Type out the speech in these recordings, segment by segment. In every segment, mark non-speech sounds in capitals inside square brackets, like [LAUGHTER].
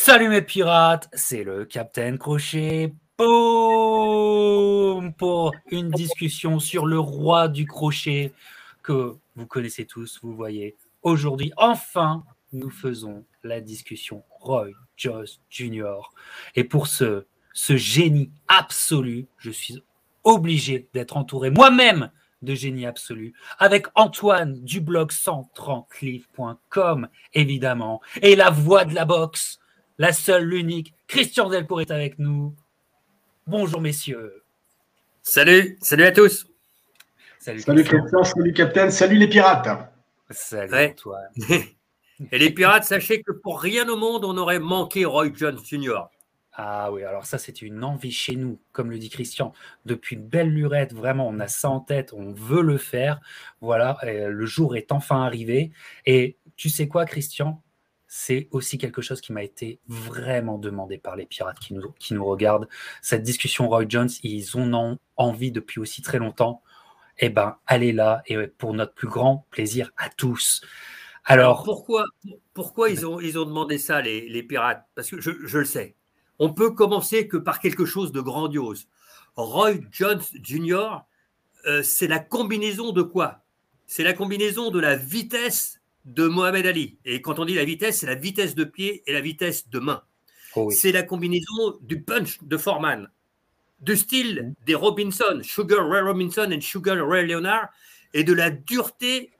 Salut mes pirates, c'est le Capitaine Crochet. Pour une discussion sur le roi du crochet que vous connaissez tous, vous voyez. Aujourd'hui, enfin, nous faisons la discussion Roy Jones Jr. Et pour ce, ce génie absolu, je suis obligé d'être entouré moi-même de génie absolu, avec Antoine du blog 130livres.com, évidemment, et la voix de la boxe, la seule, l'unique, Christian Delcourt est avec nous. Bonjour messieurs. Salut, salut à tous. Salut, salut Christian, salut Captain, salut les pirates. Salut Antoine. [LAUGHS] et les pirates, sachez que pour rien au monde, on aurait manqué Roy Jones Jr. Ah oui, alors ça, c'est une envie chez nous, comme le dit Christian. Depuis une belle lurette, vraiment, on a ça en tête, on veut le faire. Voilà, le jour est enfin arrivé. Et tu sais quoi, Christian? C'est aussi quelque chose qui m'a été vraiment demandé par les pirates qui nous, qui nous regardent. Cette discussion Roy Jones, ils en ont envie depuis aussi très longtemps. Eh ben, allez là, et pour notre plus grand plaisir à tous. Alors, pourquoi, pourquoi ils, ont, ils ont demandé ça, les, les pirates? Parce que je, je, le sais. On peut commencer que par quelque chose de grandiose. Roy Jones Jr., euh, c'est la combinaison de quoi? C'est la combinaison de la vitesse de Mohamed Ali. Et quand on dit la vitesse, c'est la vitesse de pied et la vitesse de main. Oh c'est la combinaison du punch de Foreman, du style des Robinson, Sugar Ray Robinson et Sugar Ray Leonard, et de la dureté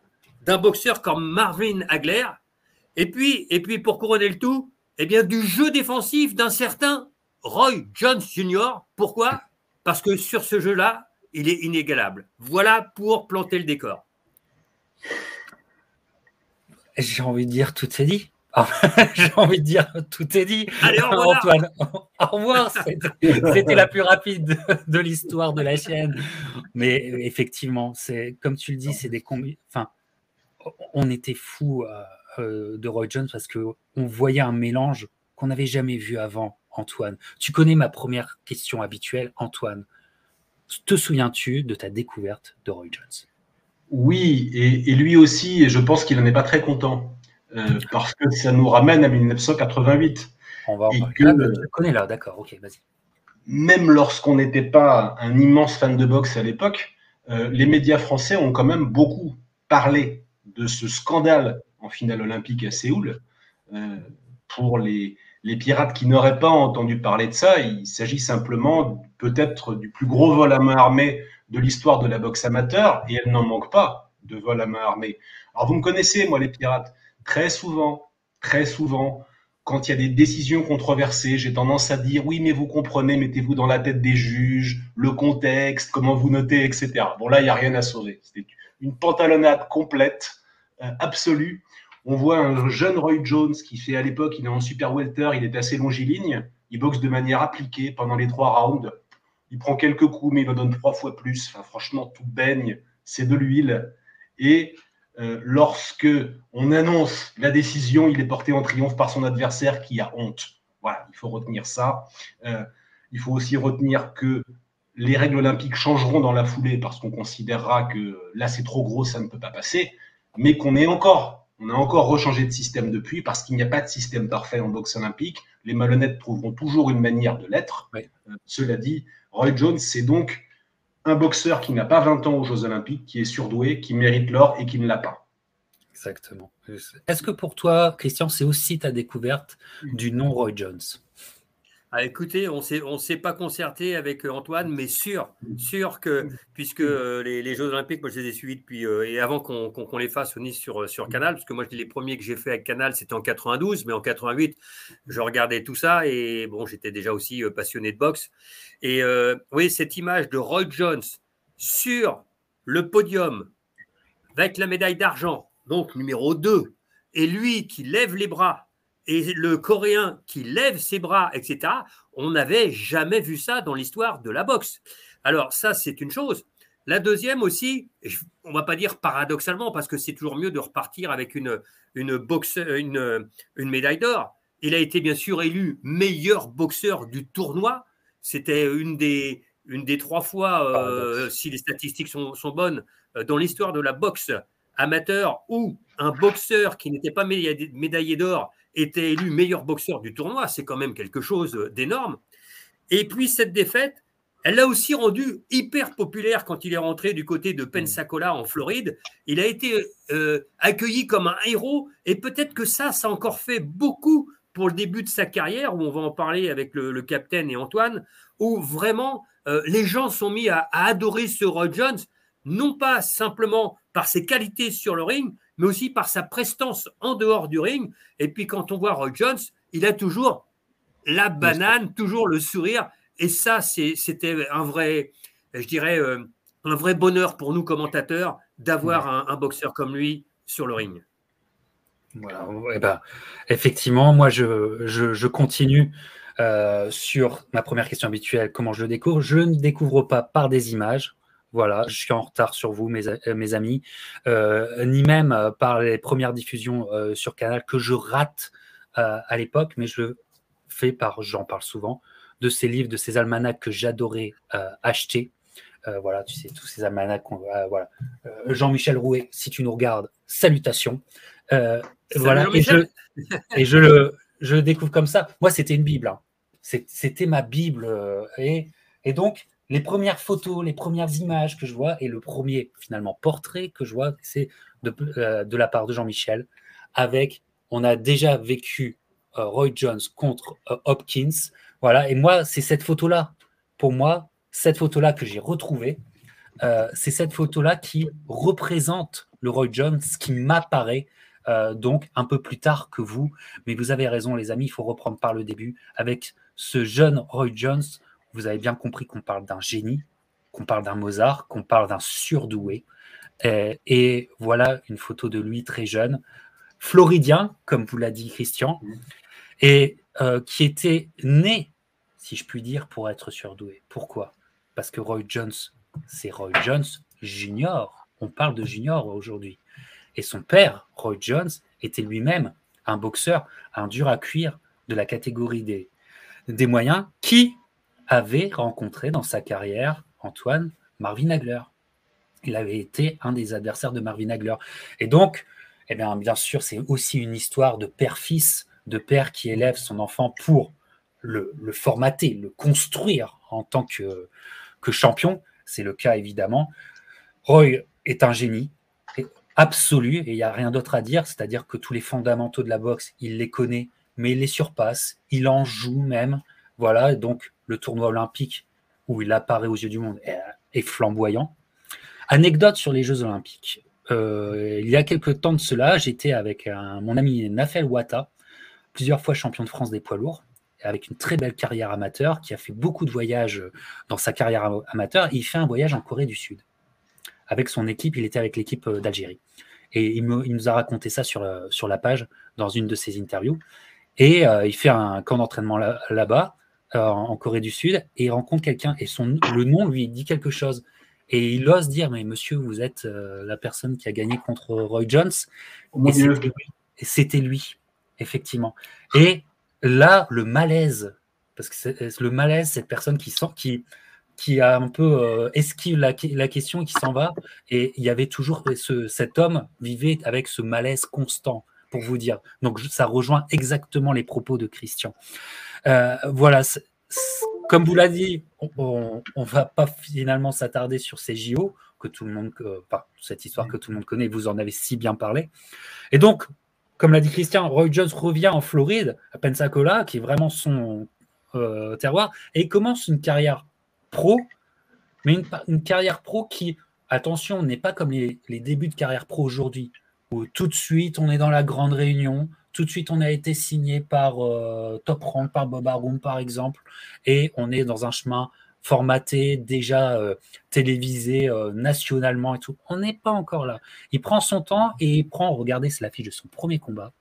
d'un boxeur comme Marvin Hagler. Et puis, et puis pour couronner le tout, eh bien, du jeu défensif d'un certain Roy Jones Jr. Pourquoi? Parce que sur ce jeu-là, il est inégalable. Voilà pour planter le décor. J'ai envie de dire tout est dit. [LAUGHS] J'ai envie de dire tout est dit. Allez, au [LAUGHS] revoir. Antoine, au revoir. C'était la plus rapide de, l'histoire de la chaîne. Mais effectivement, c'est comme tu le dis, c'est des combis. Enfin, on était fous. Euh, euh, de Roy Jones parce que on voyait un mélange qu'on n'avait jamais vu avant, Antoine. Tu connais ma première question habituelle, Antoine. Te souviens-tu de ta découverte de Roy Jones? Oui, et, lui aussi, et je pense qu'il n'en est pas très content, euh, parce que ça nous ramène à 1988. On va en parler. Que, ah, tu connais là, d'accord, ok, vas-y. Même lorsqu'on n'était pas un immense fan de boxe à l'époque, euh, les médias français ont quand même beaucoup parlé de ce scandale en finale olympique à Séoul. Euh, pour les, les, pirates qui n'auraient pas entendu parler de ça, il s'agit simplement peut-être du plus gros vol à main armée de l'histoire de la boxe amateur, et elle n'en manque pas de vol à main armée. Alors vous me connaissez, moi les pirates, très souvent, très souvent, quand il y a des décisions controversées, j'ai tendance à dire oui, mais vous comprenez, mettez-vous dans la tête des juges, le contexte, comment vous notez, etc. Bon là, il n'y a rien à sauver. C'était une pantalonnade complète, euh, absolue. On voit un jeune Roy Jones qui fait à l'époque, il est en super welter, il est assez longiligne, il boxe de manière appliquée pendant les trois rounds. Il prend quelques coups, mais il en donne trois fois plus. Franchement, tout baigne, c'est de l'huile. Et euh, lorsque on annonce la décision, il est porté en triomphe par son adversaire qui a honte. Voilà, il faut retenir ça. Euh, il faut aussi retenir que les règles olympiques changeront dans la foulée parce qu'on considérera que là c'est trop gros, ça ne peut pas passer, mais qu'on encore on a encore rechangé de système depuis parce qu'il n'y a pas de système parfait en boxe olympique. Les malhonnêtes trouveront toujours une manière de l'être. Euh, cela dit, Roy Jones, c'est donc un boxeur qui n'a pas 20 ans aux Jeux olympiques, qui est surdoué, qui mérite l'or et qui ne l'a pas. Exactement. Est-ce que pour toi, Christian, c'est aussi ta découverte du nom Roy Jones? Ah, écoutez, on ne s'est pas concerté avec euh, Antoine, mais sûr, sûr que, puisque euh, les, Jeux Olympiques, moi je les ai suivis depuis, euh, et avant qu'on les fasse au Nice sur, sur Canal, parce que moi les premiers que j'ai fait avec Canal, c'était en 92, mais en 88, je regardais tout ça, et bon, j'étais déjà aussi passionné de boxe. Et oui, cette image de Roy Jones sur le podium, avec la médaille d'argent, donc numéro 2, et lui qui lève les bras et le Coréen qui lève ses bras, etc., on n'avait jamais vu ça dans l'histoire de la boxe. Alors ça, c'est une chose. La deuxième aussi, on va pas dire paradoxalement, parce que c'est toujours mieux de repartir avec une, une, boxe, une, une médaille d'or. Il a été bien sûr élu meilleur boxeur du tournoi. C'était une des, une des trois fois, euh, si les statistiques sont, sont bonnes, euh, dans l'histoire de la boxe amateur où un boxeur qui n'était pas médaillé d'or était élu meilleur boxeur du tournoi. C'est quand même quelque chose d'énorme. Et puis cette défaite, elle l'a aussi rendu hyper populaire quand il est rentré du côté de Pensacola en Floride. Il a été euh, accueilli comme un héros et peut-être que ça, ça a encore fait beaucoup pour le début de sa carrière, où on va en parler avec le, capitaine et Antoine, où vraiment euh, les gens sont mis à, adorer ce Roy Jones, non pas simplement par ses qualités sur le ring, mais aussi par sa prestance en dehors du ring. Et puis quand on voit Roy Jones, il a toujours la banane, toujours le sourire. Et ça, c'était un vrai, je dirais, euh, un vrai bonheur pour nous commentateurs d'avoir un, boxeur comme lui sur le ring. Voilà, ben, effectivement, moi je, je, continue euh, sur ma première question habituelle, comment je le découvre. Je ne découvre pas par des images, voilà, je suis en retard sur vous, mes, mes amis, euh, ni même par les premières diffusions sur Canal que je rate à l'époque, mais je fait par, j'en parle souvent, de ces livres, de ces almanachs que j'adorais euh, acheter. Euh, voilà, tu sais, tous ces almanachs. Euh, voilà. Jean-Michel Rouet, si tu nous regardes, salutations. voilà, et je, et je, le, je découvre comme ça. Moi, c'était une Bible. Hein. C'était ma Bible. et, et donc, les premières photos, les premières images que je vois, et le premier, finalement, portrait que je vois, c'est de, de la part de Jean-Michel, avec, on a déjà vécu euh, Roy Jones contre euh, Hopkins. Voilà, et moi, c'est cette photo-là. Pour moi, cette photo-là que j'ai retrouvée, euh, c'est cette photo-là qui représente le Roy Jones qui m'apparaît donc un peu plus tard que vous. Mais vous avez raison, les amis, il faut reprendre par le début. Avec ce jeune Roy Jones, vous avez bien compris qu'on parle d'un génie, qu'on parle d'un Mozart, qu'on parle d'un surdoué. et voilà une photo de lui très jeune, floridien, comme vous l'a dit Christian, et euh, qui était né, si je puis dire, pour être surdoué. Pourquoi? Parce que Roy Jones, c'est Roy Jones junior. On parle de junior aujourd'hui. Et son père, Roy Jones, était lui-même un boxeur, un dur à cuire de la catégorie des, des moyens, qui avait rencontré dans sa carrière Antoine Marvin Hagler. Il avait été un des adversaires de Marvin Hagler. Et donc, eh bien, bien sûr, c'est aussi une histoire de père-fils de père qui élève son enfant pour le, formater, le construire en tant que, que champion. C'est le cas évidemment. Roy est un génie absolu et il n'y a rien d'autre à dire, c'est-à-dire que tous les fondamentaux de la boxe, il les connaît, mais il les surpasse, il en joue même. Voilà, donc le tournoi olympique où il apparaît aux yeux du monde est, flamboyant. Anecdote sur les Jeux olympiques. Euh, il y a quelques temps de cela, j'étais avec mon ami Nafel Wata, plusieurs fois champion de France des poids lourds, avec une très belle carrière amateur, qui a fait beaucoup de voyages dans sa carrière amateur. il fait un voyage en Corée du Sud. Avec son équipe, il était avec l'équipe euh, d'Algérie. Et il, nous a raconté ça sur, euh, sur la page, dans une de ses interviews. Et il fait un camp d'entraînement là-bas, en Corée du Sud, et il rencontre quelqu'un, et son, le nom lui dit quelque chose. Et il ose dire, mais monsieur, vous êtes la personne qui a gagné contre Roy Jones. et c'était lui effectivement. Et là, le malaise, parce que c'est le malaise, cette personne qui sort, qui, qui a un peu euh, esquive la, question et qui s'en va. Et il y avait toujours ce, cet homme vivait avec ce malaise constant, pour vous dire. Donc ça rejoint exactement les propos de Christian. Euh, voilà, comme vous l'a dit, on ne va pas finalement s'attarder sur ces JO que tout le monde, euh, cette histoire que tout le monde connaît, vous en avez si bien parlé. Et donc, comme l'a dit Christian, Roy Jones revient en Floride, à Pensacola, qui est vraiment son euh, terroir, et il commence une carrière pro, mais une, carrière pro qui, attention, n'est pas comme les, débuts de carrière pro aujourd'hui, où tout de suite on est dans la grande réunion, tout de suite on a été signé par euh, Top Rank, par Bob Arum par exemple, et on est dans un chemin formaté, déjà euh, télévisé euh, nationalement et tout. On n'est pas encore là. Il prend son temps et il prend, regardez, c'est l'affiche de son premier combat.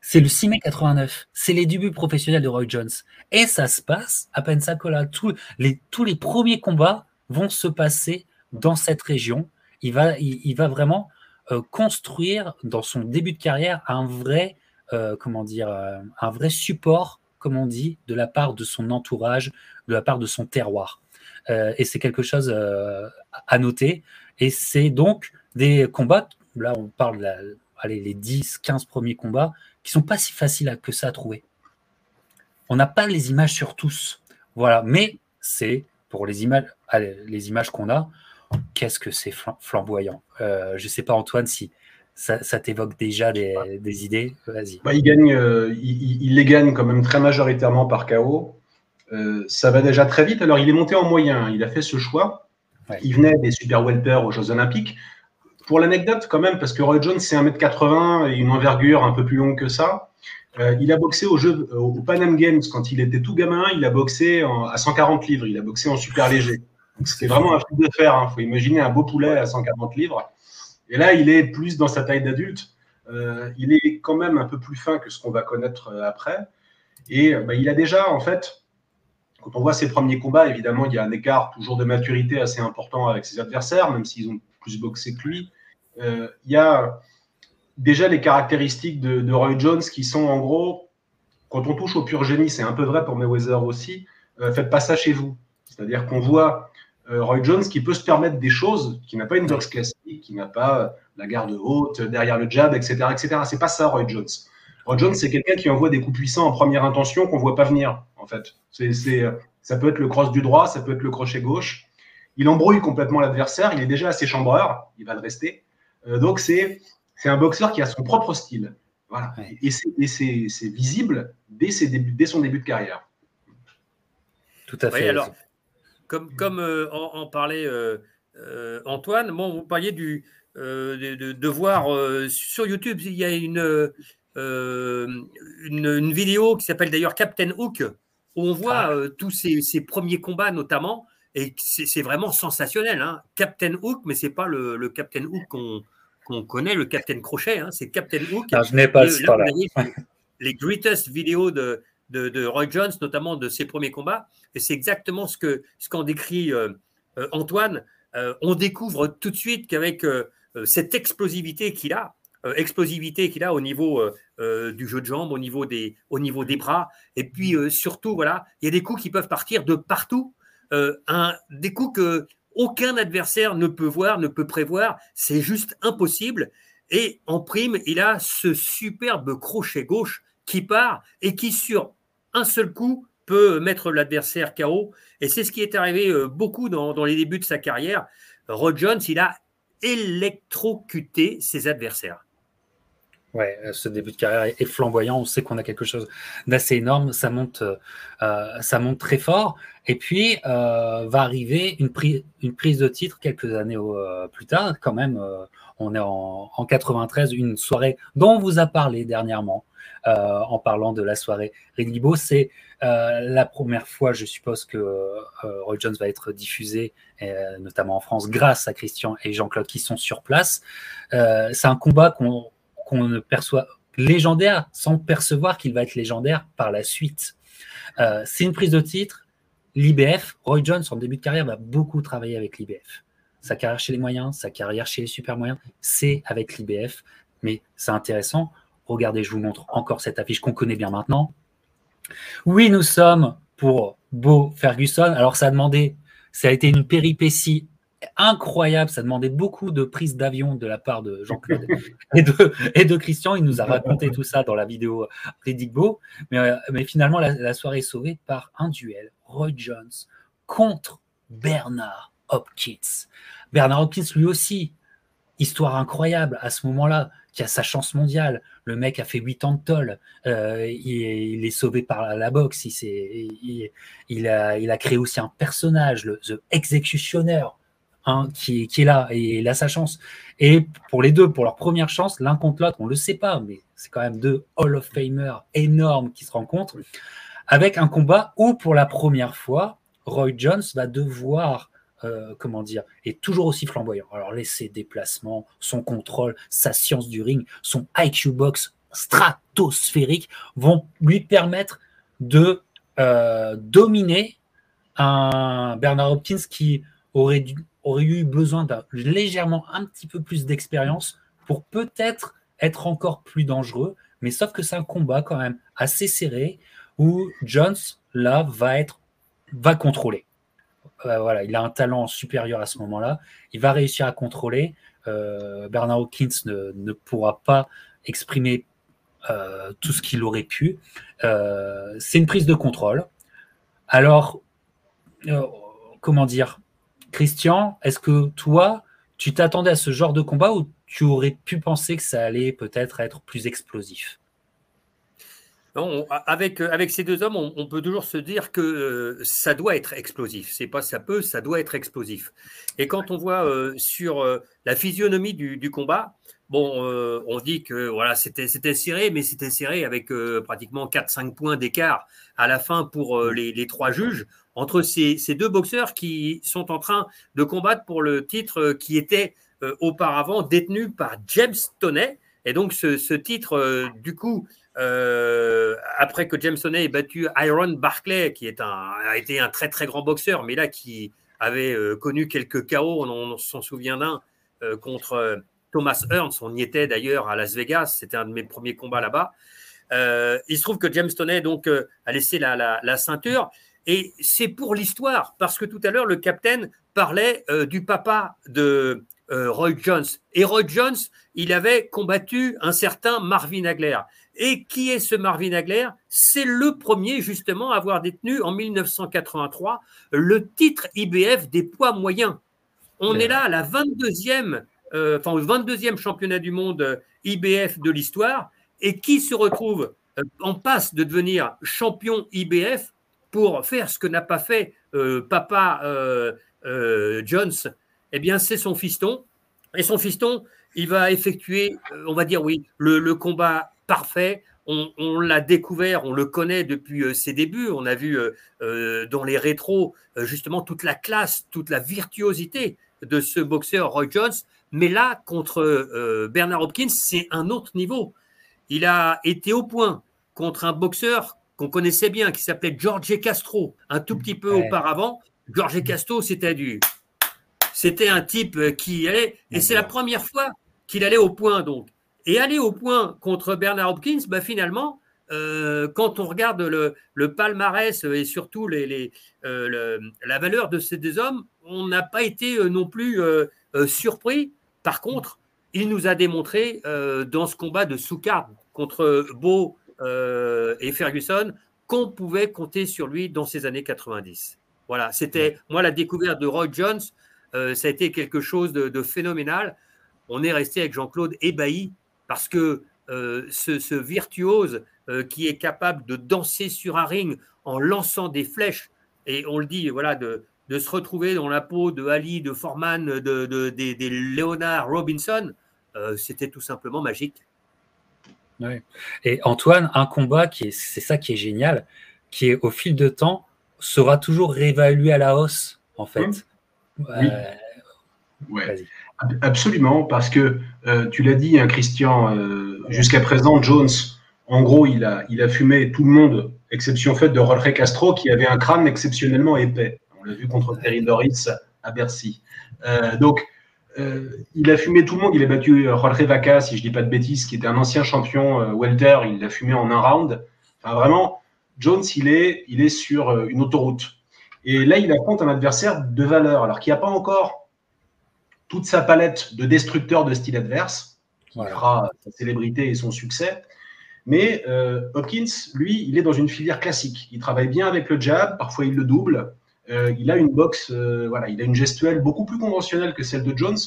C'est le 6 mai 89. C'est les débuts professionnels de Roy Jones. Et ça se passe à Pensacola. Tous les, tous les premiers combats vont se passer dans cette région. Il va, il, va vraiment euh, construire dans son début de carrière un vrai, comment dire, un vrai support comme on dit, de la part de son entourage, de la part de son terroir. Euh, et c'est quelque chose euh, à noter. Et c'est donc des combats, là on parle allez, les 10, 15 premiers combats qui sont pas si faciles que ça à trouver. On n'a pas les images sur tous. Voilà, mais c'est pour les images, les images qu'on a, qu'est-ce que c'est flamboyant. Euh, je ne sais pas, Antoine, si ça, t'évoque déjà des, idées. Vas-y. Bah, il, gagne, euh, il, les gagne quand même très majoritairement par KO. Euh, ça va déjà très vite. Alors, il est monté en moyen. Il a fait ce choix. Il venait des super welter aux Jeux Olympiques. Pour l'anecdote, quand même, parce que Roy Jones, c'est 1m80 et une envergure un peu plus longue que ça. il a boxé au, jeu, au Pan Am Games quand il était tout gamin. Il a boxé à 140 livres. Il a boxé en super léger. C'était vraiment un truc de. Il hein. faut imaginer un beau poulet à 140 livres. Et là, il est plus dans sa taille d'adulte. Euh, il est quand même un peu plus fin que ce qu'on va connaître euh, après. Et bah, il a déjà, en fait, quand on voit ses premiers combats, évidemment, il y a un écart toujours de maturité assez important avec ses adversaires, même s'ils ont plus boxé que lui. Euh, il y a déjà les caractéristiques de, Roy Jones qui sont en gros, quand on touche au pur génie, c'est un peu vrai pour Mayweather aussi, faites pas ça chez vous. C'est-à-dire qu'on voit euh, Roy Jones qui peut se permettre des choses, qui n'a pas une boxe classique, qui n'a pas la garde haute derrière le jab, etc. etc. C'est pas ça, Roy Jones. Roy Jones, c'est quelqu'un qui envoie des coups puissants en première intention qu'on voit pas venir, en fait. C'est, ça peut être le cross du droit, ça peut être le crochet gauche. Il embrouille complètement l'adversaire, il est déjà assez chambreur, il va le rester. Euh, donc, c'est, c'est un boxeur qui a son propre style. Voilà. Et, c'est, visible dès, ses dès son début de carrière. Tout à fait. alors, comme, comme euh, en, parlait euh, euh, Antoine, bon, vous parliez du, de, voir sur YouTube, il y a une, une, vidéo qui s'appelle d'ailleurs Captain Hook, où on voit ah. tous ces, premiers combats notamment, et c'est vraiment sensationnel. Hein. Captain Hook, mais c'est pas le, le, Captain Hook qu'on connaît, le Captain Crochet, hein, c'est Captain Hook. Ah, je n'ai pas ce là, Les greatest vidéos de, de, Roy Jones, notamment de ses premiers combats. Et c'est exactement ce qu'en ce décrit euh, euh, Antoine. Euh, on découvre tout de suite qu'avec cette explosivité qu'il a, explosivité qu'il a au niveau du jeu de jambes, au niveau des, au niveau des bras, et puis surtout, voilà, il y a des coups qui peuvent partir de partout. des coups que aucun adversaire ne peut voir, ne peut prévoir, c'est juste impossible. Et en prime, il a ce superbe crochet gauche qui part et qui, sur un seul coup peut mettre l'adversaire KO. Et c'est ce qui est arrivé euh, beaucoup dans, les débuts de sa carrière. Rod Jones, il a électrocuté ses adversaires. Ouais, euh, ce début de carrière est flamboyant. On sait qu'on a quelque chose d'assez énorme. Ça monte, euh, ça monte très fort. Et puis va arriver une, prise de titre quelques années plus tard. Quand même, on est en, en, 93, une soirée dont on vous a parlé dernièrement, euh, en parlant de la soirée Redibo. C'est euh, la première fois, je suppose, que euh, Roy Jones va être diffusé, notamment en France, grâce à Christian et Jean-Claude qui sont sur place. c'est un combat qu'on ne perçoit légendaire sans percevoir qu'il va être légendaire par la suite. c'est une prise de titre. L'IBF, Roy Jones, en début de carrière, va beaucoup travailler avec l'IBF. Sa carrière chez les moyens, sa carrière chez les super moyens, c'est avec l'IBF. Mais c'est intéressant. Regardez, je vous montre encore cette affiche qu'on connaît bien maintenant. Oui, nous sommes pour Beau Ferguson. Alors, ça a demandé, ça a été une péripétie incroyable. Ça demandait beaucoup de prise d'avion de la part de Jean-Claude [LAUGHS] et de, et de Christian. Il nous a raconté tout ça dans la vidéo Beau. Mais, euh, mais finalement, la, soirée est sauvée par un duel. Roy Jones contre Bernard Hopkins. Bernard Hopkins, lui aussi, histoire incroyable à ce moment-là, qui a sa chance mondiale. Le mec a fait 8 ans de toll. Euh, il, est sauvé par la, boxe. Il, a, créé aussi un personnage, le The Executioner, hein, qui, qui, est là et il a sa chance. Et pour les deux, pour leur première chance, l'un contre l'autre, on ne le sait pas, mais c'est quand même deux Hall of Famers énormes qui se rencontrent avec un combat où, pour la première fois, Roy Jones va devoir euh, comment dire, est toujours aussi flamboyant. Alors, ses déplacements, son contrôle, sa science du ring, son IQ box stratosphérique vont lui permettre de euh, dominer un Bernard Hopkins qui aurait, aurait eu besoin d'un légèrement un petit peu plus d'expérience pour peut-être être encore plus dangereux. Mais sauf que c'est un combat quand même assez serré où Jones là va être va contrôler il a un talent supérieur à ce moment-là. Il va réussir à contrôler. Bernard Hawkins ne, pourra pas exprimer tout ce qu'il aurait pu. c'est une prise de contrôle. Alors, comment dire, Christian, est-ce que toi, tu t'attendais à ce genre de combat ou tu aurais pu penser que ça allait peut-être être plus explosif? Non, avec, avec ces deux hommes, on, peut toujours se dire que euh, ça doit être explosif. C'est pas ça peut, ça doit être explosif. Et quand on voit euh, sur euh, la physionomie du, combat, bon, on dit que voilà, c'était serré, mais c'était serré avec pratiquement 4-5 points d'écart à la fin pour les, les, trois juges entre ces, ces, deux boxeurs qui sont en train de combattre pour le titre qui était euh, auparavant détenu par James Toney. Et donc ce, titre, euh, du coup, euh, après que James Toney ait battu Iron Barclay, qui a été un très très grand boxeur, mais là qui avait connu quelques chaos, on, s'en souvient d'un, contre Thomas Hearns, on y était d'ailleurs à Las Vegas, c'était un de mes premiers combats là-bas. il se trouve que James Toney donc, a laissé la, la ceinture. Et c'est pour l'histoire, parce que tout à l'heure, le capitaine parlait du papa de, euh, Roy Jones. Et Roy Jones, il avait combattu un certain Marvin Hagler. Et qui est ce Marvin Hagler? C'est le premier justement à avoir détenu en 1983 le titre IBF des poids moyens. On est là à la 22e, euh, enfin au 22e championnat du monde euh, IBF de l'histoire. Et qui se retrouve en passe de devenir champion IBF pour faire ce que n'a pas fait papa Jones? Eh bien, c'est son fiston. Et son fiston, il va effectuer, euh, on va dire oui, le, combat parfait. On, l'a découvert, on le connaît depuis euh, ses débuts. On a vu euh, dans les rétros justement toute la classe, toute la virtuosité de ce boxeur Roy Jones. Mais là, contre Bernard Hopkins, c'est un autre niveau. Il a été au point contre un boxeur qu'on connaissait bien, qui s'appelait George Castro, un tout petit peu auparavant. George Castro, c'était du c'était un type euh, qui allait, et c'est la première fois qu'il allait au point donc. Et aller au point contre Bernard Hopkins, bah, finalement, euh, quand on regarde le, palmarès et surtout les, euh, la valeur de ces deux hommes, on n'a pas été non plus surpris. Par contre, il nous a démontré dans ce combat de sous-carte contre Beau et Ferguson qu'on pouvait compter sur lui dans ces années 90. Voilà, c'était moi la découverte de Roy Jones. Euh, ça a été quelque chose de, phénoménal. On est resté avec Jean-Claude ébahi parce que euh, ce, virtuose euh, qui est capable de danser sur un ring en lançant des flèches, et on le dit, voilà, de, se retrouver dans la peau de Ali, de Foreman, de, des, Leonard Robinson, c'était tout simplement magique. Et Antoine, un combat qui c'est ça qui est génial, qui est au fil de temps sera toujours réévalué à la hausse en fait. Oui. Absolument, parce que euh, tu l'as dit, hein, Christian, euh, jusqu'à présent, Jones, en gros, il a, il a fumé tout le monde, exception faite de Rolrey Castro, qui avait un crâne exceptionnellement épais. On l'a vu contre Terry Doris à Bercy. Euh, donc, il a fumé tout le monde. Il a battu Rolrey Vaca, si je dis pas de bêtises, qui était un ancien champion welter. Il l'a fumé en un round. Enfin, vraiment, Jones, il est, il est sur une autoroute. Et là, il affronte un adversaire de valeur, alors qu'il n'y a pas encore toute sa palette de destructeurs de style adverse, qui fera sa célébrité et son succès. Mais euh, Hopkins, lui, il est dans une filière classique. Il travaille bien avec le jab, parfois il le double. Euh, il a une boxe, euh, voilà, il a une gestuelle beaucoup plus conventionnelle que celle de Jones.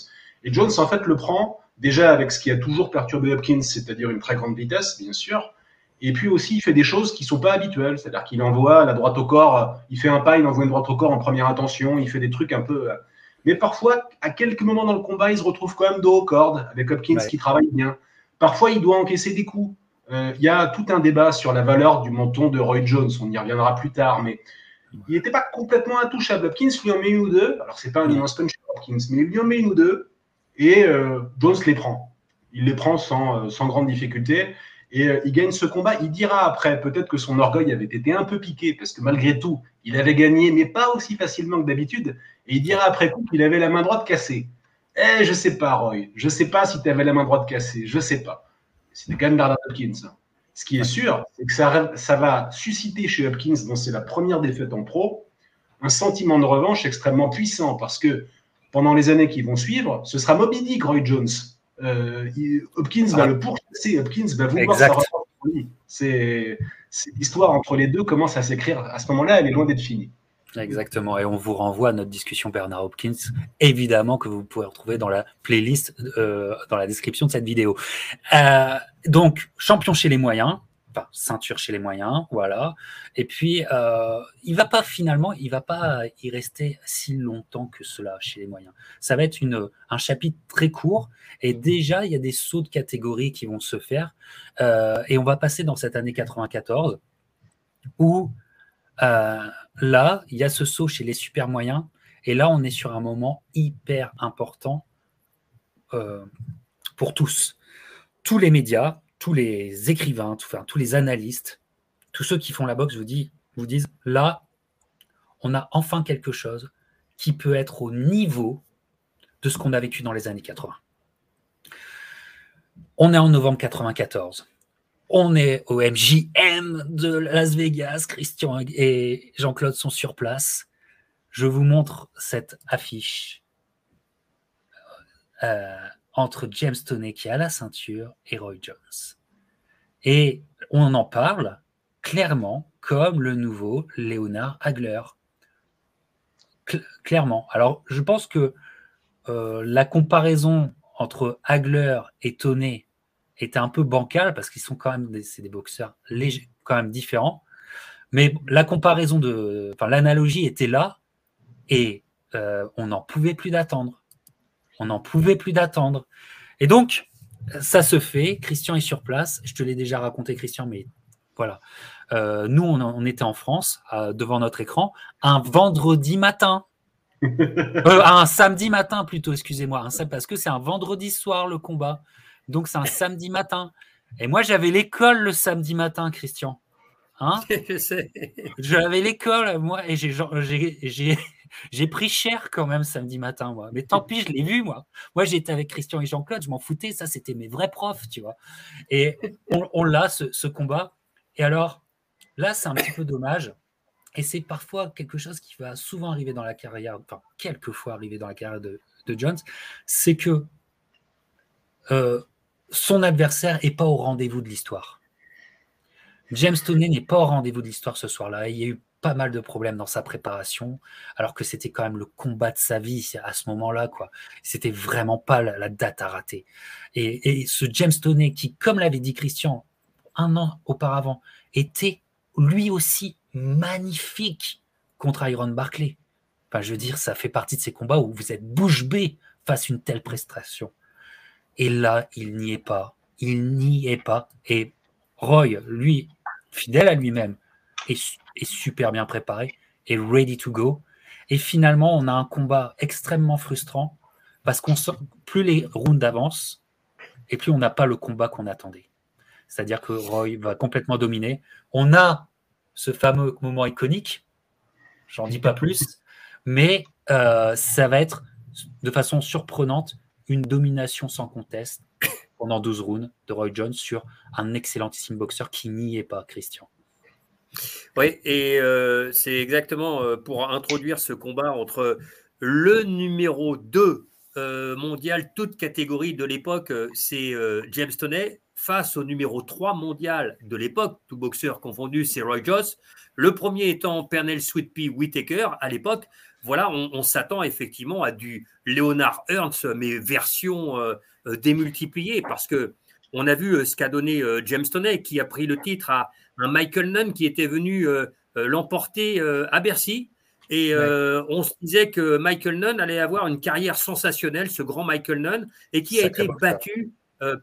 Et Jones, en fait, le prend déjà avec ce qui a toujours perturbé Hopkins, c'est-à-dire une très grande vitesse, bien sûr, et puis aussi, il fait des choses qui ne sont pas habituelles. C'est-à-dire qu'il envoie la droite au corps, il fait un pas, il envoie une droite au corps en première intention, il fait des trucs un peu. Euh, mais parfois, à quelques moments dans le combat, il se retrouve quand même dos aux cordes, avec Hopkins qui travaille bien. Parfois, il doit encaisser des coups. Euh, il y a tout un débat sur la valeur du menton de Roy Jones. On y reviendra plus tard, mais il n'était pas complètement intouchable. Hopkins lui en met une ou deux. Alors, c'est pas un immense punch Hopkins, mais il lui en met une ou deux. Et euh, Jones les prend. Il les prend sans, sans grande difficulté. Et euh, il gagne ce combat. Il dira après, peut-être que son orgueil avait été un peu piqué, parce que malgré tout, il avait gagné, mais pas aussi facilement que d'habitude. Et il dira après coup qu'il avait la main droite cassée. Eh, je sais pas, Roy. Je sais pas si tu avais la main droite cassée. Je sais pas. C'était quand même Bernard Hopkins. Hein. Ce qui est sûr, c'est que ça, ça va susciter chez Hopkins, dont c'est la première défaite en pro, un sentiment de revanche extrêmement puissant parce que pendant les années qui vont suivre, ce sera Moby Dick, Roy Jones. Euh, Hopkins va ah. le pourchasser, Hopkins va vouloir sa revanche C'est l'histoire entre les deux commence à s'écrire à ce moment-là, elle est loin d'être finie. Exactement, et on vous renvoie à notre discussion Bernard Hopkins, évidemment que vous pouvez retrouver dans la playlist, euh, dans la description de cette vidéo. Euh, donc, champion chez les moyens, enfin, ceinture chez les moyens, voilà. Et puis, euh, il va pas finalement, il va pas y rester si longtemps que cela chez les moyens. Ça va être une, un chapitre très court, et déjà, il y a des sauts de catégorie qui vont se faire, et on va passer dans cette année 94, où euh, là, il y a ce saut chez les super moyens. Et là, on est sur un moment hyper important euh, pour tous. Tous les médias, tous les écrivains, tous les analystes, tous ceux qui font la boxe vous, vous disent, là, on a enfin quelque chose qui peut être au niveau de ce qu'on a vécu dans les années 80. On est en novembre 94. On est au MJM de Las Vegas. Christian et Jean-Claude sont sur place. Je vous montre cette affiche euh, entre James Toney qui a la ceinture et Roy Jones. Et on en parle clairement comme le nouveau Leonard Hagler. clairement. Alors, je pense que euh, la comparaison entre Hagler et Toney était un peu bancal parce qu'ils sont quand même des, des boxeurs légers, quand même différents. Mais la comparaison de, enfin l'analogie était là et euh, on n'en pouvait plus d'attendre. On n'en pouvait plus d'attendre. Et donc ça se fait. Christian est sur place. Je te l'ai déjà raconté, Christian, mais voilà. Euh, nous, on, était en France devant notre écran un vendredi matin. [LAUGHS] Euh, un samedi matin plutôt, excusez-moi, parce que c'est un vendredi soir le combat. Donc, c'est un samedi matin. Et moi, j'avais l'école le samedi matin, Christian. Hein? [LAUGHS] J'avais l'école, moi, et j'ai pris cher quand même samedi matin, moi. Mais tant pis, je l'ai vu, moi. Moi, j'étais avec Christian et Jean-Claude, je m'en foutais. Ça, c'était mes vrais profs, tu vois. Et on, l'a, ce, combat. Et alors, là, c'est un petit peu dommage. Et c'est parfois quelque chose qui va souvent arriver dans la carrière, enfin, quelquefois arriver dans la carrière de, de Jones, c'est que euh, son adversaire n'est pas au rendez-vous de l'histoire. James Toney n'est pas au rendez-vous de l'histoire ce soir-là. Il y a eu pas mal de problèmes dans sa préparation, alors que c'était quand même le combat de sa vie à ce moment-là. quoi. C'était vraiment pas la, date à rater. Et, ce James Toney, qui, comme l'avait dit Christian un an auparavant, était lui aussi magnifique contre Iron Barclay. Enfin, je veux dire, ça fait partie de ces combats où vous êtes bouche bée face à une telle prestation. Et là, il n'y est pas. Il n'y est pas. Et Roy, lui, fidèle à lui-même, est, super bien préparé, est ready to go. Et finalement, on a un combat extrêmement frustrant parce qu'on plus les rounds avancent et plus on n'a pas le combat qu'on attendait. C'est-à-dire que Roy va complètement dominer. On a ce fameux moment iconique, j'en dis pas plus, mais euh, ça va être de façon surprenante une domination sans conteste pendant 12 rounds de Roy Jones sur un excellentissime boxeur qui n'y est pas, Christian. Oui, et euh, c'est exactement euh, pour introduire ce combat entre le numéro 2 euh, mondial, toute catégorie de l'époque, c'est James Toney, face au numéro 3 mondial de l'époque, tout boxeur confondu, c'est Roy Jones. Le premier étant Pernell Sweetpea Whitaker à l'époque voilà, on, s'attend effectivement à du Leonard Ernst, mais version démultipliée, parce que on a vu ce qu'a donné James Toney, qui a pris le titre à un Michael Nunn qui était venu l'emporter à Bercy. Et on se disait que Michael Nunn allait avoir une carrière sensationnelle, ce grand Michael Nunn, et qui a été battu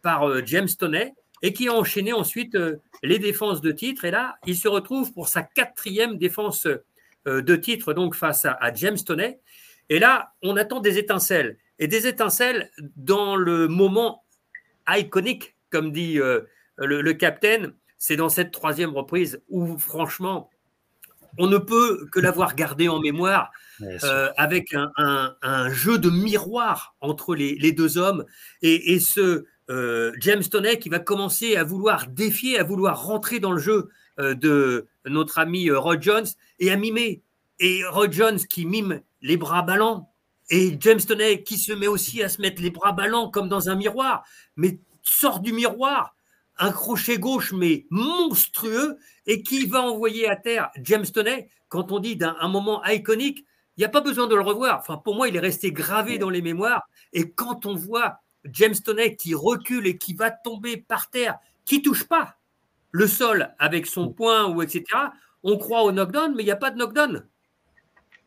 par James Toney et qui a enchaîné ensuite les défenses de titre. Et là, il se retrouve pour sa quatrième défense euh, de titres donc face à, James Toney. Et là, on attend des étincelles. Et des étincelles dans le moment iconique, comme dit euh, le, capitaine, c'est dans cette troisième reprise où franchement, on ne peut que l'avoir gardé en mémoire euh, avec un, jeu de miroir entre les, deux hommes et, ce James Toney qui va commencer à vouloir défier, à vouloir rentrer dans le jeu de notre ami Roy Jones et à mimer. et Roy Jones qui mime les bras ballants, et James Toney qui se met aussi à se mettre les bras ballants comme dans un miroir, mais sort du miroir, un crochet gauche mais monstrueux, et qui va envoyer à terre James Toney, quand on dit d'un moment iconique, il n'y a pas besoin de le revoir. Enfin, pour moi, il est resté gravé dans les mémoires. Et quand on voit James Toney qui recule et qui va tomber par terre, qui touche pas le sol avec son poing ou etc., on croit au knockdown, mais il n'y a pas de knockdown.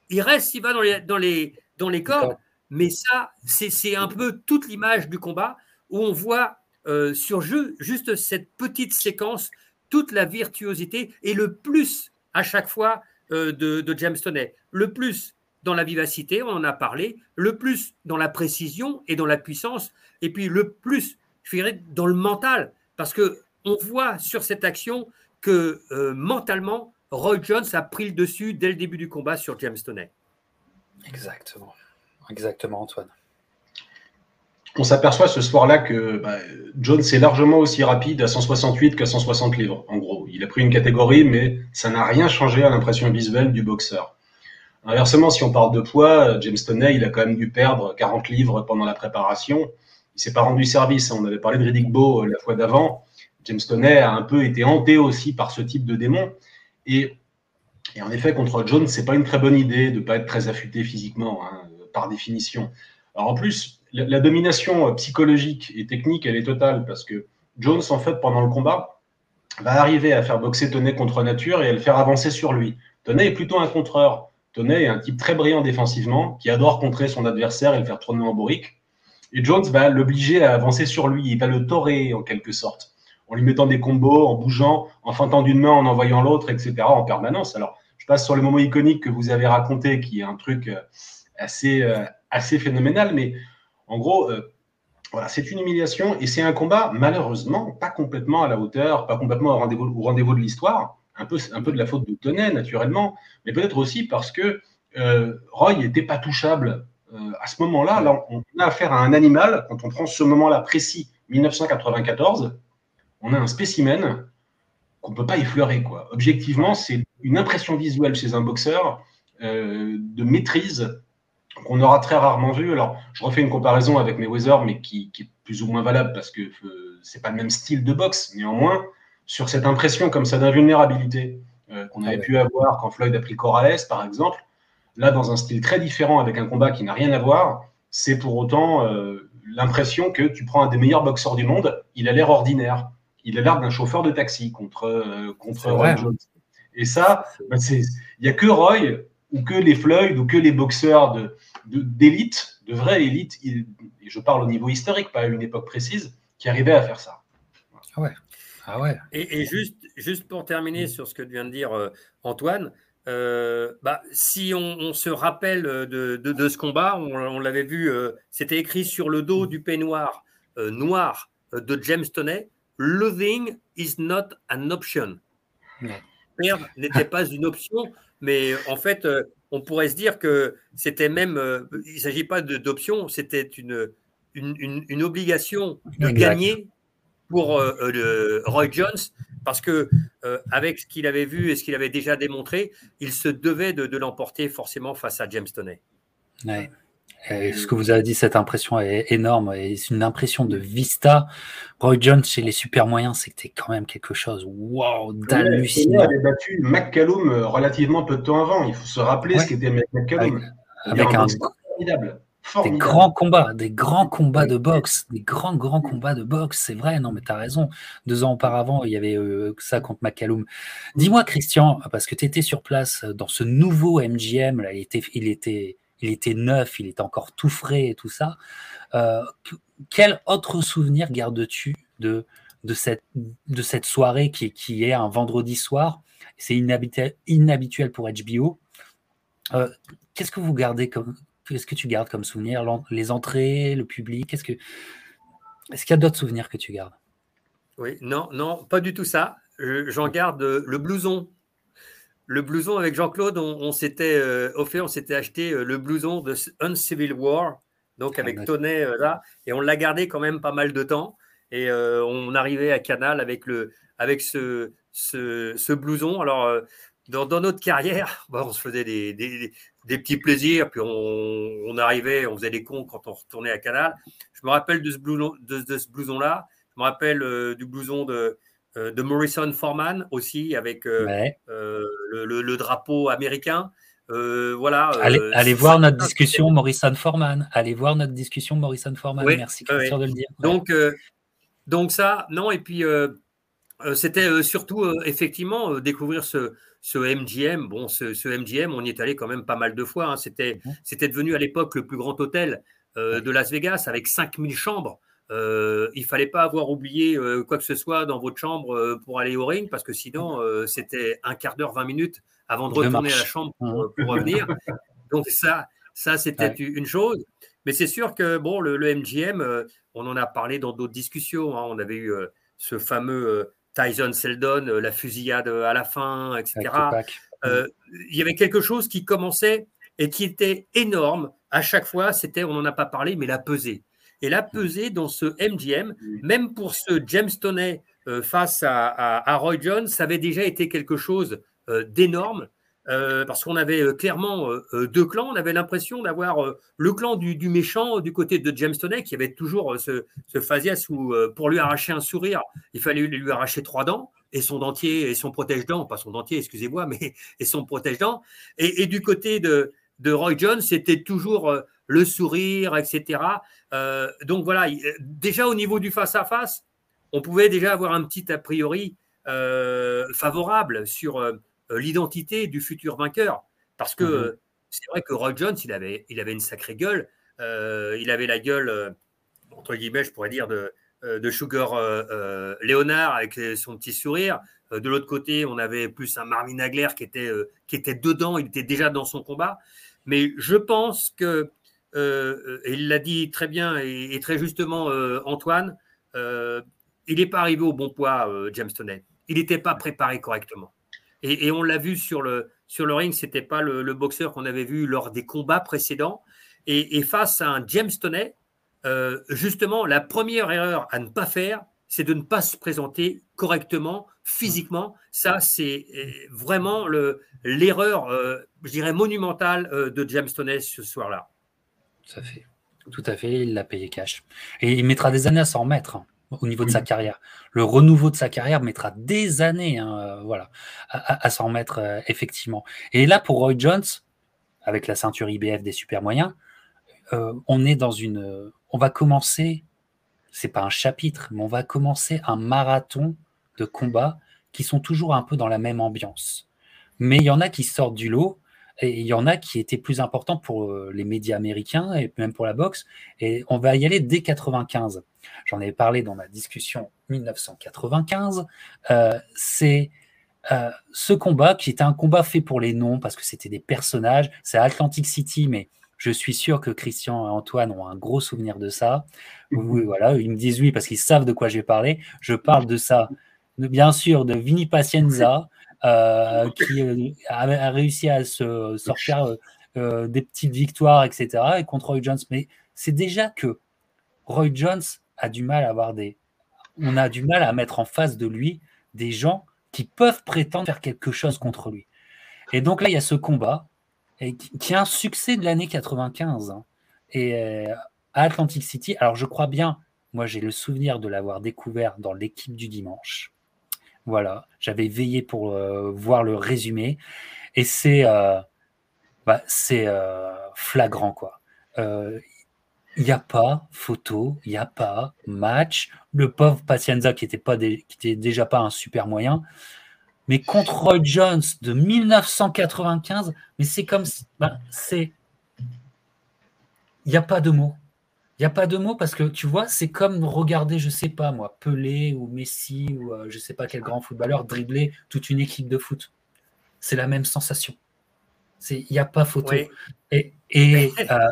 Il reste, il va dans les, dans les, dans les cordes, mais ça, c'est un peu toute l'image du combat où on voit euh, sur juste cette petite séquence, toute la virtuosité et le plus à chaque fois euh, de, de James Toney. Le plus dans la vivacité, on en a parlé, le plus dans la précision et dans la puissance, et puis le plus, je dirais, dans le mental, parce que on voit sur cette action que euh, mentalement, Roy Jones a pris le dessus dès le début du combat sur James Toney. Exactement, exactement, Antoine. On s'aperçoit ce soir-là que bah, Jones est largement aussi rapide à 168 qu'à 160 livres, en gros. Il a pris une catégorie, mais ça n'a rien changé à l'impression visuelle du boxeur. Inversement, si on parle de poids, James Toney, il a quand même dû perdre 40 livres pendant la préparation. Il s'est pas rendu service. On avait parlé de Riddick Bowe euh, la fois d'avant. James Toney a un peu été hanté aussi par ce type de démon. Et, en effet, contre Jones, c'est pas une très bonne idée de pas être très affûté physiquement, hein, par définition. Alors en plus, la, domination euh, psychologique et technique, elle est totale parce que Jones, en fait, pendant le combat, va arriver à faire boxer Toney contre nature et à le faire avancer sur lui. Toney est plutôt un contreur. Toney est un type très brillant défensivement, qui adore contrer son adversaire et le faire tourner en bourrique. Et Jones va l'obliger à avancer sur lui, il va le torer en quelque sorte, en lui mettant des combos, en bougeant, en feintant d'une main, en envoyant l'autre, etc. en permanence. Alors, je passe sur le moment iconique que vous avez raconté, qui est un truc euh, assez, euh, assez phénoménal, mais en gros, euh, voilà, c'est une humiliation et c'est un combat, malheureusement, pas complètement à la hauteur, pas complètement au rendez-vous, de l'histoire un peu, de la faute de Tonnet, naturellement, mais peut-être aussi parce que euh, Roy n'était pas touchable. Euh, à ce moment-là, là, on a affaire à un animal, quand on prend ce moment-là précis, 1994, on a un spécimen qu'on ne peut pas effleurer. Quoi. Objectivement, c'est une impression visuelle chez un boxeur de maîtrise qu'on aura très rarement vu. Alors, je refais une comparaison avec Mayweather, mais qui, qui est plus ou moins valable parce que euh, c'est pas le même style de boxe. Néanmoins, sur cette impression comme ça d'invulnérabilité euh, qu'on avait ah pu avoir quand Floyd a pris Corrales, par exemple. Là, dans un style très différent, avec un combat qui n'a rien à voir, c'est pour autant euh, l'impression que tu prends un des meilleurs boxeurs du monde, il a l'air ordinaire. Il a l'air d'un chauffeur de taxi contre, euh, contre Roy Jones. Et ça, bah, il n'y a que Roy ou que les Floyd ou que les boxeurs d'élite, de, de, vraie élite, et je parle au niveau historique, pas à une époque précise, qui arrivaient à faire ça. Ah ouais. Ah ouais. Et, juste, juste pour terminer sur ce que vient de dire euh, Antoine, euh, bah, si on, se rappelle de, de, ce combat, on, l'avait vu, euh, c'était écrit sur le dos du peignoir noir de James Toney Loving is not an option. Perdre n'était pas une option, mais en fait, on pourrait se dire que c'était même, il ne s'agit pas d'option, c'était une, une, une, obligation de gagner pour euh, euh, Roy Jones parce que euh, avec ce qu'il avait vu et ce qu'il avait déjà démontré, il se devait de, l'emporter forcément face à James Toney. Ce que vous avez dit, cette impression est énorme et c'est une impression de vista. Roy Jones chez les super moyens, c'était quand même quelque chose wow, d'hallucinant. Il avait battu McCallum relativement peu de temps avant. Il faut se rappeler ce qu'était McCallum. Avec, avec un, formidable. Des grands combats, des grands combats de boxe, des grands, grands combats de boxe, c'est vrai, non, mais tu as raison. Deux ans auparavant, il y avait euh, ça contre McCallum. Dis-moi, Christian, parce que tu étais sur place dans ce nouveau MGM, là, il, était, il, était, il était neuf, il était encore tout frais et tout ça. Euh, quel autre souvenir gardes-tu de, de, cette, de cette soirée qui, qui est un vendredi soir? C'est inhabituel, inhabituel pour HBO. Euh, qu'est-ce que vous gardez Qu'est-ce que tu gardes comme souvenir? Les entrées, le public Est-ce que est-ce qu'il y a d'autres souvenirs que tu gardes? Oui, non, non, pas du tout ça. J'en garde euh, le blouson. Le blouson avec Jean-Claude, on, s'était euh, offert, on s'était acheté euh, le blouson de Uncivil War, donc avec ah, Tonnet là, et on l'a gardé quand même pas mal de temps. Et on arrivait à Canal avec le, avec ce, ce, blouson. Alors, dans, notre carrière, [LAUGHS] bah, on se faisait des, des, petits plaisirs, puis on, arrivait, on faisait des cons quand on retournait à Canal. Je me rappelle de ce blouson, de, ce blouson-là. Je me rappelle du blouson de, de Morrison Foreman aussi, avec le, le, drapeau américain. Euh, voilà. Allez, euh, allez voir notre discussion Morrison Forman. Allez voir notre discussion Morrison Forman. Merci Christian de le dire. Donc, euh, donc ça, non, et puis c'était surtout effectivement découvrir ce, ce MGM. Bon, ce, ce, MGM, on y est allé quand même pas mal de fois. Hein. C'était, mhm. c'était devenu à l'époque le plus grand hôtel de Las Vegas avec 5000 chambres. Euh, il fallait pas avoir oublié quoi que ce soit dans votre chambre pour aller au ring parce que sinon c'était un quart d'heure, 20 minutes avant de retourner à la chambre pour, mmh. revenir. [LAUGHS] Donc ça, ça c'était une chose. Mais c'est sûr que bon, le, MGM, euh, on en a parlé dans d'autres discussions. Hein. On avait eu euh, ce fameux euh, Tyson Seldon, la fusillade à la fin, etc. Il y avait quelque chose qui commençait et qui était énorme à chaque fois. C'était, on n'en a pas parlé, mais la pesée. Et la pesée dans ce MGM, même pour ce James Toney face à, à, Roy Jones, ça avait déjà été quelque chose euh, d'énormes. Euh, parce qu'on avait euh, clairement deux clans. On avait l'impression d'avoir le clan du, méchant du côté de James Toney, qui avait toujours ce, ce faciès où, pour lui arracher un sourire, il fallait lui arracher trois dents et son dentier et son protège-dents, pas son dentier, excusez-moi, [LAUGHS] mais et son protège-dents. Et, du côté de, de Roy Jones, c'était toujours le sourire, etc. donc voilà, déjà au niveau du face-à-face, on pouvait déjà avoir un petit a priori favorable sur euh, l'identité du futur vainqueur. Parce que mhm. c'est vrai que Roy Jones, il avait, il avait une sacrée gueule. Euh, il avait la gueule, euh, entre guillemets, je pourrais dire, de, de Sugar Léonard avec son petit sourire. de l'autre côté, on avait plus un Marvin Hagler qui était, qui était dedans, il était déjà dans son combat. Mais je pense que, et il l'a dit très bien et, très justement Antoine, il n'est pas arrivé au bon poids, James Toney. Il n'était pas préparé correctement. Et, on l'a vu sur le, ring, ce n'était pas le, boxeur qu'on avait vu lors des combats précédents. Et, face à un James euh, justement, la première erreur à ne pas faire, c'est de ne pas se présenter correctement, physiquement. Ça, c'est euh, vraiment l'erreur, euh, je dirais, monumentale de James Toney ce soir-là. Tout à fait. Tout à fait, il l'a payé cash. Et il mettra des années à s'en remettre. Hein au niveau de sa carrière. Le renouveau de sa carrière mettra des années hein, euh, voilà, à, s'en remettre euh, effectivement. Et là, pour Roy Jones, avec la ceinture IBF des super moyens, euh, on est dans une. On va commencer, c'est pas un chapitre, mais on va commencer un marathon de combats qui sont toujours un peu dans la même ambiance. Mais il y en a qui sortent du lot et il y en a qui étaient plus importants pour euh, les médias américains et même pour la boxe. Et on va y aller dès 95. J'en ai parlé dans ma discussion 1995. Euh, c'est euh, ce combat qui était un combat fait pour les noms parce que c'était des personnages. C'est Atlantic City, mais je suis sûr que Christian et Antoine ont un gros souvenir de ça. Oui, voilà, ils me disent oui parce qu'ils savent de quoi je vais parler. Je parle de ça, bien sûr, de Vinny Pacienza. Euh, qui euh, a, réussi à se sortir euh, des petites victoires, etc. Et contre Roy Jones. Mais c'est déjà que Roy Jones a du mal à avoir des. On a du mal à mettre en face de lui des gens qui peuvent prétendre faire quelque chose contre lui. Et donc là, il y a ce combat et qui, a un succès de l'année 95. Hein. et à Atlantic City, alors je crois bien, moi j'ai le souvenir de l'avoir découvert dans l'équipe du dimanche. Voilà, j'avais veillé pour euh, voir le résumé et c'est euh, bah, euh, flagrant quoi. Il n'y a pas photo, il n'y a pas match. Le pauvre Pacienza qui était pas déjà pas un super moyen, mais contre Roy Jones de 1995, mais c'est comme bah, c'est il n'y a pas de mots. N'y a pas de mots parce que tu vois, c'est comme regarder, je sais pas moi, Pelé ou Messi ou euh, je sais pas quel grand footballeur dribbler toute une équipe de foot. C'est la même sensation. Il n'y a pas photo. Et, [LAUGHS] euh,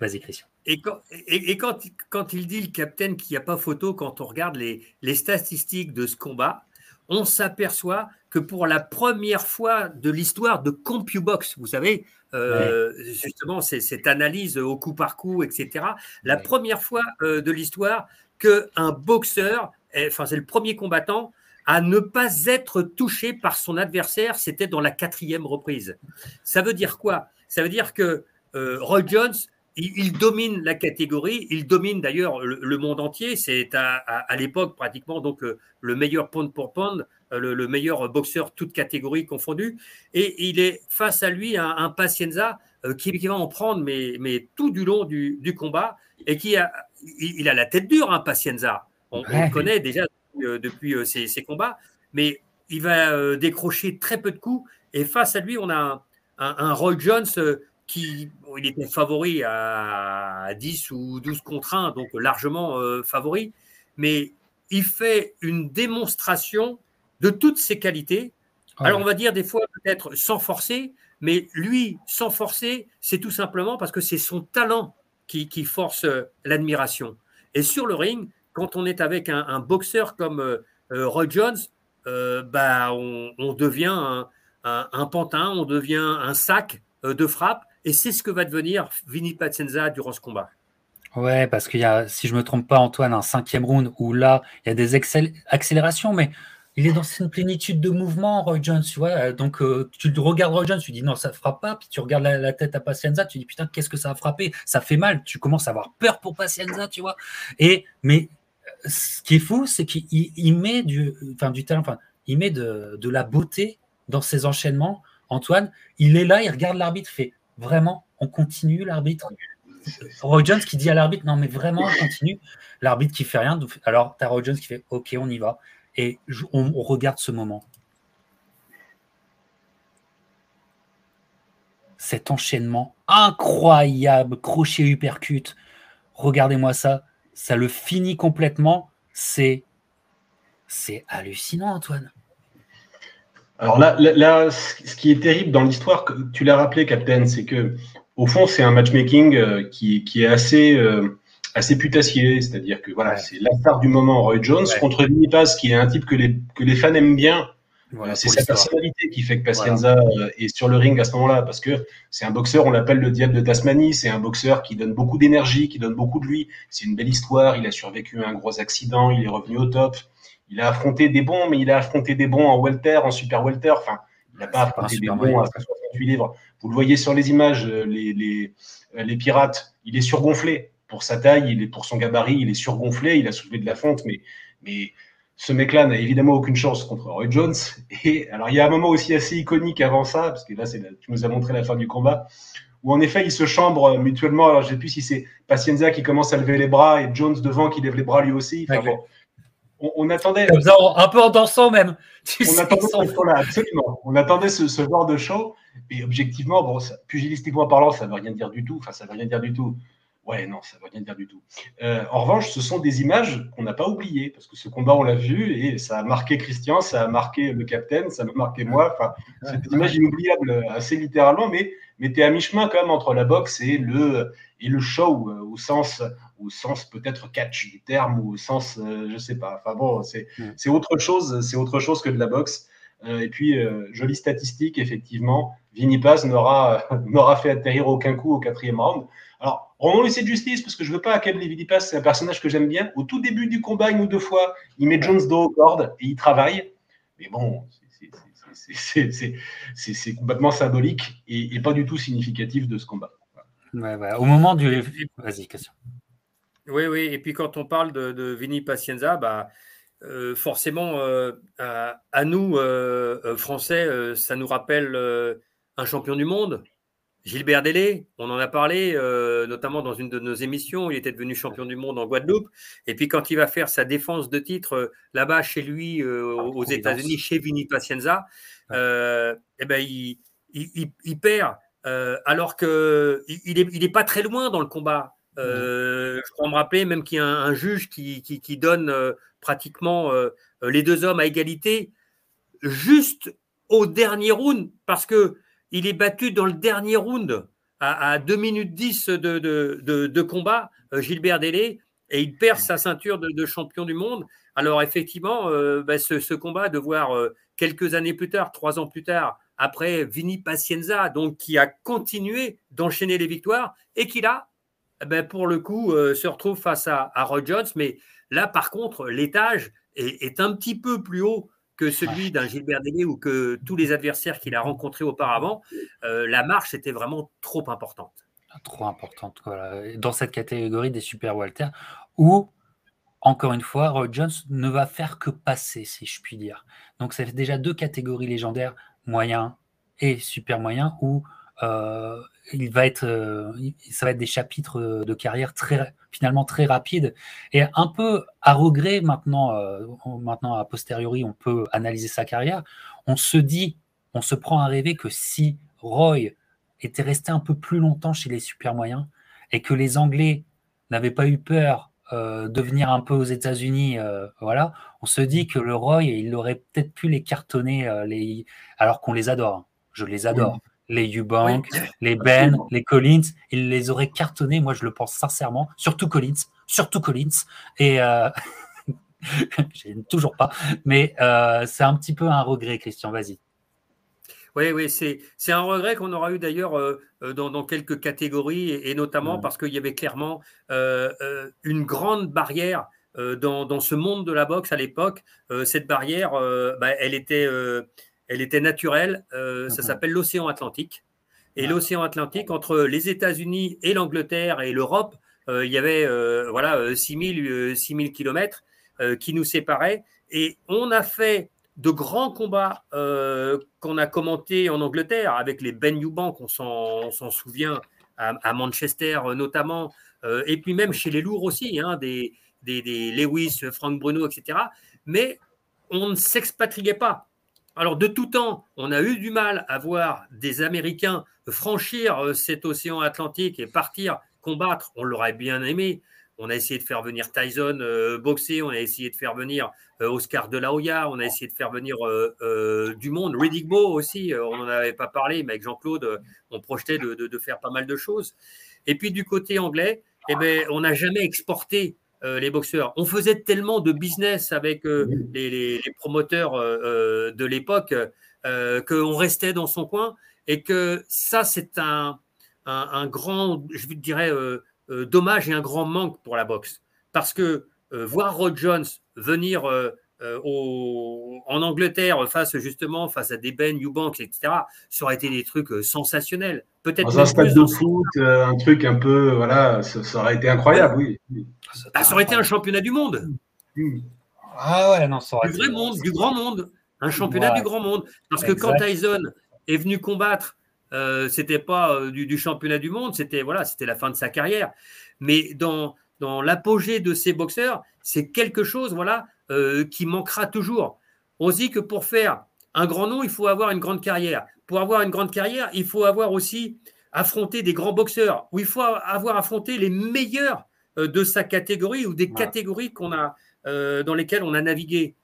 vas-y, Christian. Et, quand, et, quand, quand, il dit le capitaine qu'il n'y a pas photo, quand on regarde les, les statistiques de ce combat, on s'aperçoit que pour la première fois de l'histoire de CompuBox, vous savez, euh, justement, c'est cette analyse au coup par coup, etc. La première fois euh, de l'histoire qu'un boxeur, enfin c'est le premier combattant, à ne pas être touché par son adversaire. C'était dans la quatrième reprise. Ça veut dire quoi? Ça veut dire que euh, Roy Jones, il, domine la catégorie, il domine d'ailleurs le, monde entier. C'est à, l'époque pratiquement donc euh, le meilleur pound pour pound, euh, le, meilleur boxeur toute catégorie confondue. Et il est face à lui un, un Pacienza qui, va en prendre mais, mais tout du long du, combat et qui a, il, a la tête dure, hein, Pacienza. On, le connaît déjà depuis, ses, combats, mais il va décrocher très peu de coups. Et face à lui, on a un, un Roy Jones qui il était favori à 10 ou 12 contre 1, donc largement euh, favori, mais il fait une démonstration de toutes ses qualités. Alors on va dire des fois peut-être sans forcer, mais lui, sans forcer, c'est tout simplement parce que c'est son talent qui, force euh, l'admiration. Et sur le ring, quand on est avec un, boxeur comme euh, Roy Jones, bah, on, devient un, un, pantin, on devient un sac de frappe et c'est ce que va devenir Vinny Pacenza durant ce combat. Ouais, parce qu'il y a, si je me trompe pas, Antoine, un cinquième round où là, il y a des accélérations, mais il est dans une plénitude de mouvement, Roy Jones, tu. Euh, donc, euh, tu regardes Roy Jones, tu dis non, ça ne frappe pas. Puis tu regardes la, tête à Pacienza, tu dis putain, qu'est-ce que ça a frappé? Ça fait mal. Tu commences à avoir peur pour Pacienza, tu vois. Et, mais euh, ce qui est fou, c'est qu'il met du, enfin, du talent, enfin, il met de, de la beauté dans ses enchaînements. Antoine, il est là, il regarde l'arbitre, fait Vraiment, on continue l'arbitre? Roy Jones qui dit à l'arbitre, non mais vraiment, on continue. L'arbitre qui fait rien. Alors, tu as Roy Jones qui fait, ok, on y va. Et on, regarde ce moment. Cet enchaînement incroyable, crochet uppercut. Regardez-moi ça. Ça le finit complètement. C'est, c'est hallucinant, Antoine. Alors là, là, ce qui est terrible dans l'histoire, tu l'as rappelé, Captain, c'est que au fond, c'est un matchmaking euh, qui, qui est assez, euh, assez putassier. C'est-à-dire que voilà, c'est la star du moment, Roy Jones, contre Vinny Paz, qui est un type que les, que les fans aiment bien. Euh, c'est sa personnalité qui fait que Pacienza est sur le ring à ce moment-là, parce que c'est un boxeur, on l'appelle le diable de Tasmanie, c'est un boxeur qui donne beaucoup d'énergie, qui donne beaucoup de lui. C'est une belle histoire, il a survécu à un gros accident, il est revenu au top. Il a affronté des bons, mais il a affronté des bons en welter, en super welter. Enfin, il n'a pas affronté des bons à 68 livres. Vous le voyez sur les images, euh, les, les, euh, les, pirates, il est surgonflé. Pour sa taille, il est, pour son gabarit, il est surgonflé. Il a soulevé de la fonte, mais, mais ce mec-là n'a évidemment aucune chance contre Roy Jones. [LAUGHS] Et alors, il y a un moment aussi assez iconique avant ça, parce que là, c'est tu nous as montré la fin du combat, où en effet, ils se chambrent mutuellement. Alors, je ne sais plus si c'est Pacienza qui commence à lever les bras et Jones devant qui lève les bras lui aussi. Enfin, bon, on, attendait. Un peu en dansant même. [LAUGHS] on, attendait, absolument. on attendait ce, genre de show. Et objectivement, bon, pugilistiquement parlant, ça ne veut rien dire du tout. Enfin, ça ne veut rien dire du tout. Ouais, non, ça ne veut rien dire du tout. Euh, en revanche, ce sont des images qu'on n'a pas oubliées, parce que ce combat, on l'a vu, et ça a marqué Christian, ça a marqué le capitaine, ça m'a marqué moi. Enfin, c'est des images inoubliables, assez littéralement, mais, mais tu es à mi-chemin quand même entre la boxe et le, et le show, euh, au sens, au sens peut-être catch du terme, ou au sens, je euh, je sais pas. Enfin bon, c'est autre chose, c'est autre chose que de la boxe. et puis, jolie statistique, effectivement, Vinny Paz [LAUGHS] n'aura fait atterrir aucun coup au quatrième round. Alors, rendons lui cette justice, parce que je veux pas accabler Vinipas, c'est un personnage que j'aime bien. Au tout début du combat, une ou deux fois, il met Jones dos aux cordes et il travaille. Mais bon, c'est complètement symbolique et, pas du tout significatif de ce combat. Au moment du. Vas-y, question. Oui, oui. Et puis quand on parle de, de Vini Pacienza, bah, euh, forcément, euh, à, nous, euh, Français, ça nous rappelle un champion du monde. Gilbert Délé, on en a parlé, notamment dans une de nos émissions. Il était devenu champion du monde en Guadeloupe. Et puis, quand il va faire sa défense de titre là-bas, chez lui, euh, aux États-Unis, chez Vinny Pacienza, eh ben, il, perd. alors qu'il n'est il est pas très loin dans le combat. Je crois me rappeler même qu'il y a un, juge qui, donne pratiquement les deux hommes à égalité juste au dernier round parce que il est battu dans le dernier round à, 2 minutes 10 de, combat, euh, Gilbert Délé, et il perd sa ceinture de, champion du monde. Alors effectivement, euh, bah, ce, combat de voir euh, quelques années plus tard, trois ans plus tard, après Vini Pacienza, donc qui a continué d'enchaîner les victoires et qui là, ben, pour le coup, se retrouve face à, Roy Jones. Mais là, par contre, l'étage est, est, un petit peu plus haut que celui d'un Gilbert Délé ou que tous les adversaires qu'il a rencontrés auparavant, la marche était vraiment trop importante. Trop importante. Dans cette catégorie des super Walter, où encore une fois, Roy Jones ne va faire que passer, si je puis dire. Donc, ça fait déjà deux catégories légendaires, moyen et super moyen, où euh, il va être, euh, ça va être des chapitres de carrière très, finalement très rapides et un peu à regret maintenant, euh, maintenant a posteriori, on peut analyser sa carrière. On se dit, on se prend à rêver que si Roy était resté un peu plus longtemps chez les super moyens et que les Anglais n'avaient pas eu peur euh, de venir un peu aux États-Unis, euh, voilà, on se dit que le Roy, il aurait peut-être pu les cartonner, euh, les... alors qu'on les adore. Hein. Je les adore. Les Eubank, les Ben, les Collins, il les aurait cartonnés, moi je le pense sincèrement, surtout Collins, surtout Collins. Et [LAUGHS] toujours pas, mais c'est un petit peu un regret, Christian, vas-y. Oui, oui, c'est un regret qu'on aura eu d'ailleurs euh, euh, dans, quelques catégories, et, notamment parce qu'il y avait clairement euh, une grande barrière dans, ce monde de la boxe à l'époque. cette barrière, bah, elle, était, elle était naturelle, ça mhm. s'appelle l'océan Atlantique. Et l'océan Atlantique, entre les États-Unis et l'Angleterre et l'Europe, il y avait voilà, 6000 km qui nous séparaient. Et on a fait de grands combats euh, qu'on a commentés en Angleterre avec les Ben Eubank, on s'en souvient, à, Manchester euh, notamment, euh, et puis même chez les lourds aussi, hein, des, Lewis, Frank Bruno, etc. Mais on ne s'expatriait pas. Alors de tout temps, on a eu du mal à voir des Américains franchir cet océan Atlantique et partir combattre. On l'aurait bien aimé. On a essayé de faire venir Tyson euh, boxer, on a essayé de faire venir euh, Oscar de la on a essayé de faire venir euh, du monde, Riddick aussi, on n'en avait pas parlé, mais avec Jean-Claude, on projetait de, faire pas mal de choses. Et puis du côté anglais, eh ben, on n'a jamais exporté les boxeurs. On faisait tellement de business avec les, promoteurs de l'époque qu'on restait dans son coin et que ça, c'est un, un, grand, je dirais, euh, dommage et un grand manque pour la boxe. Parce que euh, voir Rod Jones venir euh, en Angleterre face justement face à des Ben, Eubanks, etc., ça aurait été des trucs sensationnels. Peut-être dans un stade de foot, un truc un peu, voilà, ça, aurait été incroyable, oui. Ah, ça aurait été un championnat du monde. Ah ouais, non, ça aurait du vrai monde, du grand monde, un championnat du grand monde. Parce que quand Tyson est venu combattre euh, c'était pas euh, du, championnat du monde, c'était voilà, c'était la fin de sa carrière. Mais dans, dans l'apogée de ces boxeurs, c'est quelque chose voilà euh, qui manquera toujours. On se dit que pour faire un grand nom, il faut avoir une grande carrière. Pour avoir une grande carrière, il faut avoir aussi affronté des grands boxeurs, ou il faut avoir affronté les meilleurs de sa catégorie ou des catégories qu'on a dans lesquelles on a navigué.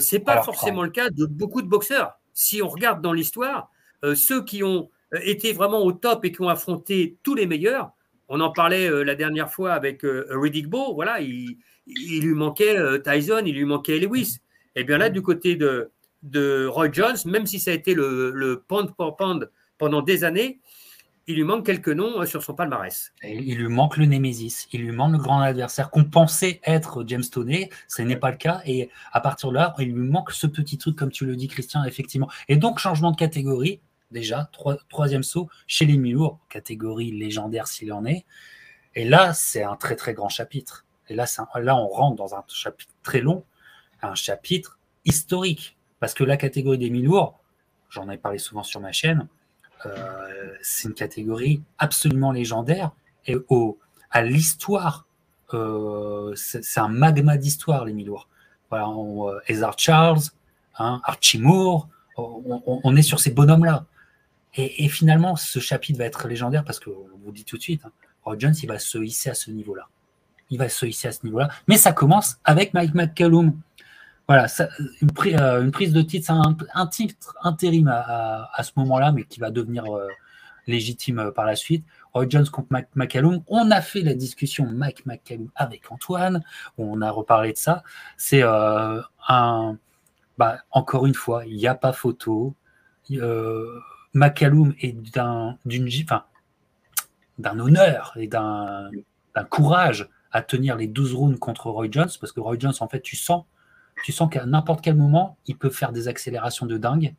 c'est pas forcément le cas de beaucoup de boxeurs. Si on regarde dans l'histoire, ceux qui ont euh, étaient vraiment au top et qui ont affronté tous les meilleurs. On en parlait euh, la dernière fois avec euh, Riddick. Voilà, il, lui manquait Tyson, il lui manquait Lewis. Et eh bien là, du côté de, de Roy Jones, même si ça a été le, le pound pour pound pendant des années, il lui manque quelques noms sur son palmarès. il lui manque le Némésis, il lui manque le grand adversaire qu'on pensait être James Toney, ce n'est pas le cas, et à partir de là, il lui manque ce petit truc, comme tu le dis, Christian, effectivement. Et donc, changement de catégorie, déjà, troisième saut chez les Milours, catégorie légendaire s'il en est. Et là, c'est un très très grand chapitre. Et là, là, on rentre dans un chapitre très long, un chapitre historique. Parce que la catégorie des Milours, j'en ai parlé souvent sur ma chaîne, euh, c'est une catégorie absolument légendaire. Et au, à l'histoire, euh, c'est un magma d'histoire, les Milours. Voilà, euh, Charles, hein, Archie Moore, on, est sur ces bonhommes-là. Et, finalement, ce chapitre va être légendaire parce que, on vous dit tout de suite, hein, Roy Jones, il va se hisser à ce niveau-là. Il va se hisser à ce niveau-là. Mais ça commence avec Mike McCallum. Voilà, euh, une, prise de titre, un, titre intérim à, ce moment-là, mais qui va devenir euh, légitime euh, par la suite. Roy Jones contre Mike McCallum. On a fait la discussion Mike McCallum avec Antoine. On a reparlé de ça. C'est un. Bah, encore une fois, il n'y a pas photo. McCallum est d'un, honneur et d'un, courage à tenir les 12 rounds contre Roy Jones, parce que Roy Jones, en fait, tu sens tu sens qu'à n'importe quel moment, il peut faire des accélérations de dingue.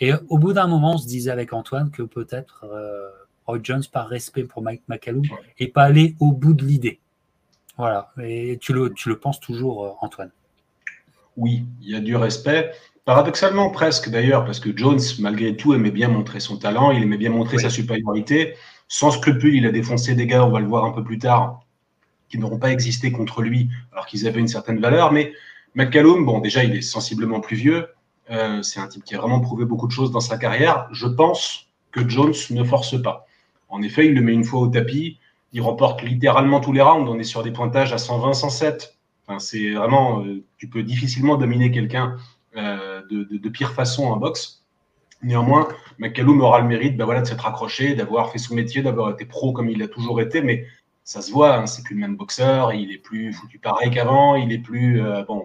Et au bout d'un moment, on se disait avec Antoine que peut-être euh, Roy Jones, par respect pour Mike McCallum, n'est pas allé au bout de l'idée. Voilà. Et tu le, tu le penses toujours, euh, Antoine? Oui, il y a du respect. Paradoxalement, presque d'ailleurs, parce que Jones, malgré tout, aimait bien montrer son talent, il aimait bien montrer sa supériorité. Sans scrupule, il a défoncé des gars, on va le voir un peu plus tard, qui n'auront pas existé contre lui, alors qu'ils avaient une certaine valeur. Mais McCallum, bon, déjà, il est sensiblement plus vieux. Euh, c'est un type qui a vraiment prouvé beaucoup de choses dans sa carrière. Je pense que Jones ne force pas. En effet, il le met une fois au tapis. Il remporte littéralement tous les rounds. On est sur des pointages à 120, 107. Enfin, c'est vraiment, euh, tu peux difficilement dominer quelqu'un euh, de, pire façon en boxe. Néanmoins, McCallum aura le mérite ben voilà, de s'être accroché, d'avoir fait son métier, d'avoir été pro comme il a toujours été. Mais ça se voit, hein, c'est plus le même boxeur. Il est plus foutu pareil qu'avant. Il est plus bon.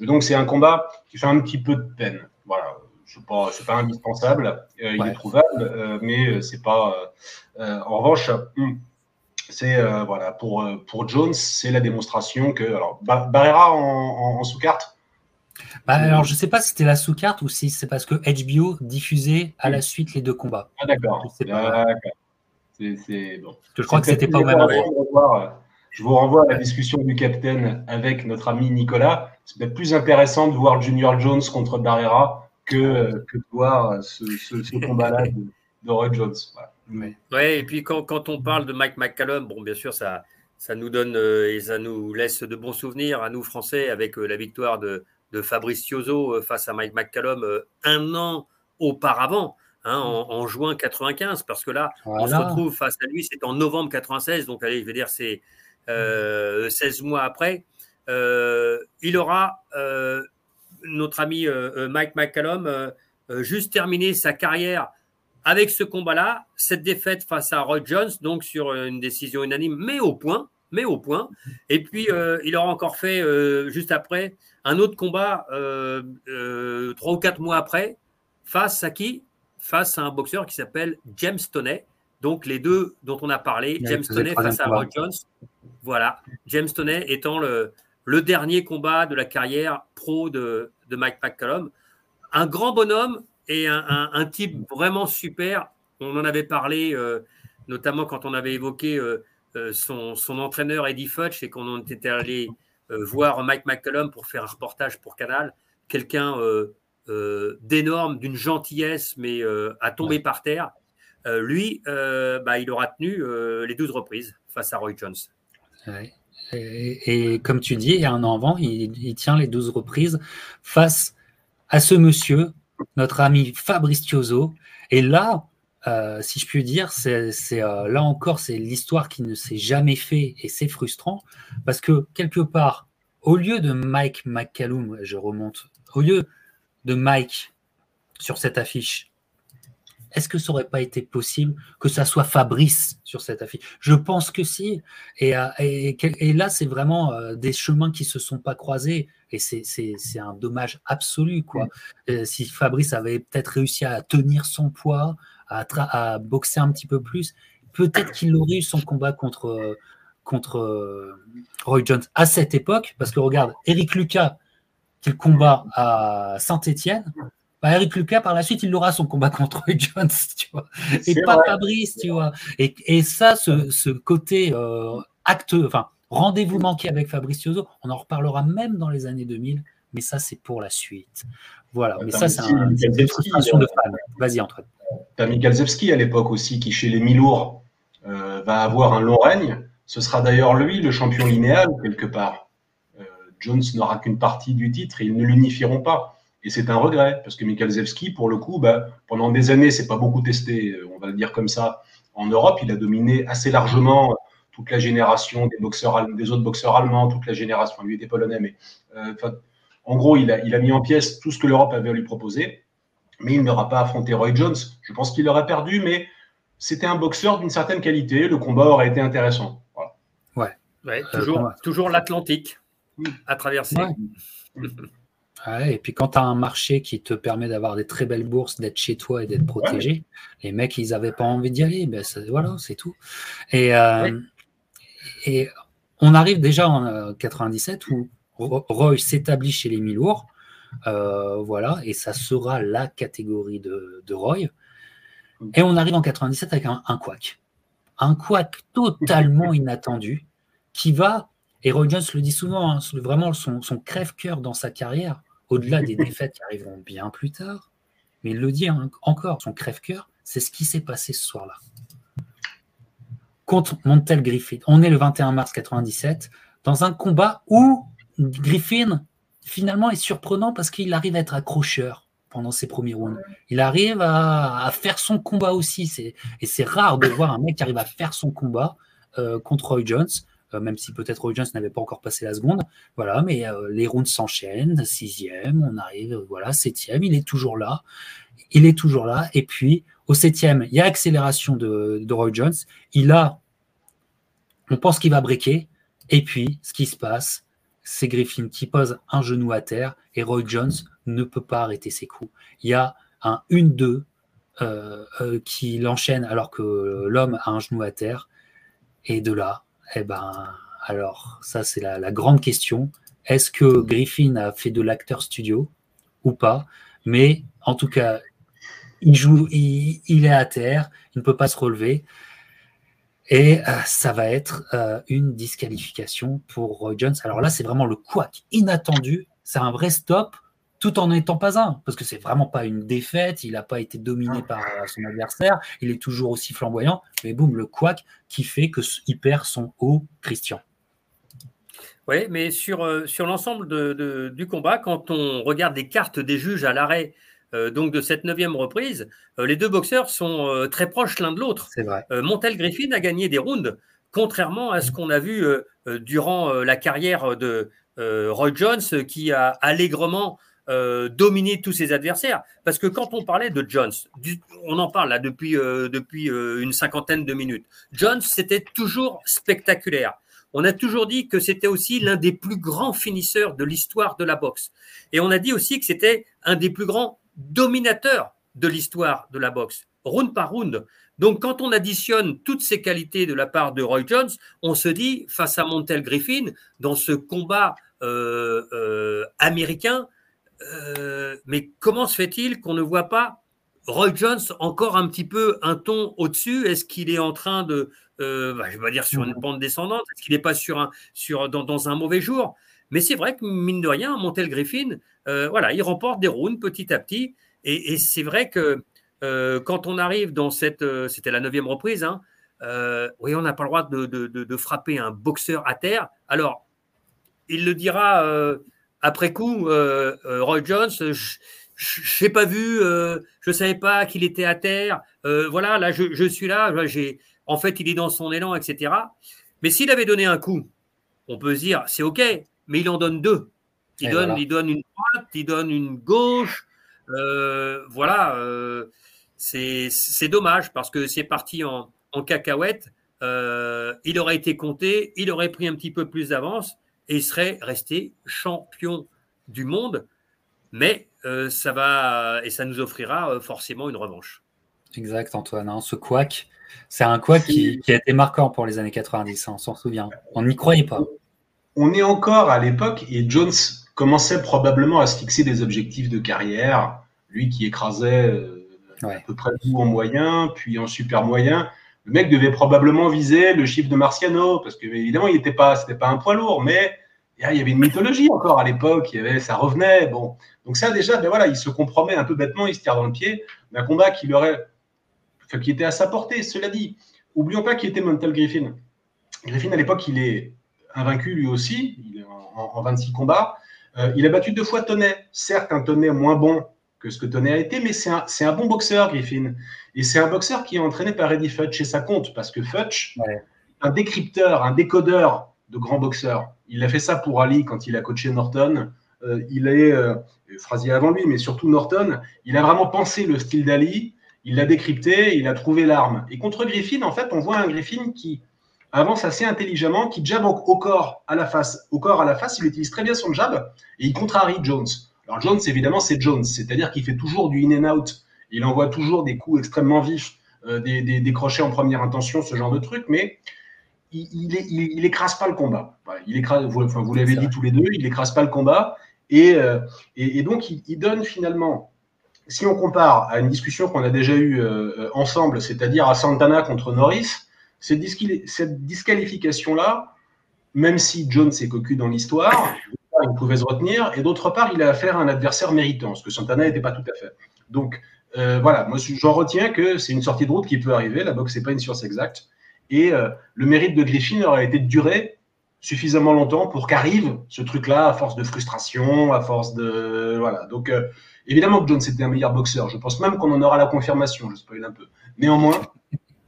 Donc c'est un combat qui fait un petit peu de peine. Voilà, c'est pas, pas indispensable, euh, il est trouvable, euh, mais euh, c'est pas. en revanche, hmm, c'est voilà pour pour Jones, c'est la démonstration que alors Barrera en, sous-carte. Bah, alors je sais pas si c'était la sous-carte ou si c'est parce que HBO diffusait à la suite les deux combats. Ah d'accord. C'est bon. Je crois que c'était pas au même moment. Je vous renvoie à la discussion du capitaine avec notre ami Nicolas. C'est peut-être plus intéressant de voir Junior Jones contre Barrera que, que de voir ce, ce, combat-là de, de, Roy Jones. Oui, ouais, et puis quand, quand, on parle de Mike McCallum, bon, bien sûr, ça, ça nous donne euh, et ça nous laisse de bons souvenirs à nous Français avec euh, la victoire de, de Fabrice Tiozo euh, face à Mike McCallum un an auparavant. Hein, en, juin 95, parce que là, on se retrouve face à lui, c'est en novembre 96, donc allez, je vais dire, c'est 16 mois après. il aura notre ami euh, euh, Mike McCallum euh, juste terminé sa carrière avec ce combat-là, cette défaite face à Roy Jones, donc sur une décision unanime, mais au point, mais au point. Et puis, il aura encore fait, juste après, un autre combat, trois ou quatre mois après, face à qui? Face à un boxeur qui s'appelle James Toney. Donc, les deux dont on a parlé, James Toney face à Roy Jones. Voilà, James Toney étant le, le dernier combat de la carrière pro de, Mike McCallum. Un grand bonhomme et un, type vraiment super. On en avait parlé, euh, notamment quand on avait évoqué euh, euh, son, entraîneur Eddie Futch et qu'on était allé voir Mike McCallum pour faire un reportage pour Canal. Quelqu'un d'énorme, d'une gentillesse, mais à tomber par terre. lui, bah, il aura tenu les 12 reprises face à Roy Jones. Et, comme tu dis, il y a un an avant, il, tient les 12 reprises face à ce monsieur, notre ami Fabrice. Et là, euh, si je puis dire, c'est euh, là encore, c'est l'histoire qui ne s'est jamais fait et c'est frustrant parce que quelque part, au lieu de Mike McCallum, je remonte, au lieu de Mike sur cette affiche, est-ce que ça aurait pas été possible que ça soit Fabrice sur cette affiche? Je pense que si. Et, euh, et, là, c'est vraiment des chemins qui se sont pas croisés. Et c'est un dommage absolu. Quoi. Euh, si Fabrice avait peut-être réussi à tenir son poids, à, à boxer un petit peu plus, peut-être qu'il aurait eu son combat contre, contre Roy Jones à cette époque. Parce que regarde, Eric Lucas, qui combat à Saint-Etienne, bah, Eric Lucas, par la suite, il aura son combat contre Jones, [LAUGHS] tu vois. Et pas Fabrice, tu vois. Et, et ça, ce, ce côté euh, acte, enfin, rendez-vous manqué avec Fabrice Tiozo, on en reparlera même dans les années 2000, mais ça, c'est pour la suite. Voilà. Mais ça, c'est un, une frustration de fan. Vas-y, Antoine. T'as Mikalzewski à l'époque aussi, qui chez les Milours euh, va avoir un long règne. Ce sera d'ailleurs lui le champion linéal, quelque part. Euh, Jones n'aura qu'une partie du titre, ils ne l'unifieront pas. Et c'est un regret, parce que Zevski, pour le coup, bah, pendant des années, c'est pas beaucoup testé, euh, on va le dire comme ça. En Europe, il a dominé assez largement toute la génération des, boxeurs, des autres boxeurs allemands, toute la génération, lui était polonais, mais euh, en gros, il a, il a mis en pièces tout ce que l'Europe avait à lui proposer, mais il n'aura pas affronté Roy Jones. Je pense qu'il aurait perdu, mais c'était un boxeur d'une certaine qualité, le combat aurait été intéressant. Ouais. ouais toujours, toujours l'Atlantique à traverser. [LAUGHS] et puis quand tu as un marché qui te permet d'avoir des très belles bourses, d'être chez toi et d'être protégé, les mecs, ils n'avaient pas envie d'y aller. Ben, voilà, c'est tout. Et, euh, et on arrive déjà en 97 euh, où Roy s'établit chez les mi-lourds. voilà, et ça sera la catégorie de, Roy. Et on arrive en 97 avec un, un quack. Un quack totalement inattendu qui va, et Roy Jones le dit souvent, hein, vraiment son, son crève-cœur dans sa carrière, au-delà des [LAUGHS] défaites qui arriveront bien plus tard, mais il le dit encore, son crève-cœur, c'est ce qui s'est passé ce soir-là. Contre Montel Griffin. On est le 21 mars 97, dans un combat où Griffin, finalement, est surprenant parce qu'il arrive à être accrocheur pendant ses premiers rounds. Il arrive à, faire son combat aussi. Et c'est rare de voir un mec qui arrive à faire son combat euh, contre Roy Jones. Euh, même si peut-être Roy Jones n'avait pas encore passé la seconde. Voilà, mais euh, les rounds s'enchaînent, sixième, on arrive, voilà, septième, il est toujours là. Il est toujours là. Et puis, au septième, il y a accélération de, Roy Jones. Il a, on pense qu'il va breaker. Et puis, ce qui se passe, c'est Griffin qui pose un genou à terre et Roy Jones ne peut pas arrêter ses coups. Il y a un 1-2 euh, qui l'enchaîne alors que l'homme a un genou à terre. Et de là, eh ben, alors, ça, c'est la, grande question. Est-ce que Griffin a fait de l'acteur studio ou pas? Mais en tout cas, il joue, il, est à terre, il ne peut pas se relever. Et euh, ça va être euh, une disqualification pour Roy Jones. Alors là, c'est vraiment le quack inattendu. C'est un vrai stop tout en n'étant pas un, parce que c'est vraiment pas une défaite, il n'a pas été dominé par euh, son adversaire, il est toujours aussi flamboyant, mais boum, le quack qui fait qu'il perd son haut Christian. Oui, mais sur, euh, sur l'ensemble de, du combat, quand on regarde les cartes des juges à l'arrêt euh, donc de cette neuvième reprise, les deux boxeurs sont très proches l'un de l'autre. C'est vrai. Montel Griffin a gagné des rounds, contrairement à ce qu'on a vu durant la carrière de Roy Jones, qui a allègrement euh, dominer tous ses adversaires. Parce que quand on parlait de Jones, on en parle là depuis, euh, depuis euh, une cinquantaine de minutes. Jones, c'était toujours spectaculaire. On a toujours dit que c'était aussi l'un des plus grands finisseurs de l'histoire de la boxe. Et on a dit aussi que c'était un des plus grands dominateurs de l'histoire de la boxe, round par round. Donc, quand on additionne toutes ces qualités de la part de Roy Jones, on se dit, face à Montel Griffin, dans ce combat américain, euh, mais comment se fait-il qu'on ne voit pas Roy Jones encore un petit peu un ton au-dessus? Est-ce qu'il est en train de, euh, bah, je vais dire sur une pente descendante Est-ce qu'il n'est pas sur un, sur, dans, un mauvais jour? Mais c'est vrai que mine de rien, Montel Griffin, euh, voilà, il remporte des rounds petit à petit. Et, c'est vrai que quand on arrive dans cette, c'était la neuvième reprise, hein, oui, on n'a pas le droit de, frapper un boxeur à terre. Alors, il le dira après coup, euh, euh, Roy Jones, je n'ai pas vu, euh, je ne savais pas qu'il était à terre. voilà, là, je, suis là. en fait, il est dans son élan, etc. Mais s'il avait donné un coup, on peut se dire, c'est OK, mais il en donne deux. Il, donne, il donne une droite, il donne une gauche. voilà, c'est dommage parce que c'est parti en, en cacahuète. il aurait été compté, il aurait pris un petit peu plus d'avance et il serait resté champion du monde. Mais euh, ça va et ça nous offrira euh, forcément une revanche. Exact, Antoine. Hein. ce quack, c'est un quack qui, a été marquant pour les années 90, hein, on s'en souvient. On n'y croyait pas. On est encore à l'époque et Jones commençait probablement à se fixer des objectifs de carrière. Lui qui écrasait euh, à peu près tout en moyen, puis en super moyen. Le mec devait probablement viser le chiffre de Marciano, parce que évidemment, il n'était pas, c'était pas un poids lourd, mais il y avait une mythologie encore à l'époque, il y avait, ça revenait. Bon, donc ça déjà, ben voilà, il se compromet un peu bêtement, il se tire dans le pied d'un combat qui aurait, qui était à sa portée. Cela dit, oublions pas qui était Montel Griffin. Griffin à l'époque, il est invaincu lui aussi, il est en, 26 combats. Euh, il a battu deux fois Tonnet, certes un Tonnet moins bon que ce que Tonnet a été, mais c'est un, un, bon boxeur, Griffin. Et c'est un boxeur qui est entraîné par Eddie Futch et ça compte parce que Futch, un décrypteur, un décodeur de grands boxeurs. Il a fait ça pour Ali quand il a coaché Norton. Euh, il est, euh, Frazier avant lui, mais surtout Norton, il a vraiment pensé le style d'Ali, il l'a décrypté, il a trouvé l'arme. Et contre Griffin, en fait, on voit un Griffin qui avance assez intelligemment, qui jab au corps à la face. Au corps à la face, il utilise très bien son jab et il contrarie Jones. Alors Jones, évidemment, c'est Jones, c'est-à-dire qu'il fait toujours du in and out. Il envoie toujours des coups extrêmement vifs, euh, des, des, des, crochets en première intention, ce genre de truc, mais il, écrase pas le combat. il écrase, vous, enfin, vous l'avez dit tous les deux, il écrase pas le combat. Et, euh, et, donc, il, donne finalement, si on compare à une discussion qu'on a déjà eue euh, ensemble, c'est-à-dire à Santana contre Norris, cette, cette disqualification-là, même si Jones est cocu dans l'histoire, il pouvait se retenir, et d'autre part, il a affaire à un adversaire méritant, ce que Santana n'était pas tout à fait. Donc, euh, voilà, moi, j'en retiens que c'est une sortie de route qui peut arriver. La boxe, n'est pas une science exacte. Et euh, le mérite de Griffin aurait été de durer suffisamment longtemps pour qu'arrive ce truc-là à force de frustration, à force de. Voilà. Donc, euh, évidemment que Jones était un meilleur boxeur. Je pense même qu'on en aura la confirmation, je spoil un peu. Néanmoins,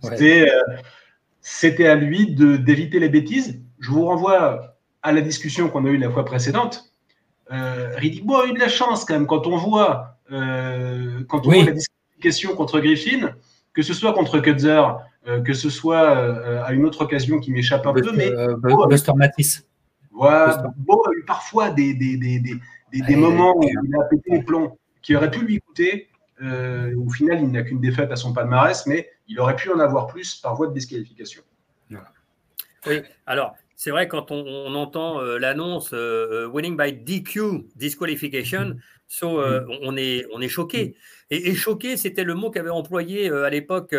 c'était, c'était à lui de, d'éviter les bêtises. Je vous renvoie à la discussion qu'on a eue la fois précédente. Euh, Riddick a eu de la chance quand même quand on voit, quand on voit la disqualification contre Griffin, que ce soit contre Kutzer, euh, que ce soit euh, à une autre occasion qui m'échappe un peu, mais euh, Buster Matisse. Voilà, Beau a eu parfois des, des, des, des moments où il a pété les plombs qui auraient pu lui coûter. au final, il n'a qu'une défaite à son palmarès, mais il aurait pu en avoir plus par voie de disqualification. Oui, alors c'est vrai quand on, entend l'annonce winning by DQ, disqualification, so, mm. on, est, on est choqué. Et, et choqué, c'était le mot qu'avait employé à l'époque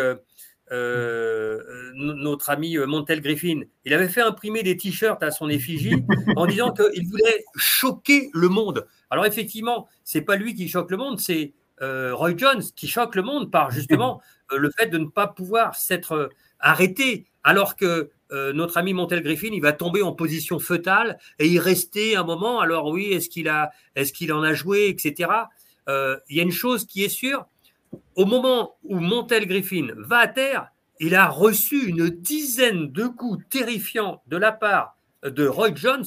euh, notre ami euh, Montel Griffin. Il avait fait imprimer des t-shirts à son effigie [LAUGHS] en disant qu'il voulait choquer le monde. Alors effectivement, c'est pas lui qui choque le monde, c'est euh, Roy Jones qui choque le monde par justement [LAUGHS] le fait de ne pas pouvoir s'être arrêté alors que notre ami Montel Griffin, il va tomber en position fœtale et y rester un moment. Alors oui, est-ce qu'il a, est-ce qu'il en a joué, etc. Il y a une chose qui est sûre, au moment où Montel Griffin va à terre, il a reçu une dizaine de coups terrifiants de la part de Roy Jones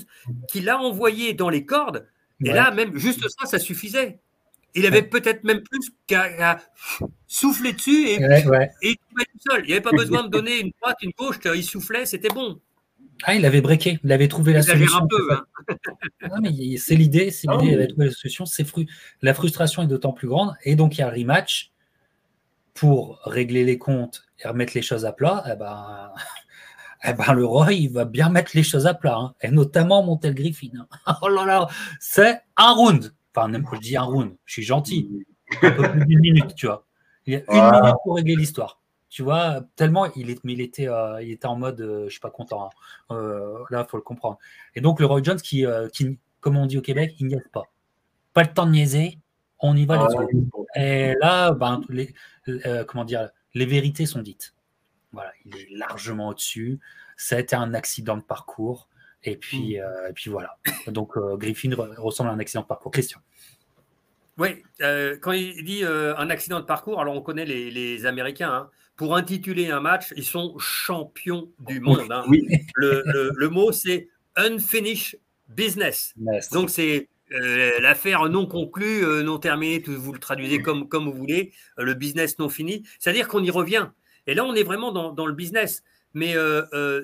qui l'a envoyé dans les cordes. Et là, même juste ça, ça suffisait. Il avait peut-être même plus qu'à souffler dessus et, et, il tout seul. Il n'y avait pas besoin de donner une droite, une gauche, il soufflait, c'était bon. Ah, il avait breaké, il avait trouvé la solution. un peu. Hein. c'est l'idée, c'est l'idée, il avait trouvé la solution. La frustration est d'autant plus grande. Et donc, il y a un rematch pour régler les comptes et remettre les choses à plat, eh ben, [LAUGHS] eh ben, le roi, il va bien mettre les choses à plat, hein. et notamment Montel Griffin. [LAUGHS] oh là là, c'est un round. Enfin, je dis un round, je suis gentil. Un peu plus d'une minute, tu vois. Il y a une minute pour régler l'histoire. Tu vois, tellement il, est, il, était, euh, il était en mode, euh, je suis pas content. Hein. Euh, là, il faut le comprendre. Et donc, le Roy Jones, qui, qui comme on dit au Québec, il n'y a pas. Pas le temps de niaiser, on y va, les Et là, ben, les, euh, comment dire, les vérités sont dites. Voilà, il est largement au-dessus. Ça a été un accident de parcours. Et puis, mm. euh, et puis voilà. Donc, euh, Griffin ressemble à un accident de parcours. Question. Oui, quand il dit un accident de parcours, alors on connaît les, Américains. Hein. Pour intituler un match, ils sont champions du monde. Hein. Oui. [LAUGHS] Le, le, mot, c'est unfinished business. Donc, c'est euh, l'affaire non conclue, euh, non terminée, vous le traduisez comme, comme vous voulez, euh, le business non fini, c'est-à-dire qu'on y revient. Et là, on est vraiment dans, le business. Mais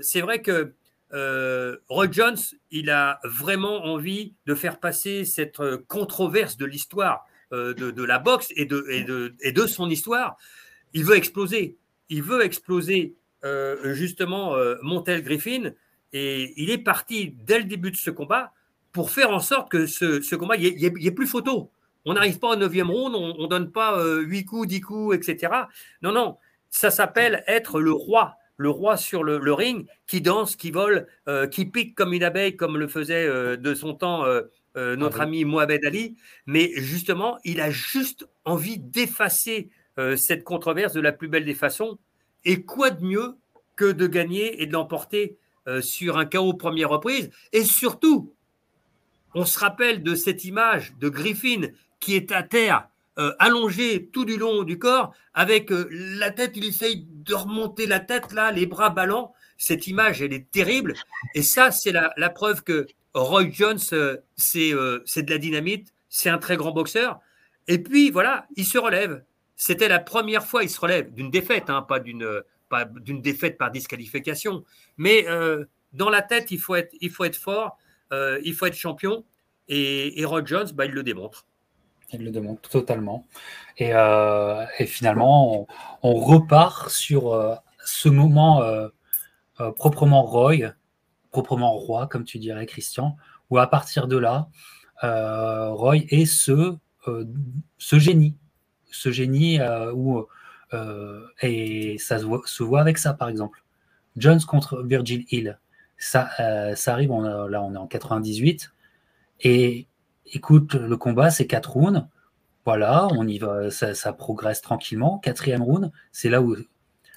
c'est vrai que Roy Jones, il a vraiment envie de faire passer cette controverse de l'histoire de, la boxe et de, son histoire. Il veut exploser. Il veut exploser justement Montel Griffin. Et il est parti dès le début de ce combat pour faire en sorte que ce, combat, il n'y ait, plus photo. On n'arrive pas au 9e round, on ne donne pas 8 euh, coups, 10 coups, etc. Non, non, ça s'appelle être le roi, le roi sur le, ring, qui danse, qui vole, euh, qui pique comme une abeille, comme le faisait euh, de son temps notre ah ami Mohamed Ali. Mais justement, il a juste envie d'effacer cette controverse de la plus belle des façons. Et quoi de mieux que de gagner et de l'emporter sur un chaos première reprise? Et surtout, on se rappelle de cette image de Griffin qui est à terre, euh, allongé tout du long du corps, avec euh, la tête, il essaye de remonter la tête là, les bras ballants. Cette image, elle est terrible. Et ça, c'est la, preuve que Roy Jones, euh, c'est de la dynamite, c'est un très grand boxeur. Et puis voilà, il se relève. C'était la première fois il se relève d'une défaite, hein, pas d'une défaite par disqualification. Mais dans la tête, il faut être, fort. Il faut être champion. Et, et Rod Jones, bah, il le démontre. Le démontre totalement. Et, euh, finalement, on, repart sur euh, ce moment proprement Roy, proprement roi, comme tu dirais, Christian, où à partir de là, Roy est ce, génie, ce génie où, et ça se voit, avec ça, par exemple. Jones contre Virgil Hill, ça, ça arrive, là on est en 98, et écoute, le combat, c'est 4 rounds. Voilà, on y va, ça, progresse tranquillement. Quatrième round, c'est là où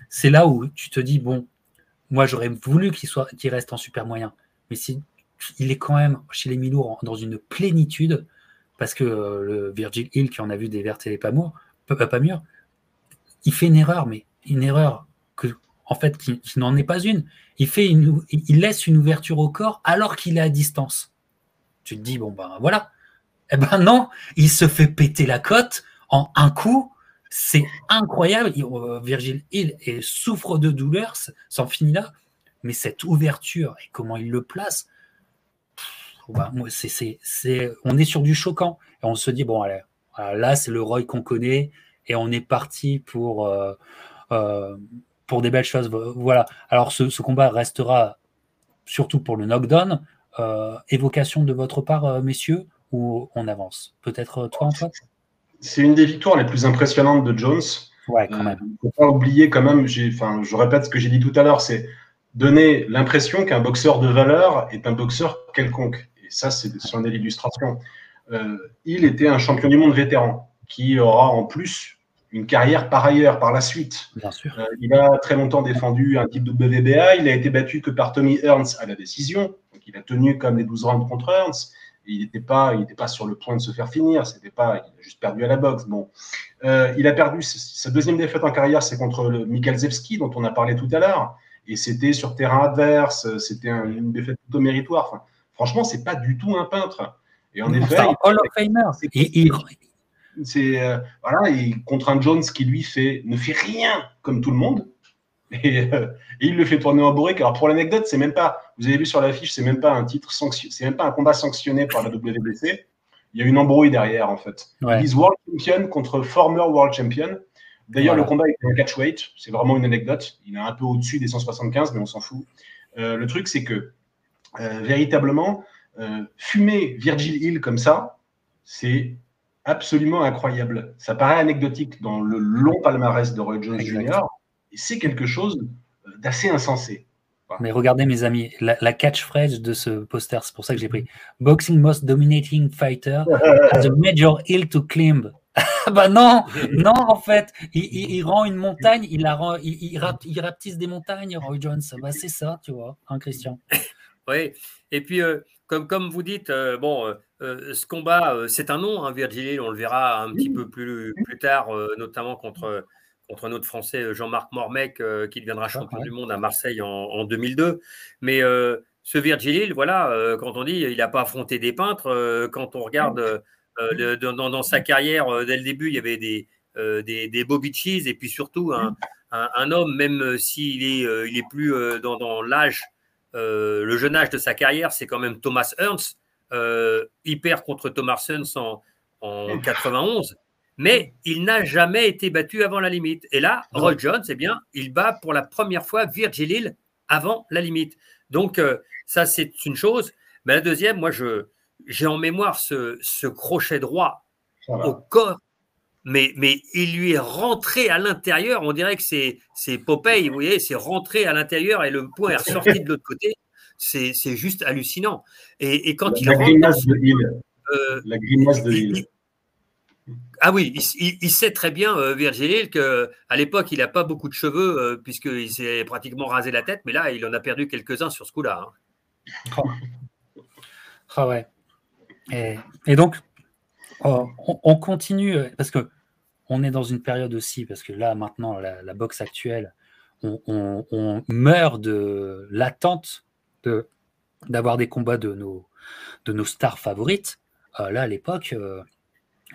c'est là tu te dis bon, moi j'aurais voulu qu'il soit, qu'il reste en super moyen, mais il est quand même chez les Milours dans une plénitude parce que euh, le Virgil Hill qui en a vu des vertes et des pas, mûrs, pas il fait une erreur, mais une erreur que en fait qui, n'en est pas une. Il fait une, il laisse une ouverture au corps alors qu'il est à distance. Tu te dis bon ben voilà, eh ben non, il se fait péter la cote en un coup. C'est incroyable. Euh, Virgil Hill souffre de douleur, s'en finit là. Mais cette ouverture et comment il le place, on est sur du choquant. On se dit, bon, allez, là, c'est le Roy qu'on connaît et on est parti pour, euh, euh, pour des belles choses. Voilà. Alors, ce, combat restera surtout pour le knockdown. évocation de votre part, messieurs? On avance Peut-être euh, toi, Antoine? C'est une des victoires les plus impressionnantes de Jones. Ouais, quand même. Il ne faut pas oublier quand même, enfin, je répète ce que j'ai dit tout à l'heure, c'est donner l'impression qu'un boxeur de valeur est un boxeur quelconque. Et ça, c'est c'en est l'illustration. Euh, il était un champion du monde vétéran qui aura en plus une carrière par ailleurs, par la suite. Bien sûr. Euh, il a très longtemps défendu un type WBA. Il a été battu que par Tommy Hearns à la décision. Donc, il a tenu comme les 12 rounds contre Hearns il n'était pas, il pas sur le point de se faire finir. C'était pas, il a juste perdu à la boxe. Bon, euh, il a perdu sa deuxième défaite en carrière, c'est contre le Mikhail Zevski, dont on a parlé tout à l'heure, et c'était sur terrain adverse. C'était une défaite plutôt méritoire. Enfin, franchement, c'est pas du tout un peintre. Et en effet, Hall of Famer. C'est euh, voilà, il contre un Jones qui lui fait ne fait rien comme tout le monde. [LAUGHS] Euh, et, il le fait tourner en bourrique. Alors pour l'anecdote, c'est même pas, vous avez vu sur l'affiche, c'est même pas un titre sanctionné, c'est même pas un combat sanctionné par la WBC. Il y a une embrouille derrière en fait. Ouais. Ils World Champion contre former World Champion. D'ailleurs, le combat est un catchweight. C'est vraiment une anecdote. Il est un peu au-dessus des 175, mais on s'en fout. Euh, le truc, c'est que euh, véritablement, fumer Virgil Hill comme ça, c'est absolument incroyable. Ça paraît anecdotique dans le long palmarès de Roy Jones Jr c'est quelque chose d'assez insensé. Mais regardez mes amis, la, catchphrase de ce poster, c'est pour ça que j'ai pris [LAUGHS] Boxing most dominating fighter has a major hill to climb. [LAUGHS] bah non, non en fait, il, rend une montagne, il, la rend, il, rapetisse des montagnes, Roy Jones. Bah, c'est ça, tu vois, hein, Christian. [LAUGHS] Oui, et puis euh, comme, comme vous dites, euh, bon, euh, ce combat, c'est un nom, hein, Virgil, on le verra un petit peu plus, plus tard, notamment contre contre notre Français euh, Jean-Marc Mormec, euh, qui deviendra champion du monde à Marseille en, 2002. Mais euh, ce Virgil voilà, quand on dit il n'a pas affronté des peintres, quand on regarde dans, sa carrière, dès le début, il y avait des, des, des et puis surtout un, homme, même s'il est, il est plus dans, l'âge, le jeune âge de sa carrière, c'est quand même Thomas Ernst. il perd contre Thomas Ernst en, en 91 mais il n'a jamais été battu avant la limite. Et là, Roy Jones, eh bien, il bat pour la première fois Virgil Hill avant la limite. Donc, euh, ça, c'est une chose. Mais la deuxième, moi, je, j'ai en mémoire ce, crochet droit au corps, mais, mais il lui est rentré à l'intérieur. On dirait que c'est, c'est Popeye, vous voyez, c'est rentré à l'intérieur et le point est ressorti [LAUGHS] de l'autre côté. C'est, juste hallucinant. Et, quand il rentre. De euh, la grimace de Hill. Ah oui, il, sait très bien, euh, Virgil Hill, qu'à l'époque, il n'a pas beaucoup de cheveux, euh, puisqu'il s'est pratiquement rasé la tête, mais là, il en a perdu quelques-uns sur ce coup-là. Hein. Ah ouais. Et, donc, oh, on, continue, euh, parce que on est dans une période aussi, parce que là, maintenant, la, boxe actuelle, on, meurt de l'attente d'avoir des combats de nos, de nos stars favorites. là, à l'époque,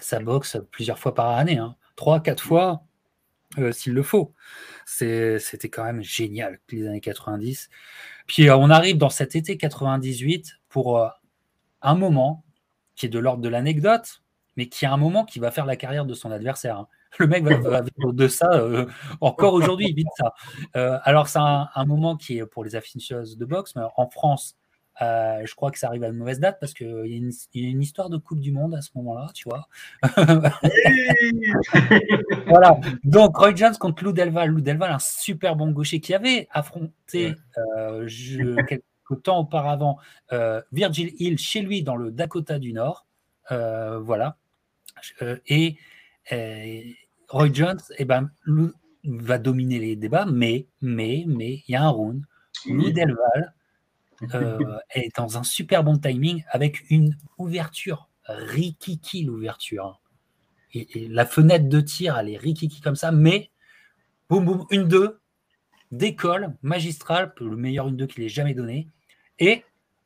ça boxe plusieurs fois par année, hein. trois, quatre fois euh, s'il le faut. C'était quand même génial, les années 90. Puis euh, on arrive dans cet été 98 pour euh, un moment qui est de l'ordre de l'anecdote, mais qui est un moment qui va faire la carrière de son adversaire. Hein. Le mec va, vivre de ça. Encore aujourd'hui, il vit de ça. Alors, c'est un, moment qui est pour les aficionados de boxe, mais en France, euh, je crois que ça arrive à une mauvaise date parce qu'il y, y, a une histoire de Coupe du Monde à ce moment-là, tu vois. [LAUGHS] voilà. Donc, Roy Jones contre Lou Delval. Lou Delval, un super bon gaucher qui avait affronté quelques temps auparavant Virgil Hill chez lui dans le Dakota du Nord. voilà. et Roy Jones, eh ben, va dominer les débats, mais, mais, mais, il y a un round. Lou Delval euh, est dans un super bon timing avec une ouverture rikiki, l'ouverture. Et, la fenêtre de tir, elle est rikiki comme ça, mais boum, boum, une deux, décolle, magistrale, le meilleur une deux qu'il ait jamais donné. Et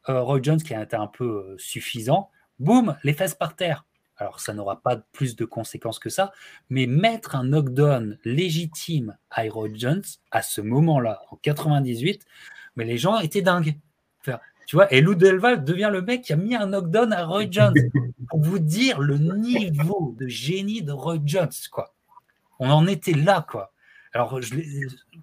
euh, Roy Jones, qui a été un peu euh, suffisant, boum, les fesses par terre. Alors, ça n'aura pas plus de conséquences que ça, mais mettre un knockdown légitime à Roy Jones à ce moment-là, en 98, mais les gens étaient dingues. Tu vois, et Lou Delval devient le mec qui a mis un knockdown à Roy Jones [LAUGHS] pour vous dire le niveau de génie de Roy Jones, quoi. On en était là, quoi. Alors, je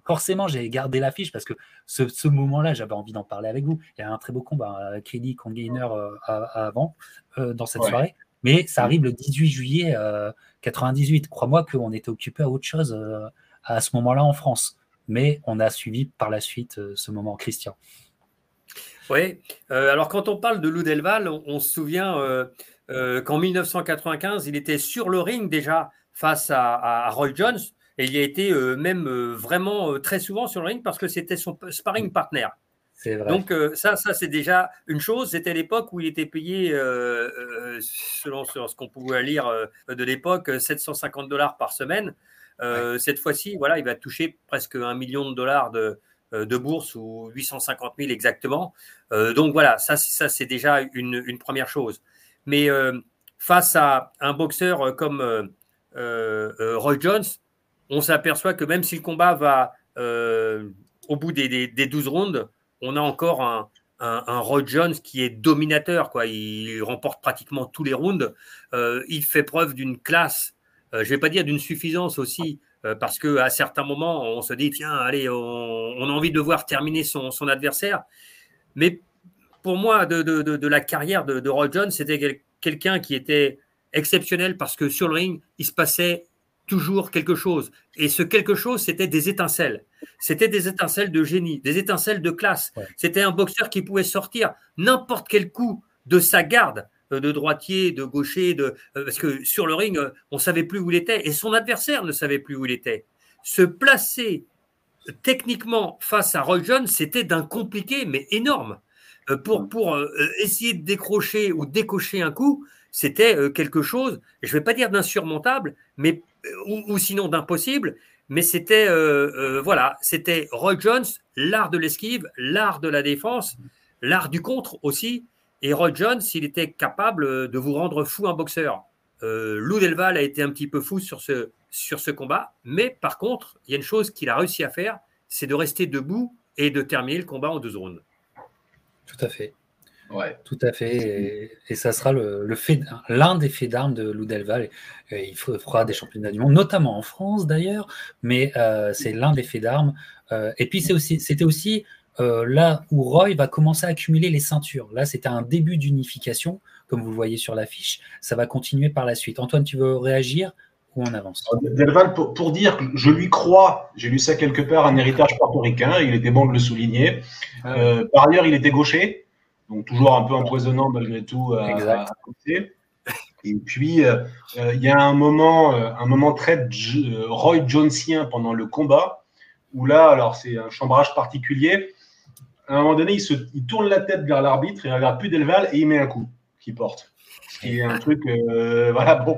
forcément, j'ai gardé l'affiche parce que ce, moment-là, j'avais envie d'en parler avec vous. Il y a un très beau combat, euh, Kelly contre Gainer euh, avant, euh, dans cette soirée. Mais ça arrive le 18 juillet 98. Crois-moi qu'on était occupé à autre chose euh, à ce moment-là en France. Mais on a suivi par la suite euh, ce moment, Christian. Oui, euh, alors quand on parle de Lou Delval, on, se souvient qu'en 1995, il était sur le ring déjà face à, Roy Jones. Et il y a été même vraiment très souvent sur le ring parce que c'était son sparring partner. Donc euh, ça, ça c'est déjà une chose. C'était l'époque où il était payé, euh, euh, selon ce qu'on pouvait lire de l'époque, 750 dollars par semaine. Cette fois-ci, voilà, il va toucher presque un million de dollars de, de bourse ou 850 000 exactement. donc voilà, ça, ça c'est déjà une, une, première chose. Mais face à un boxeur comme Roy Jones, on s'aperçoit que même si le combat va au bout des, des, des 12 rounds, on a encore un, un, Roy Jones qui est dominateur. Quoi. Il remporte pratiquement tous les rounds. Euh, il fait preuve d'une classe, euh, je ne vais pas dire d'une suffisance aussi, euh, parce qu'à certains moments, on se dit, tiens, allez, on, a envie de voir terminer son, adversaire. Mais pour moi, de, la carrière de, de Roy Jones, c'était quelqu'un qui était exceptionnel parce que sur le ring, il se passait toujours quelque chose. Et ce quelque chose, c'était des étincelles. C'était des étincelles de génie, des étincelles de classe. C'était un boxeur qui pouvait sortir n'importe quel coup de sa garde, euh, de droitier, de gaucher, de, euh, parce que sur le ring, euh, on savait plus où il était et son adversaire ne savait plus où il était. Se placer techniquement face à Roy Jones, c'était d'un compliqué, mais énorme. Pour, pour essayer de décrocher ou décocher un coup, c'était quelque chose, je ne vais pas dire d'insurmontable, mais ou, sinon d'impossible, mais c'était euh, euh, voilà, c'était Roy Jones, l'art de l'esquive, l'art de la défense, l'art du contre aussi. Et Roy Jones, il était capable de vous rendre fou un boxeur. Euh, Lou Delval a été un petit peu fou sur ce, sur ce combat, mais par contre, il y a une chose qu'il a réussi à faire, c'est de rester debout et de terminer le combat en deux rounds. Tout à fait. Ouais. Tout à fait. Et, ça sera le, fait, l'un des faits d'armes de Lou Delval. il fera des championnats du monde, notamment en France d'ailleurs, mais euh, c'est l'un des faits d'armes. Euh, et puis c'est aussi, c'était aussi euh, là où Roy va commencer à accumuler les ceintures. Là, c'était un début d'unification, comme vous le voyez sur l'affiche. Ça va continuer par la suite. Antoine, tu veux réagir ou on avance? Delval, pour, pour, dire que je lui crois, j'ai lu ça quelque part, un héritage portoricain, il était bon de le souligner. Ah par ailleurs, il était gaucher, donc toujours un peu empoisonnant malgré tout à, côté. Et puis, euh, euh, il y a un moment, euh, un moment très Roy Jonesien pendant le combat, où là, alors c'est un chambrage particulier. À un moment donné, il, se, il tourne la tête vers l'arbitre, il regarde plus Delval et il met un coup qui porte. Ce qui est un truc, [LAUGHS] voilà, bon,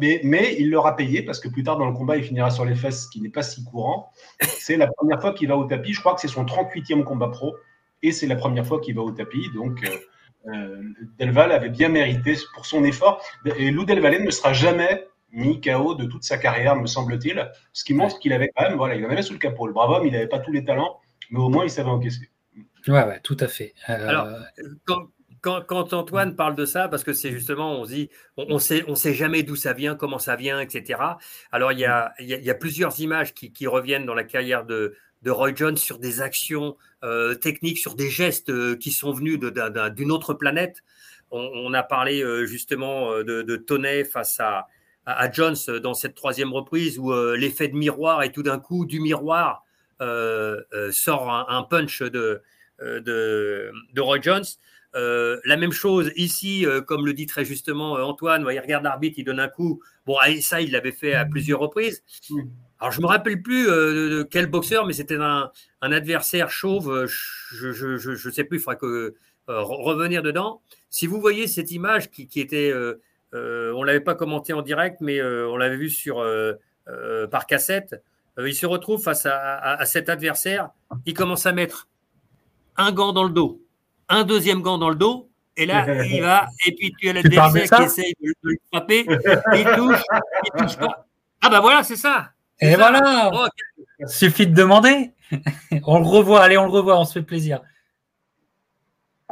mais, mais, il l'aura payé parce que plus tard dans le combat, il finira sur les fesses, ce qui n'est pas si courant. C'est la première fois qu'il va au tapis. Je crois que c'est son 38e combat pro et c'est la première fois qu'il va au tapis. Donc, euh, euh, Delval avait bien mérité pour son effort. Et Lou Delval ne sera jamais mis KO de toute sa carrière, me semble-t-il. Ce qui montre qu'il avait quand même, voilà, il en avait sous le capot. Le brave homme, il n'avait pas tous les talents, mais au moins il savait encaisser. Ouais, ouais, tout à fait. Euh, Alors, quand, Antoine parle de ça, parce que c'est justement, on se dit, on, sait, on sait jamais d'où ça vient, comment ça vient, etc. Alors, il y a, il y a, plusieurs images qui, qui, reviennent dans la carrière de, de Roy Jones sur des actions euh, techniques, sur des gestes euh, qui sont venus d'une autre planète. On, a parlé euh, justement de, de Toney face à, à, Jones dans cette troisième reprise où l'effet de miroir et tout d'un coup du miroir sort un, punch de, de, de, Roy Jones. la même chose ici, comme le dit très justement Antoine, il regarde l'arbitre, il donne un coup. Bon, ça, il l'avait fait à plusieurs reprises. Alors, je me rappelle plus euh, de quel boxeur, mais c'était un, adversaire chauve. Euh, je ne sais plus, il faudrait que, euh, revenir dedans. Si vous voyez cette image qui, était. on ne l'avait pas commenté en direct, mais on l'avait vu sur, par cassette. Il se retrouve face à, cet adversaire. Il commence à mettre un gant dans le dos, un deuxième gant dans le dos. Et là, [LAUGHS] il va, et puis tu as l'adversaire qui essaye de, le frapper, il touche, il touche pas. Ah ben voilà, c'est ça. Et voilà oh, Suffit de demander. [LAUGHS] on le revoit, allez, on le revoit, on se fait plaisir.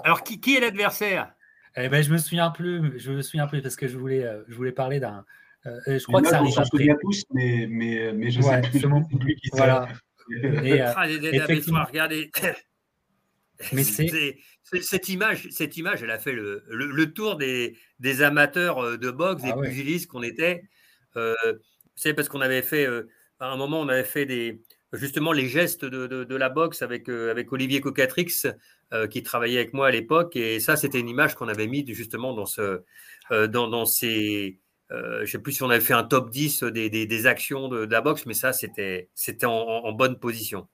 Alors, qui, qui est l'adversaire? Eh ben, je me souviens plus, je me souviens plus parce que je voulais, euh, je voulais parler d'un. Euh, je crois que ça arrive après. tous, mais, mais, mais je ouais, sais plus, [LAUGHS] qui voilà. Et, euh, ah, effectivement, regardez. Mais [LAUGHS] c'est cette image, cette image, elle a fait le, le, tour des, des, amateurs de boxe, ah, des pugilistes qu'on était. Euh, c'est parce qu'on avait fait, euh, à un moment, on avait fait des, justement les gestes de, la boxe avec, euh, avec Olivier Cocatrix, euh, qui travaillait avec moi à l'époque. Et ça, c'était une image qu'on avait mise justement dans, ce, dans, dans ces. Je ne sais plus si on avait fait un top 10 des, des, actions de, la boxe, mais ça, c'était en, en, bonne position.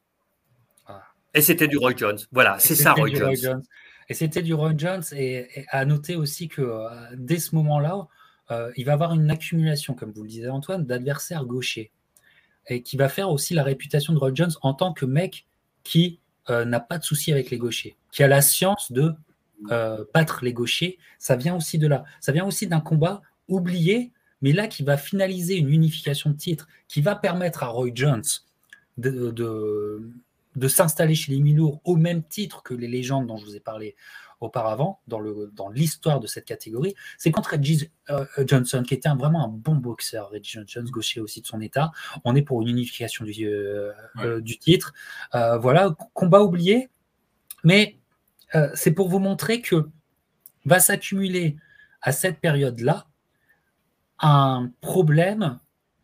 Ah. Et c'était du Roy Jones. Voilà, c'est ça, Roy Jones. Et c'était du Roy Jones. Et, et, à noter aussi que dès ce moment-là, euh, il va avoir une accumulation, comme vous le disiez Antoine, d'adversaires gauchers. Et qui va faire aussi la réputation de Roy Jones en tant que mec qui euh, n'a pas de souci avec les gauchers, qui a la science de euh, battre les gauchers. Ça vient aussi de là. Ça vient aussi d'un combat oublié, mais là qui va finaliser une unification de titres, qui va permettre à Roy Jones de, de, s'installer chez les mi-lourds au même titre que les légendes dont je vous ai parlé auparavant dans l'histoire dans de cette catégorie, c'est contre Reggie euh, Johnson, qui était vraiment un bon boxeur. Reggie Johnson, gaucher aussi de son état. On est pour une unification du, euh, euh, du titre. voilà, combat oublié, mais c'est pour vous montrer que va s'accumuler à cette période-là un problème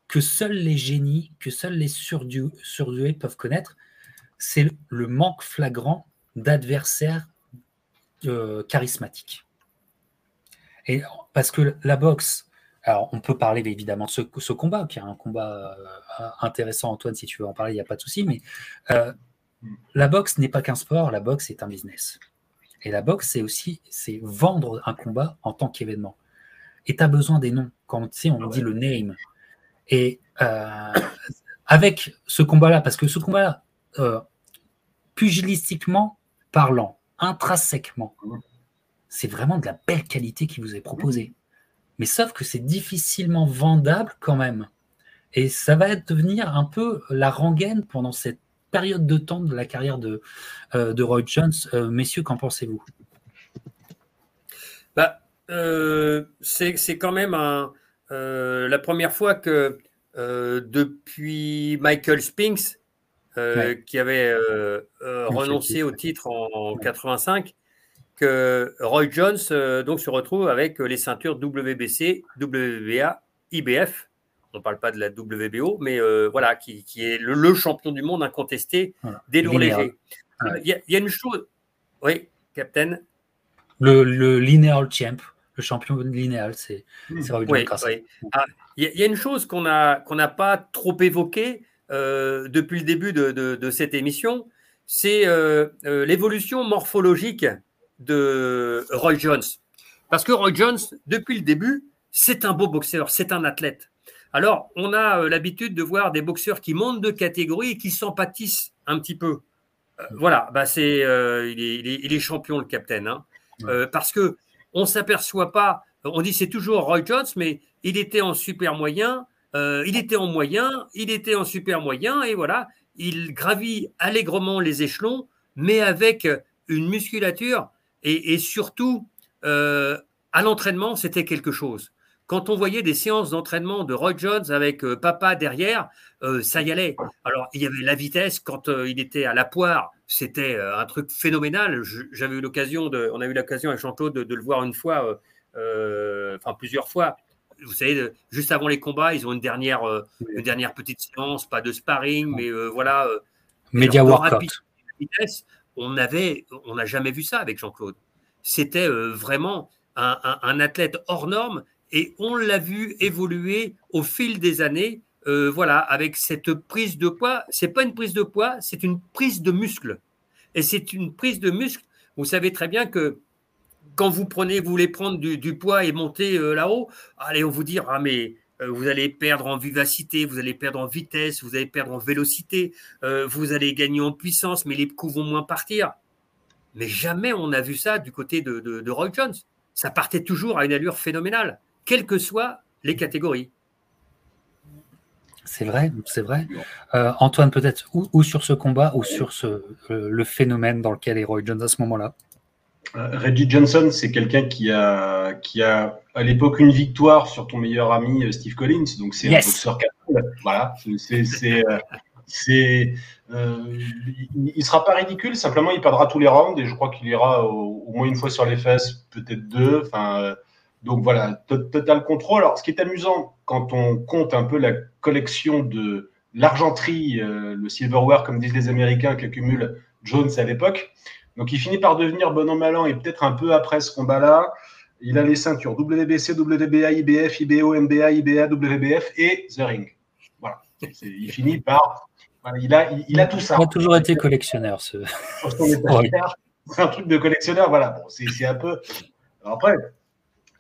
que seuls les génies, que seuls les surdoués peuvent connaître, c'est le manque flagrant d'adversaires euh, charismatique. Et parce que la boxe, alors on peut parler évidemment de ce, combat, qui est un combat euh, intéressant, Antoine, si tu veux en parler, il n'y a pas de souci, mais euh, la boxe n'est pas qu'un sport, la boxe est un business. Et la boxe, c'est aussi c'est vendre un combat en tant qu'événement. Et tu as besoin des noms. Quand tu sais, on dit le name. Et avec ce combat-là, parce que ce combat-là, pugilistiquement parlant, intrinsèquement. C'est vraiment de la belle qualité qui vous est proposée. Mais sauf que c'est difficilement vendable quand même. Et ça va devenir un peu la rengaine pendant cette période de temps de la carrière de, euh, de Roy Jones. Euh, messieurs, qu'en pensez-vous? Bah, euh, C'est quand même la première fois que depuis Michael Spinks, euh, qui avait euh, euh, renoncé au titre en, 85, que Roy Jones donc se retrouve avec les ceintures WBC, WBA, IBF. On ne parle pas de la WBO, mais voilà, qui, est le, champion du monde incontesté des lourds légers. Il y, a une chose. Oui, Captain. Le, le lineal champ, le champion linéal, c'est Roy Jones. Ah, il y, a une chose qu'on n'a qu'on pas trop évoquée, euh, depuis le début de, cette émission, c'est euh, euh, l'évolution morphologique de Roy Jones. Parce que Roy Jones, depuis le début, c'est un beau boxeur, c'est un athlète. Alors, on a l'habitude de voir des boxeurs qui montent de catégorie et qui s'empâtissent un petit peu. voilà, bah c'est, il, est, champion, le capitaine. Hein. parce que on s'aperçoit pas, on dit c'est toujours Roy Jones, mais il était en super moyen, euh, il était en moyen, il était en super moyen, et voilà, il gravit allègrement les échelons, mais avec une musculature et, surtout à l'entraînement, c'était quelque chose. Quand on voyait des séances d'entraînement de Roy Jones avec papa derrière, ça y allait. Alors, il y avait la vitesse quand il était à la poire, c'était un truc phénoménal. J'avais eu l'occasion de, on a eu l'occasion avec Jean-Claude de, le voir une fois, enfin plusieurs fois. Vous savez, juste avant les combats, ils ont une dernière, une dernière petite séance, pas de sparring, mais voilà. Media workout. On avait, on n'a jamais vu ça avec Jean-Claude. C'était vraiment un, athlète hors norme et on l'a vu évoluer au fil des années. Euh, voilà, avec cette prise de poids, c'est pas une prise de poids, c'est une prise de muscle. Et c'est une prise de muscle. Vous savez très bien que quand vous prenez, vous voulez prendre du, poids et monter euh, là-haut, allez, on vous dit ah mais euh, vous allez perdre en vivacité, vous allez perdre en vitesse, vous allez perdre en vélocité, vous allez gagner en puissance, mais les coups vont moins partir. Mais jamais on a vu ça du côté de, de Roy Jones ça partait toujours à une allure phénoménale, quelles que soient les catégories. C'est vrai, c'est vrai. Euh, Antoine, peut-être, ou, sur ce combat, ou sur ce, euh, le phénomène dans lequel est Roy Jones à ce moment-là? Euh, Reggie Johnson, c'est quelqu'un qui a, qui a à l'époque une victoire sur ton meilleur ami Steve Collins, donc c'est un boxeur capable. Voilà, c'est c'est, euh, il ne sera pas ridicule, simplement il perdra tous les rounds et je crois qu'il ira au, moins une fois sur les fesses, peut-être deux. Enfin, euh, donc voilà, total contrôle. Alors, ce qui est amusant quand on compte un peu la collection de l'argenterie, euh, le silverware, comme disent les Américains, qu'accumule Jones à l'époque. Donc, il finit par devenir bon an, mal an, et peut-être un peu après ce combat-là, il a les ceintures WBC, WBA, IBF, IBO, MBA, IBA, WBF et The Ring. Voilà. Il finit par il, a, il, a tout ça. Il a toujours été collectionneur. Ce... [LAUGHS] C'est un truc de collectionneur. Voilà. Bon, c'est un peu. après,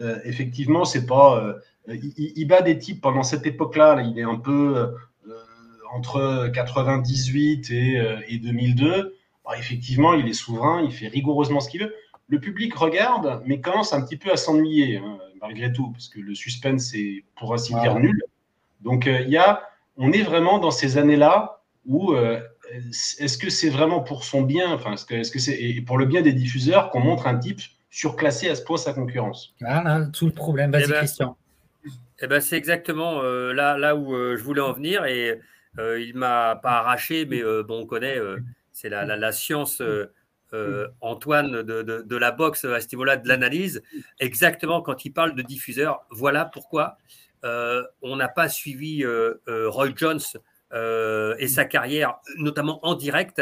euh, effectivement, c'est pas. Euh, il, bat des types pendant cette époque-là. il est un peu euh, entre 98 et, et 2002. effectivement, il est souverain. Il fait rigoureusement ce qu'il veut. Le public regarde, mais commence un petit peu à s'ennuyer, hein, malgré tout, parce que le suspense est, pour ainsi dire, nul. Donc, il y a, on est vraiment dans ces années-là euh, est-ce que c'est vraiment pour son bien, enfin, est-ce que c'est pour le bien des diffuseurs qu'on montre un type surclassé à ce point sa concurrence Voilà, tout le problème. Vas-y, eh ben, Christian. Eh ben, c'est exactement euh, là, là où euh, je voulais en venir et il m'a pas arraché, mais bon, on connaît, c'est la, la, science. Antoine de, de, la boxe à ce niveau-là, de l'analyse, exactement quand il parle de diffuseurs. Voilà pourquoi on n'a pas suivi Roy Jones euh, et sa carrière, notamment en direct,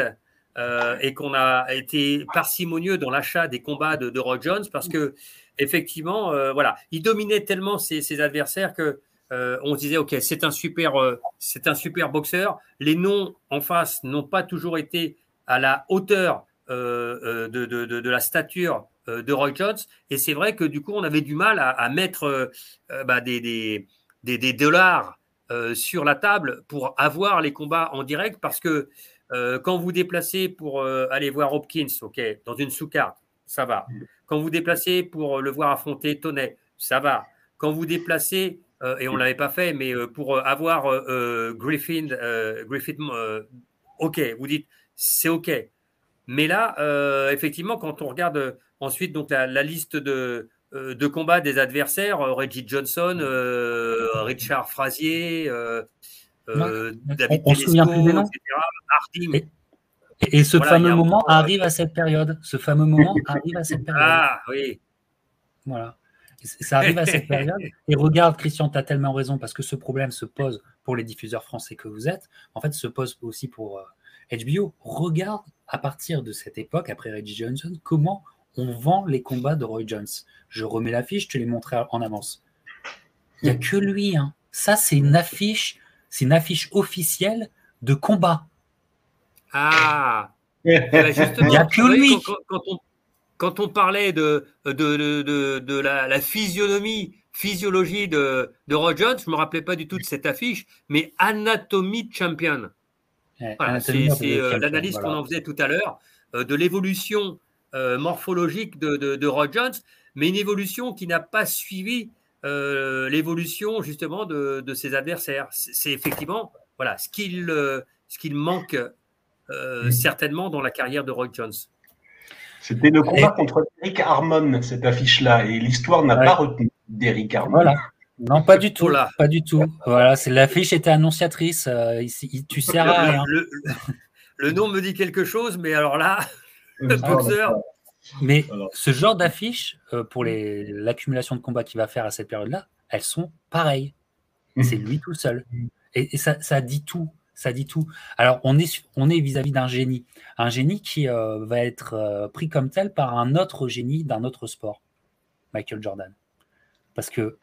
euh, et qu'on a été parcimonieux dans l'achat des combats de, Roy Jones parce que effectivement, euh, voilà, il dominait tellement ses, adversaires que on se disait ok, c'est un super, c'est un super boxeur. Les noms en face n'ont pas toujours été à la hauteur de, la stature de Roy Jones, et c'est vrai que du coup, on avait du mal à, mettre bah, des, dollars euh, sur la table pour avoir les combats en direct parce que euh, quand vous déplacez pour euh, aller voir Hopkins, ok, dans une sous-carte, ça va. Quand vous déplacez pour le voir affronter Tonnet, ça va. Quand vous déplacez, et on ne l'avait pas fait, mais pour avoir Griffin, Griffith, ok, vous dites c'est ok. Mais là, effectivement, quand on regarde ensuite donc la liste de, euh, de combat des adversaires, euh, Reggie Johnson, euh, Richard Frazier, David on, etc. Et, ce fameux moment arrive à cette période. Ce fameux moment [LAUGHS] arrive à cette période. Ah oui. Voilà. Ça arrive à cette période. [LAUGHS] Et regarde, Christian, tu as tellement raison parce que ce problème se pose pour les diffuseurs français que vous êtes. En fait, se pose aussi pour HBO. Regarde à partir de cette époque, après Reggie Johnson, comment on vend les combats de Roy Jones. Je remets l'affiche, je te l'ai montré en avance. Il n'y a que lui. Hein. Ça, c'est une affiche, c'est une affiche officielle de combat. Ah eh ben, Il n'y a que lui. Quand, on, parlait de, de, la, physionomie, physiologie de, Roy Jones, je ne me rappelais pas du tout de cette affiche, mais Anatomy Champion. c'est euh, l'analyse qu'on en faisait tout à l'heure euh, de l'évolution euh, morphologique de, de, Roy Jones, mais une évolution qui n'a pas suivi euh, l'évolution justement de, ses adversaires. C'est effectivement voilà, ce qu'il euh, ce qu'il manque certainement dans la carrière de Roy Jones. C'était le combat contre Eric Harmon, cette affiche-là, et l'histoire n'a pas retenu d'Eric Harmon. Voilà. Non, pas du tout. Là. Pas du tout. Voilà, c'est l'affiche était annonciatrice. Euh, tu sers à rien. Le, nom me dit quelque chose, mais alors là, [LAUGHS] le boxeur. Mais ce genre d'affiche, euh, pour l'accumulation de combats qu'il va faire à cette période-là, elles sont pareilles. Mmh. C'est lui tout seul. Et, ça, ça, dit tout. Ça dit tout. Alors, on est on est vis-à-vis d'un génie. Un génie qui euh, va être pris comme tel par un autre génie d'un autre sport, Michael Jordan. Parce que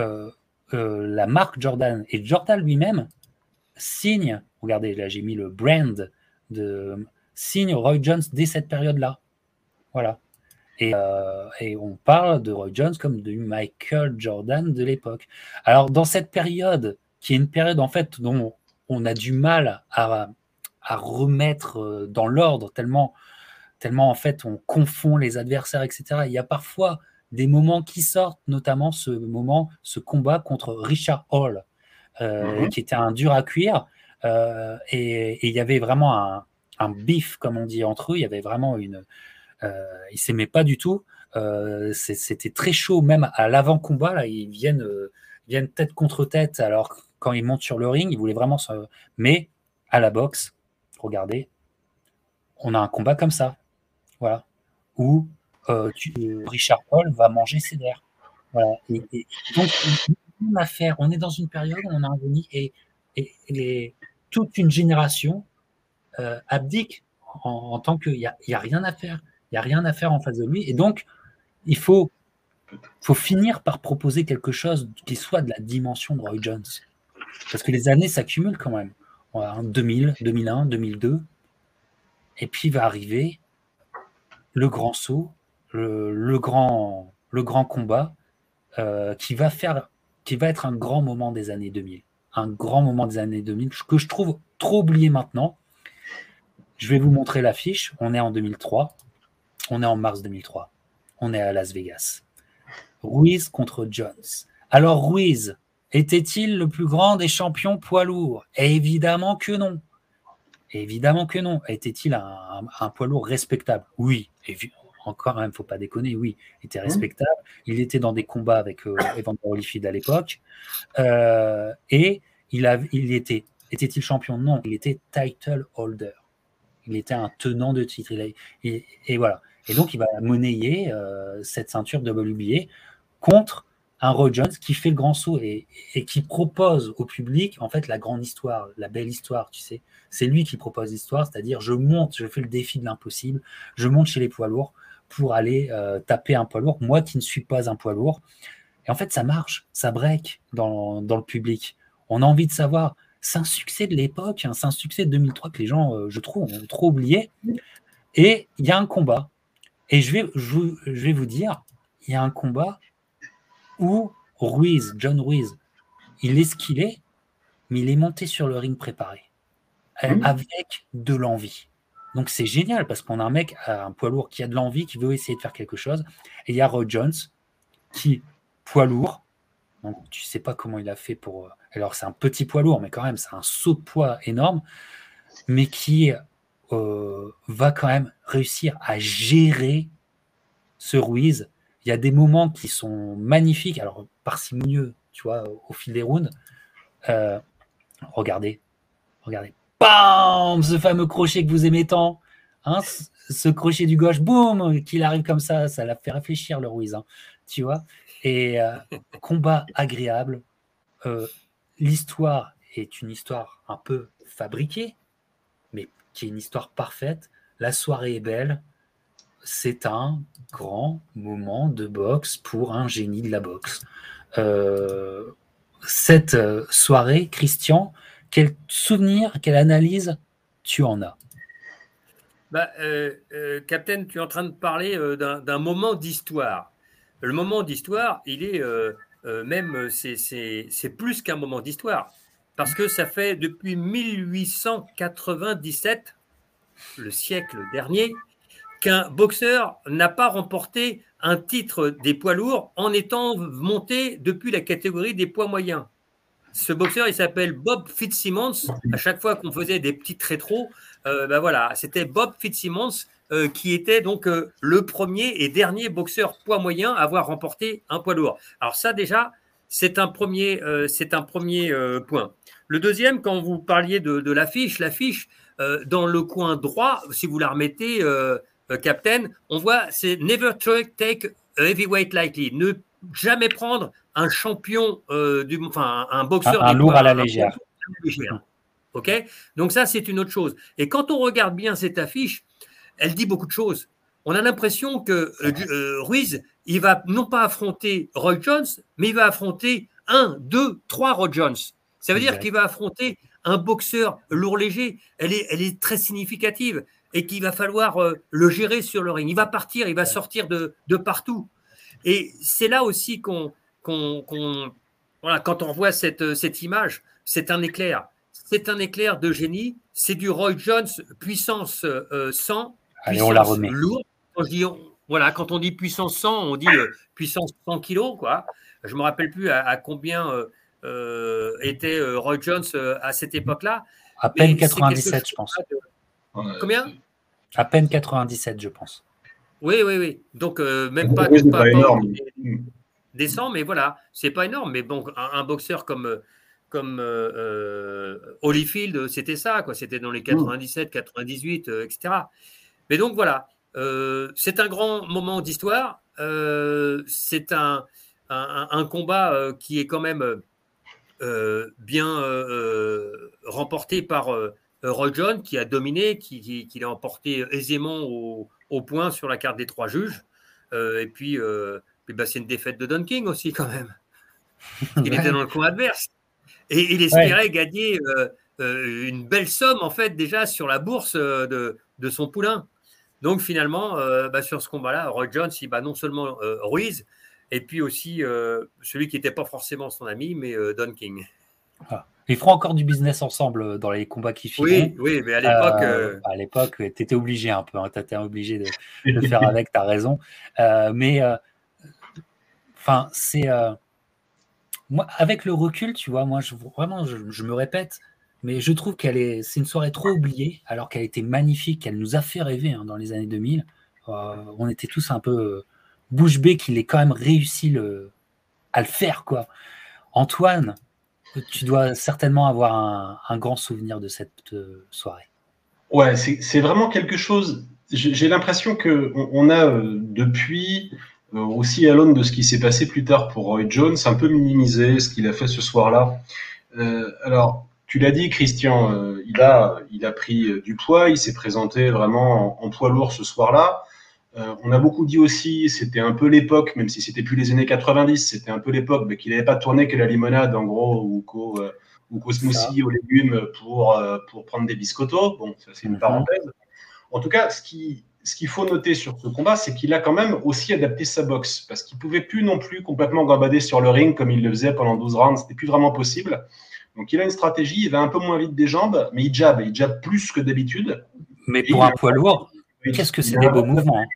euh, euh, la marque Jordan et Jordan lui-même signe, regardez, là j'ai mis le brand de signe Roy Jones dès cette période-là. Voilà. Et, euh, et, on parle de Roy Jones comme de Michael Jordan de l'époque. Alors dans cette période, qui est une période en fait dont on a du mal à, à remettre dans l'ordre tellement, tellement en fait on confond les adversaires, etc. Il y a parfois des moments qui sortent, notamment ce moment, ce combat contre Richard Hall, euh, mhm. qui était un dur à cuire. Euh, et il y avait vraiment un, un bif, comme on dit entre eux. Il y avait vraiment une. Euh, ils s'aimaient pas du tout. Euh, c'était très chaud, même à l'avant-combat. Là, ils viennent, viennent tête contre tête. Alors, quand ils montent sur le ring, ils voulaient vraiment. Mais à la boxe, regardez, on a un combat comme ça. Voilà. Où euh, Richard Paul va manger ses nerfs. Voilà. Et, donc, on, affaire, on est dans une période où on a un génie et, et, toute une génération euh, abdique en, tant qu'il n'y a, y a rien à faire. Il n'y a rien à faire en face de lui. Et donc, il faut, faut finir par proposer quelque chose qui soit de la dimension de Roy Jones. Parce que les années s'accumulent quand même. En 2000, 2001, 2002. Et puis va arriver le grand saut le, grand, le grand combat euh, qui, va faire, qui va être un grand moment des années 2000. Un grand moment des années 2000 que je trouve trop oublié maintenant. Je vais vous montrer l'affiche. On est en 2003. On est en mars 2003. On est à Las Vegas. Ruiz contre Jones. Alors Ruiz, était-il le plus grand des champions poids lourds? Évidemment que non. Évidemment que non. Était-il un, un, poids lourd respectable? Oui, encore, il ne faut pas déconner, oui, il était mmh. respectable. Il était dans des combats avec euh, Evander Holyfield à l'époque. Euh, et il, a, il était, était-il champion? Non, il était title holder. Il était un tenant de titre. et, voilà. Et donc, il va monnayer euh, cette ceinture WBA contre un Roy Jones qui fait le grand saut et, qui propose au public, en fait, la grande histoire, la belle histoire, tu sais. C'est lui qui propose l'histoire, c'est-à-dire je monte, je fais le défi de l'impossible, je monte chez les poids lourds, pour aller euh, taper un poids lourd, moi qui ne suis pas un poids lourd. Et en fait, ça marche, ça break dans, le public. On a envie de savoir. C'est un succès de l'époque, hein, c'est un succès de 2003 que les gens, euh, je trouve, ont trop oublié. Et il y a un combat. Et je vais, je, vais vous dire, il y a un combat où Ruiz, John Ruiz, il est ce qu'il est, mais il est monté sur le ring préparé, euh, mmh. avec de l'envie. Donc c'est génial parce qu'on a un mec, un poids lourd qui a de l'envie, qui veut essayer de faire quelque chose. Et il y a Roy Jones qui, poids lourd, donc tu sais pas comment il a fait pour. Alors c'est un petit poids lourd, mais quand même c'est un saut de poids énorme, mais qui euh, va quand même réussir à gérer ce Ruiz. Il y a des moments qui sont magnifiques, alors parcimonieux, tu vois, au fil des rounds. Euh, regardez, regardez. Bam Ce fameux crochet que vous aimez tant. Hein, ce crochet du gauche, boum, qu'il arrive comme ça, ça l'a fait réfléchir le Ruiz, hein, tu vois. Et euh, combat agréable. L'histoire est une histoire un peu fabriquée, qui est une histoire parfaite. La soirée est belle. C'est un grand moment de boxe pour un génie de la boxe. Euh, cette soirée, Christian, quel souvenir, quelle analyse tu en as? Bah, euh, euh, Captain, tu es en train de parler euh, d'un moment d'histoire. Le moment d'histoire, il est même, c'est plus qu'un moment d'histoire. Parce que ça fait depuis 1897, le siècle dernier, qu'un boxeur n'a pas remporté un titre des poids lourds en étant monté depuis la catégorie des poids moyens. Ce boxeur, il s'appelle Bob Fitzsimmons. À chaque fois qu'on faisait des petites rétros, euh, ben voilà, c'était Bob Fitzsimmons qui était donc le premier et dernier boxeur poids moyen à avoir remporté un poids lourd. Alors ça déjà, c'est un premier, c'est un premier point. Le deuxième, quand vous parliez de, l'affiche, l'affiche dans le coin droit, si vous la remettez, Captain, on voit c'est Never take a heavyweight lightly. Ne jamais prendre un champion, du, enfin un boxeur. Un, lourd à la légère. [LAUGHS] OK? Donc ça, c'est une autre chose. Et quand on regarde bien cette affiche, elle dit beaucoup de choses. On a l'impression que euh, euh, Ruiz, il va non pas affronter Roy Jones, mais il va affronter un, deux, trois Roy Jones. Ça veut dire qu'il va affronter un boxeur lourd léger. Elle est, elle est très significative et qu'il va falloir euh, le gérer sur le ring. Il va partir, il va sortir de, de partout. Et c'est là aussi qu'on, qu'on, voilà, quand on voit cette, cette image, c'est un éclair c'est un éclair de génie, c'est du Roy Jones puissance 100, euh, Allez, on la remet. lourde. Quand, voilà, quand on dit puissance 100, on dit euh, puissance 100 kg. Quoi. Je ne me rappelle plus à, combien euh, était Roy Jones à cette époque-là. À peine 97, je pense. Combien? À peine 97, je pense. Oui, oui, oui. Donc, même pas, pas, pas, énorme. Des, 100, mais voilà, c'est pas énorme. Mais bon, un boxeur comme comme euh, euh, Holyfield, c'était ça, quoi. C'était dans les 97, 98, etc. Mais donc voilà, euh, c'est un grand moment d'histoire. c'est un, un, combat qui est quand même bien remporté par Roy John, qui a dominé, qui, qui, l'a emporté aisément au, au, point sur la carte des trois juges. et puis, bah, c'est une défaite de Don King aussi, quand même. Il était dans le coin adverse. Et il espérait gagner euh, euh, une belle somme, en fait, déjà sur la bourse euh, de, son poulain. Donc, finalement, bah, sur ce combat-là, Roy Jones, il bat non seulement Ruiz, et puis aussi celui qui n'était pas forcément son ami, mais Don King. Ah. Ils feront encore du business ensemble dans les combats qui finissent. Oui, oui, mais à l'époque. À l'époque, tu étais obligé un peu, hein, tu étais obligé de, de faire avec, tu as raison. mais, enfin, c'est moi, avec le recul, tu vois, moi, je, vraiment, je, me répète, mais je trouve qu'elle est, c'est une soirée trop oubliée, alors qu'elle était magnifique, qu'elle nous a fait rêver hein, dans les années 2000. Euh, on était tous un peu euh, bouche bée qu'il ait quand même réussi le, à le faire, quoi. Antoine, tu dois certainement avoir un, grand souvenir de cette euh, soirée. Ouais, c'est vraiment quelque chose. J'ai l'impression que on, a depuis aussi à l'aune de ce qui s'est passé plus tard pour Roy Jones, un peu minimisé ce qu'il a fait ce soir-là. Alors, tu l'as dit, Christian, euh, il, a, il a pris du poids, il s'est présenté vraiment en, poids lourd ce soir-là. on a beaucoup dit aussi, c'était un peu l'époque, même si c'était plus les années 90, c'était un peu l'époque mais qu'il n'avait pas tourné que la limonade, en gros, ou qu'au ou smoothie aux légumes pour, pour prendre des biscottos. Bon, ça c'est une mhm. parenthèse. En tout cas, ce qui, ce qu'il faut noter sur ce combat, c'est qu'il a quand même aussi adapté sa boxe, parce qu'il pouvait plus non plus complètement gambader sur le ring comme il le faisait pendant 12 rounds, c'était plus vraiment possible. Donc il a une stratégie, il va un peu moins vite des jambes, mais il jab, il jab plus que d'habitude. Mais pour un poids lourd, qu'est-ce que c'est des beaux mouvements hein.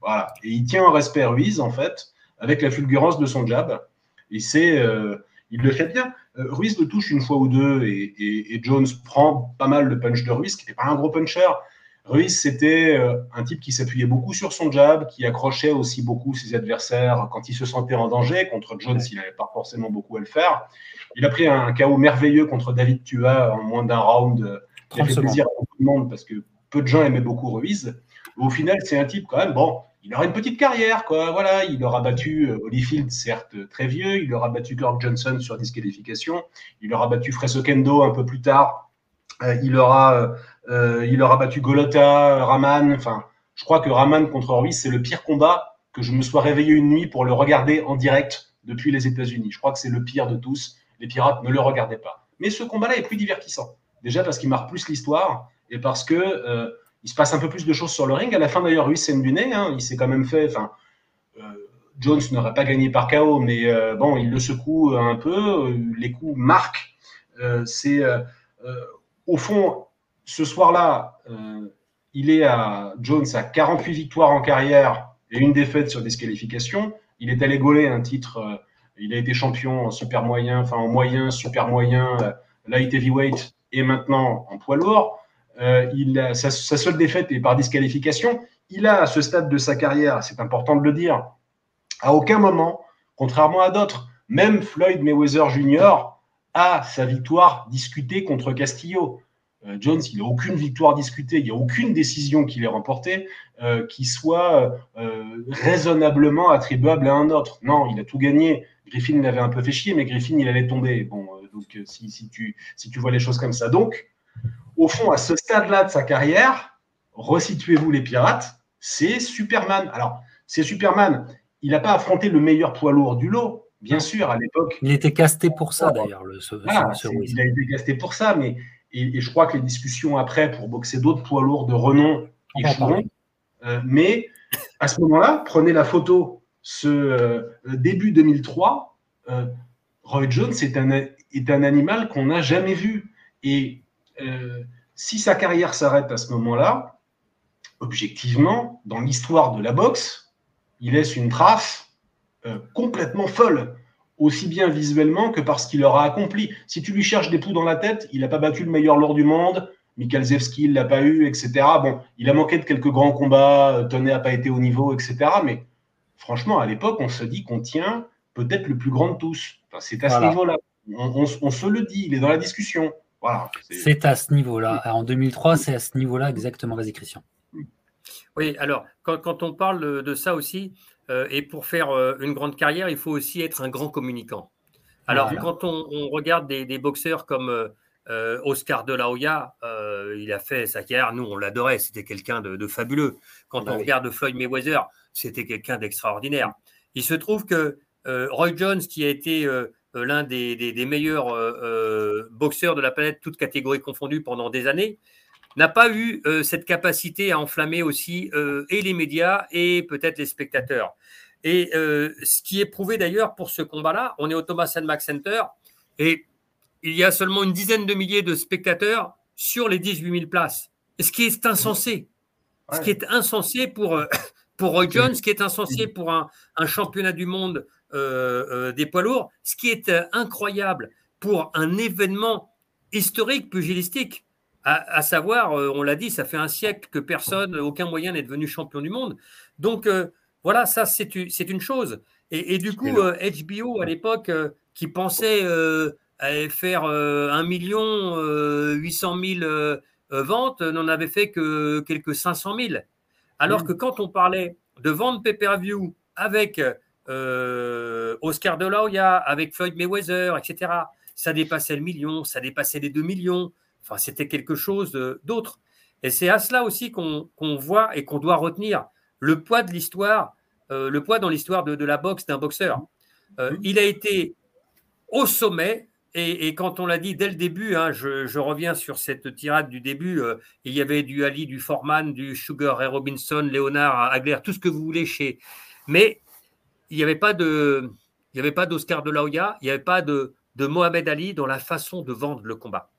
Voilà, et il tient en respect Ruiz en fait, avec la fulgurance de son jab, et c'est, euh, il le fait bien. Euh, Ruiz le touche une fois ou deux, et, et Jones prend pas mal le punch de Ruiz, qui n'était pas un gros puncher, Ruiz, c'était euh, un type qui s'appuyait beaucoup sur son jab, qui accrochait aussi beaucoup ses adversaires quand il se sentait en danger. Contre Jones, il n'avait pas forcément beaucoup à le faire. Il a pris un chaos merveilleux contre David Tua en moins d'un round. Il a fait plaisir à beaucoup de monde parce que peu de gens aimaient beaucoup Ruiz. Au final, c'est un type quand même, bon, il aura une petite carrière, quoi. Voilà, il aura battu euh, Holyfield, certes très vieux, il aura battu Gord Johnson sur disqualification, il aura battu Freso Kendo un peu plus tard, euh, il aura euh, il aura battu Golota, Raman. Enfin, je crois que Raman contre Ruiz, c'est le pire combat que je me sois réveillé une nuit pour le regarder en direct depuis les États-Unis. Je crois que c'est le pire de tous. Les pirates ne le regardaient pas. Mais ce combat-là est plus divertissant. Déjà parce qu'il marque plus l'histoire et parce que euh, il se passe un peu plus de choses sur le ring. À la fin d'ailleurs, Ruiz s'est du nez. Hein. Il s'est quand même fait. Enfin, euh, Jones n'aurait pas gagné par KO, mais bon, il le secoue un peu. Les coups marquent. c'est au fond ce soir-là, euh, il est à Jones à 48 victoires en carrière et une défaite sur disqualification. Il est allé gauler un titre. Euh, il a été champion en super moyen, enfin en moyen, super moyen, euh, light heavyweight et maintenant en poids lourd. il a, sa, seule défaite est par disqualification. Il a, à ce stade de sa carrière, c'est important de le dire, à aucun moment, contrairement à d'autres, même Floyd Mayweather Jr. a sa victoire discutée contre Castillo. Euh, Jones, il n'a aucune victoire discutée, il n'y a aucune décision qu'il ait remportée euh, qui soit euh, raisonnablement attribuable à un autre. Non, il a tout gagné. Griffin l'avait un peu fait chier, mais Griffin, il allait tomber. Bon, donc si, tu, si tu vois les choses comme ça. Donc, au fond, à ce stade-là de sa carrière, resituez-vous les pirates, c'est Superman. Alors, c'est Superman. Il n'a pas affronté le meilleur poids lourd du lot, bien sûr, à l'époque. Il était casté pour ça, d'ailleurs, le, Il a été casté pour ça, mais et, je crois que les discussions après pour boxer d'autres poids lourds de renom échoueront. Euh, mais à ce moment-là, prenez la photo, ce euh, début 2003, euh, Roy Jones est un, est un animal qu'on n'a jamais vu. Et si sa carrière s'arrête à ce moment-là, objectivement, dans l'histoire de la boxe, il laisse une trace complètement folle aussi bien visuellement que parce qu'il aura accompli. Si tu lui cherches des poux dans la tête, il n'a pas battu le meilleur lord du monde, Mikhail Zevski, il l'a pas eu, etc. Bon, il a manqué de quelques grands combats, Tonnet n'a pas été au niveau, etc. Mais franchement, à l'époque, on se dit qu'on tient peut-être le plus grand de tous. c'est à ce niveau-là. On, se le dit, il est dans la discussion. Voilà, c'est à ce niveau-là. En 2003, c'est à ce niveau-là exactement. Vas-y, Christian. Oui, alors, quand, quand, on parle de ça aussi, euh, et pour faire euh, une grande carrière, il faut aussi être un grand communicant. Alors, quand on, regarde des, boxeurs comme euh, Oscar de la Hoya, il a fait sa carrière, nous, on l'adorait, c'était quelqu'un de, fabuleux. Quand bah on regarde Floyd Mayweather, c'était quelqu'un d'extraordinaire. Il se trouve que Roy Jones, qui a été l'un des, meilleurs boxeurs de la planète, toutes catégories confondues pendant des années, n'a pas eu euh, cette capacité à enflammer aussi euh, et les médias et peut-être les spectateurs. Et euh, ce qui est prouvé d'ailleurs pour ce combat-là, on est au Thomas Max Center et il y a seulement une dizaine de milliers de spectateurs sur les 18 000 places. Ce qui est insensé. Ce qui est insensé pour, pour Roy Jones, ce qui est insensé pour un, un championnat du monde des poids lourds, ce qui est incroyable pour un événement historique, pugilistique. À, savoir, euh, on l'a dit, ça fait un siècle que personne, aucun moyen n'est devenu champion du monde. Donc euh, voilà, ça c'est une chose. Et, du coup, HBO euh, à l'époque, qui pensait faire 1 million 800 000 ventes, n'en avait fait que quelques 500 000. Alors que quand on parlait de vente pay-per-view avec Oscar De La Hoya, avec Floyd Mayweather, etc., ça dépassait le million, ça dépassait les 2 millions. Enfin, c'était quelque chose d'autre. Et c'est à cela aussi qu'on voit et qu'on doit retenir le poids de l'histoire, euh, le poids dans l'histoire de, la boxe d'un boxeur. Euh, mmh. il a été au sommet, et, quand on l'a dit dès le début, hein, je, reviens sur cette tirade du début, euh, il y avait du Ali, du Foreman, du Sugar Ray Robinson, Léonard, Agler, tout ce que vous voulez chez. Mais il n'y avait pas de. Il n'y avait pas d'Oscar de la Hoya, il n'y avait pas de, de Mohamed Ali dans la façon de vendre le combat.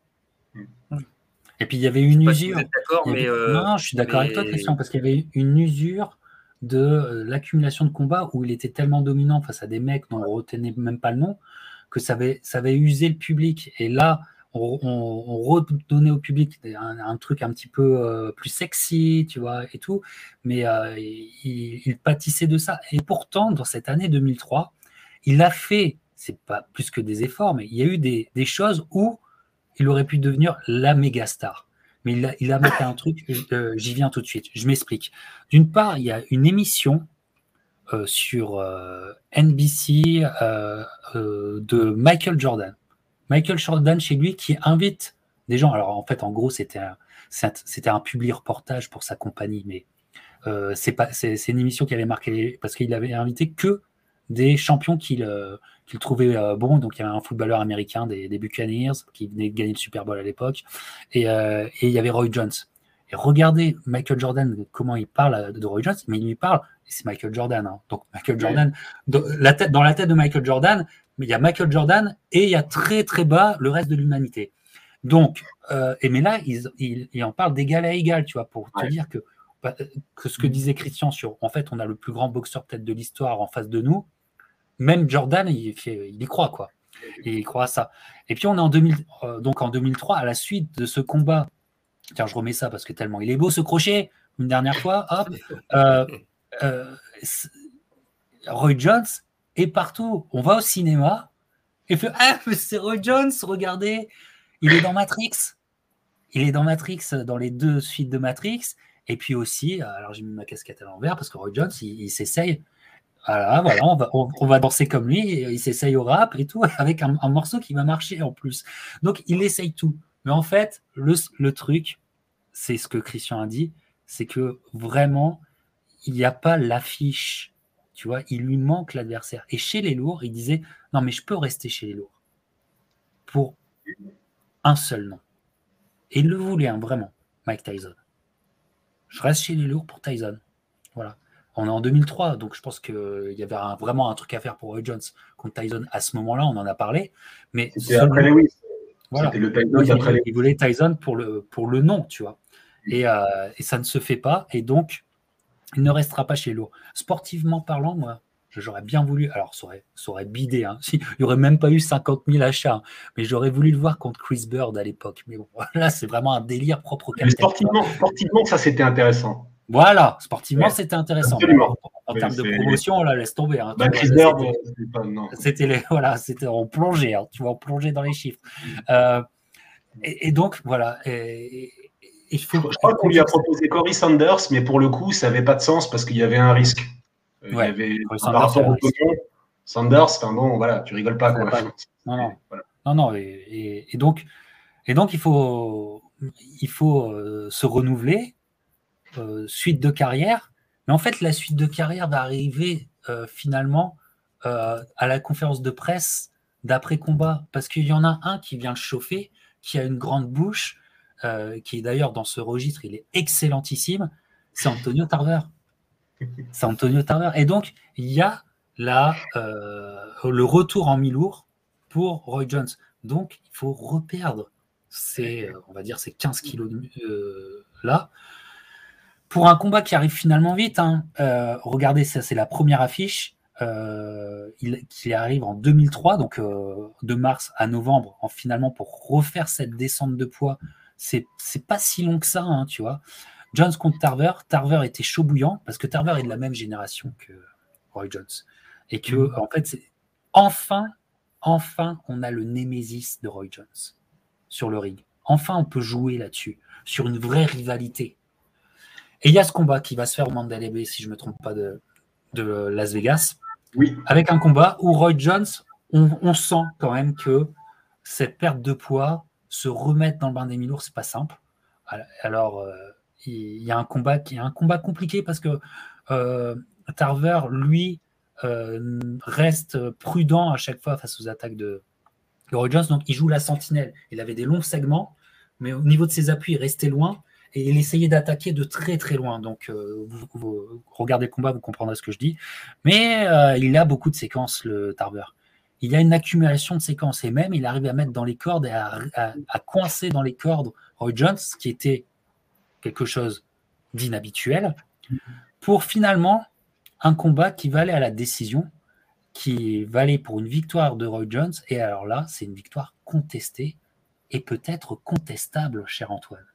Et puis il y avait une usure. Euh, non, je suis d'accord avec toi, Christian, parce qu'il y avait une usure de euh, l'accumulation de combats où il était tellement dominant face à des mecs dont on retenait même pas le nom que ça avait, ça avait usé le public. Et là, on, redonnait au public un, truc un petit peu euh, plus sexy, tu vois, et tout. Mais il, pâtissait de ça. Et pourtant, dans cette année 2003, il a fait, c'est pas plus que des efforts, mais il y a eu des, des choses où il aurait pu devenir la méga star. Mais il a, il un truc, euh, j'y viens tout de suite. Je m'explique. D'une part, il y a une émission euh, sur euh, NBC de Michael Jordan. Michael Jordan chez lui qui invite des gens. Alors en fait, en gros, c'était un, c'était un public reportage pour sa compagnie, mais c'est pas, c'est, une émission qui avait marqué parce qu'il avait invité que des champions qu'il qu'il trouvait euh, bon. Donc il y avait un footballeur américain des, Buccaneers qui venait de gagner le Super Bowl à l'époque. Euh, et, il y avait Roy Jones. Et regardez Michael Jordan, comment il parle de Roy Jones, mais il lui parle, c'est Michael Jordan. Hein. Donc Michael Jordan, dans la, tête, dans la tête de Michael Jordan, il y a Michael Jordan et il y a très très bas le reste de l'humanité. Donc, euh, et mais là, il, il, en parle d'égal à égal, tu vois, pour te dire que, bah, que ce que disait Christian sur, en fait, on a le plus grand boxeur peut-être de l'histoire en face de nous, même Jordan, il, il y croit, quoi. il croit à ça. Et puis on est en 2000, euh, donc en 2003, à la suite de ce combat Tiens, je remets ça parce que tellement il est beau ce crochet. Une dernière fois, hop. [LAUGHS] Euh, euh, Roy Jones est partout. On va au cinéma et fait Ah, c'est Roy Jones, regardez, il est dans Matrix. Il est dans Matrix, dans les deux suites de Matrix. Et puis aussi, alors j'ai mis ma casquette à l'envers parce que Roy Jones, il, s'essaye. Voilà, voilà on, va, danser comme lui, il s'essaye au rap et tout, [LAUGHS] avec un, morceau qui va marcher en plus. Donc il essaye tout. Mais en fait, le, le truc, c'est ce que Christian a dit, c'est que vraiment, il n'y a pas l'affiche. Tu vois, il lui manque l'adversaire. Et chez les lourds, il disait Non, mais je peux rester chez les lourds. Pour un seul nom. Et il le voulait, hein, vraiment, Mike Tyson. Je reste chez les lourds pour Tyson. On est en 2003, donc je pense qu'il y avait vraiment un truc à faire pour Roy Jones contre Tyson à ce moment-là, on en a parlé. Mais après Lewis. Voilà. Le Tyson il, voulait Tyson pour le, pour le nom, tu vois. Euh, et, ça ne se fait pas. Et donc, il ne restera pas chez Lourd. Sportivement parlant, moi, j'aurais bien voulu. Alors, ça aurait, ça aurait bidé. Hein, [LAUGHS] il n'y aurait même pas eu 50 000 achats. Hein. mais j'aurais voulu le voir contre Chris Bird à l'époque. Mais bon, [LAUGHS] là, c'est vraiment un délire propre au sportivement, sportivement, ça, c'était intéressant. Voilà, sportivement, c'était intéressant. En, termes de promotion, là, laisse tomber. Hein, c'était les, [LAUGHS] voilà, c'était en plongée, tu vois, en plongée dans les chiffres. Euh, et, donc, voilà. Et, je crois qu'on lui a proposé Cory Sanders, mais pour le coup, ça n'avait pas de sens parce qu'il y avait un risque. Il y avait, par rapport au Sanders, enfin bon, voilà, tu rigoles pas. Quoi. Non, non. [LAUGHS] non, non et, donc, et donc, il faut, il faut euh, se renouveler, euh, suite de carrière. Mais en fait, la suite de carrière va arriver finalement à la conférence de presse d'après-combat, parce qu'il y en a un qui vient chauffer, qui a une grande bouche, euh, qui est d'ailleurs dans ce registre, il est excellentissime, c'est Antonio Tarver. C'est Antonio Tarver. Et donc, il y a euh, le retour en mi-lourd pour Roy Jones. Donc, il faut reperdre ces, on va dire, ces 15 kilos euh, là. Pour un combat qui arrive finalement vite, hein. regardez, ça c'est la première affiche. il, qui arrive en 2003, donc de mars à novembre, en, finalement pour refaire cette descente de poids c'est pas si long que ça, hein, tu vois. Jones contre Tarver, Tarver était chaud bouillant parce que Tarver est de la même génération que Roy Jones. Et que, mm. en fait, c'est enfin, enfin, on a le némésis de Roy Jones sur le ring. Enfin, on peut jouer là-dessus, sur une vraie rivalité. Et il y a ce combat qui va se faire au Mandalay Bay, si je ne me trompe pas, de, de Las Vegas. Oui. Avec un combat où Roy Jones, on sent quand même que cette perte de poids, se remettre dans le bain des Milours, c'est pas simple. Alors, euh, il y a un combat qui est un combat compliqué parce que euh, Tarver, lui, euh, reste prudent à chaque fois face aux attaques de, Roy Jones. Donc, il joue la sentinelle. Il avait des longs segments, mais au niveau de ses appuis, il restait loin et il essayait d'attaquer de très très loin. Donc, vous, regardez le combat, vous comprendrez ce que je dis. Mais il a beaucoup de séquences, le Tarver il a une accumulation de séquences et même il arrive à mettre dans les cordes et à, coincer dans les cordes Roy Jones, ce qui était quelque chose d'inhabituel, pour finalement un combat qui valait à la décision, qui valait pour une victoire de Roy Jones. Et alors là, c'est une victoire contestée et peut-être contestable, cher Antoine.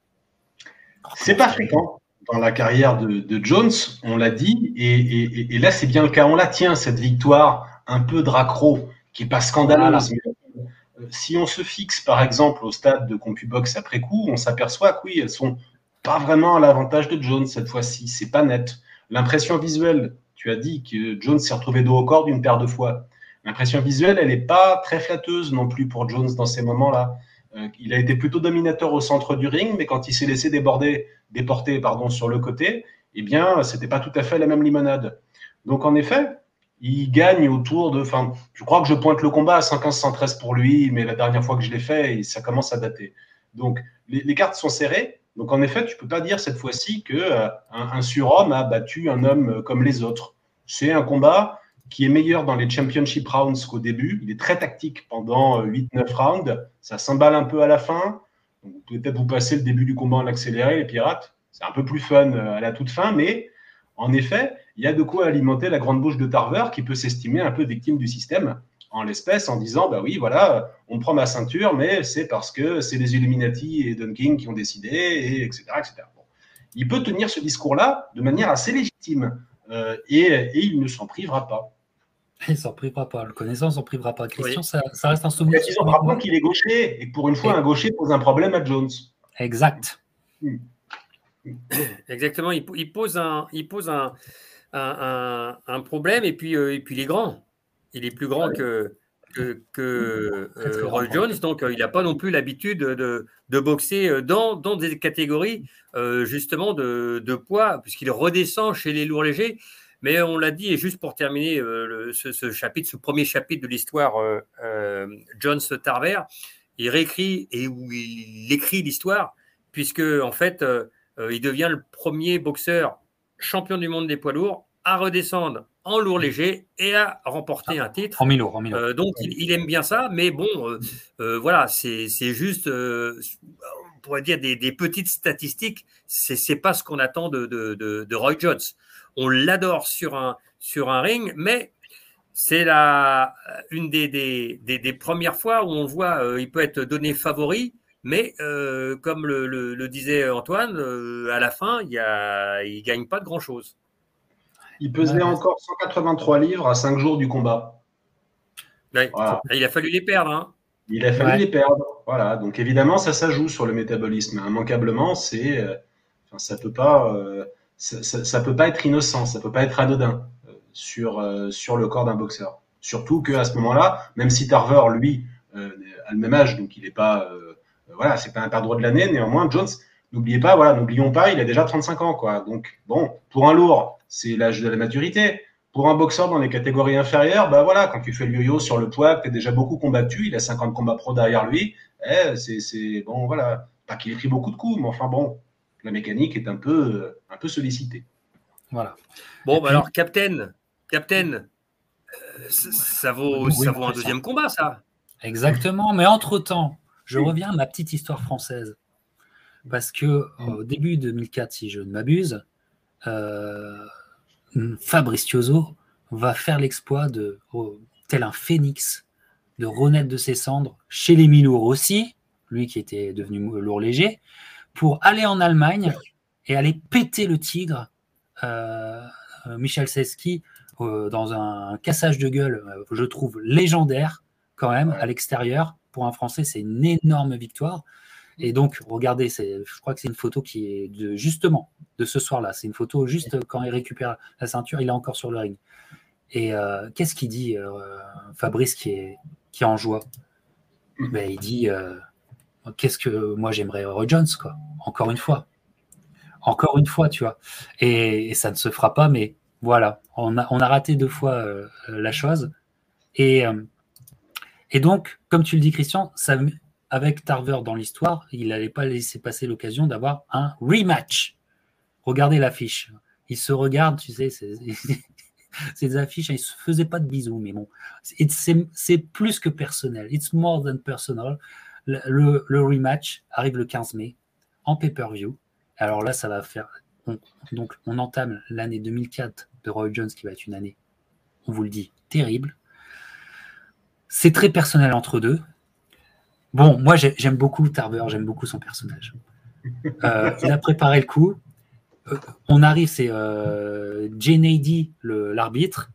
C'est pas fréquent dans la carrière de, Jones, on l'a dit, et, et là c'est bien le cas. On la tient, cette victoire un peu dracro qui n'est pas scandaleuse. Euh, si on se fixe, par exemple, au stade de CompuBox après coup, on s'aperçoit que oui, elles sont pas vraiment à l'avantage de Jones cette fois-ci. C'est pas net. L'impression visuelle, tu as dit que Jones s'est retrouvé dos au corps d'une paire de fois. L'impression visuelle, elle n'est pas très flatteuse non plus pour Jones dans ces moments-là. Euh, il a été plutôt dominateur au centre du ring, mais quand il s'est laissé déborder, déporter pardon, sur le côté, eh bien, c'était pas tout à fait la même limonade. Donc, en effet, il gagne autour de. Enfin, je crois que je pointe le combat à 115-113 pour lui, mais la dernière fois que je l'ai fait, ça commence à dater. Donc, les, cartes sont serrées. Donc, en effet, tu peux pas dire cette fois-ci que euh, un, surhomme a battu un homme comme les autres. C'est un combat qui est meilleur dans les championship rounds qu'au début. Il est très tactique pendant 8-9 euh, rounds. Ça s'emballe un peu à la fin. Peut-être vous passez le début du combat en accéléré, les pirates. C'est un peu plus fun à la toute fin, mais en effet, il y a de quoi alimenter la grande bouche de Tarver qui peut s'estimer un peu victime du système en l'espèce en disant bah oui voilà on prend ma ceinture mais c'est parce que c'est les Illuminati et Don King qui ont décidé et etc etc il peut tenir ce discours là de manière assez légitime euh, et, il ne s'en privera pas [LAUGHS] il s'en privera pas. Le connaissant s'en privera pas. Christian ça, reste un souvenir rappelons qu'il est gaucher. Et pour une fois un gaucher pose un problème à Jones. Exact. [COUGHS] Exactement. Il, pose un il pose un, un, problème. Et puis euh, et puis il est grand. Il est plus grand que, que, euh, Roy Jones, donc euh, il n'a pas non plus l'habitude de, boxer euh, dans, dans des catégories justement de, poids, puisqu'il redescend chez les lourds légers. Mais on l'a dit, et juste pour terminer ce, chapitre, ce premier chapitre de l'histoire Jones Tarver, il réécrit et où il écrit l'histoire, puisque en fait, il devient le premier boxeur champion du monde des poids lourds à redescendre en lourd léger et à remporter un titre. En milo, en euh, donc il, aime bien ça, mais bon, euh, euh, voilà, c'est juste, on pourrait dire des, petites statistiques. C'est pas ce qu'on attend de, de, Roy Jones. On l'adore sur un, sur un ring, mais c'est la une des, des, des, premières fois où on voit il peut être donné favori, mais comme le, le, disait Antoine, à la fin, il ne gagne pas de grand chose. Il pesait encore 183 livres à 5 jours du combat. Il a fallu les perdre. Hein. Il a fallu les perdre. Voilà. Donc évidemment, ça, ça joue sur le métabolisme. Immanquablement, c'est, euh, ça peut pas, euh, ça, peut pas être innocent, ça peut pas être anodin euh, sur sur le corps d'un boxeur. Surtout qu'à ce moment-là, même si Tarver, lui, a le même âge, donc il n'est pas, voilà, c'est pas un perdreau de l'année. Néanmoins, Jones, n'oubliez pas, voilà, n'oublions pas, il a déjà 35 ans, quoi. Donc bon, pour un lourd, c'est l'âge de la maturité. Pour un boxeur dans les catégories inférieures, bah voilà, quand tu fais le yo-yo sur le poids, tu es déjà beaucoup combattu, il a 50 combats pro derrière lui, eh, c'est bon, voilà. Pas qu'il ait pris beaucoup de coups, mais enfin bon, la mécanique est un peu, un peu sollicitée. Voilà. Bon, bah alors, Captain, Captain, euh, ça vaut, ça vaut un deuxième combat, ça. Exactement, mais entre-temps, je reviens à ma petite histoire française. Parce que au début 2004, si je ne m'abuse, euh, Fabrice va faire l'exploit de, oh, tel un phénix, de renaître de ses cendres chez les Milours aussi, lui qui était devenu lourd léger, pour aller en Allemagne et aller péter le tigre, euh, Michel Seski, euh, dans un cassage de gueule, je trouve légendaire quand même, à l'extérieur. Pour un Français, c'est une énorme victoire. Et donc, regardez, je crois que c'est une photo qui est de, justement de ce soir-là. C'est une photo juste quand il récupère la ceinture, il est encore sur le ring. Et euh, qu'est-ce qu'il dit, euh, Fabrice, qui est, qui est en joie? Ben, Il dit euh, Qu'est-ce que moi j'aimerais Roy Jones, quoi. Encore une fois. Encore une fois, tu vois. Et, ça ne se fera pas, mais voilà. On a, raté deux fois la chose. Et, et donc, comme tu le dis, Christian, avec Tarver dans l'histoire, il n'allait pas laisser passer l'occasion d'avoir un rematch. Regardez l'affiche. Ils se regardent, tu sais, [LAUGHS] ces affiches, ils ne se faisaient pas de bisous, mais bon, c'est plus que personnel. It's more than personal. Le, rematch arrive le 15 mai en pay-per-view. Alors là, ça va faire. donc, on entame l'année 2004 de Roy Jones, qui va être une année, on vous le dit, terrible. C'est très personnel entre deux. Bon, moi j'aime beaucoup Tarver, j'aime beaucoup son personnage. Euh, [LAUGHS] il a préparé le coup. Euh, on arrive, c'est euh, Jane l'arbitre,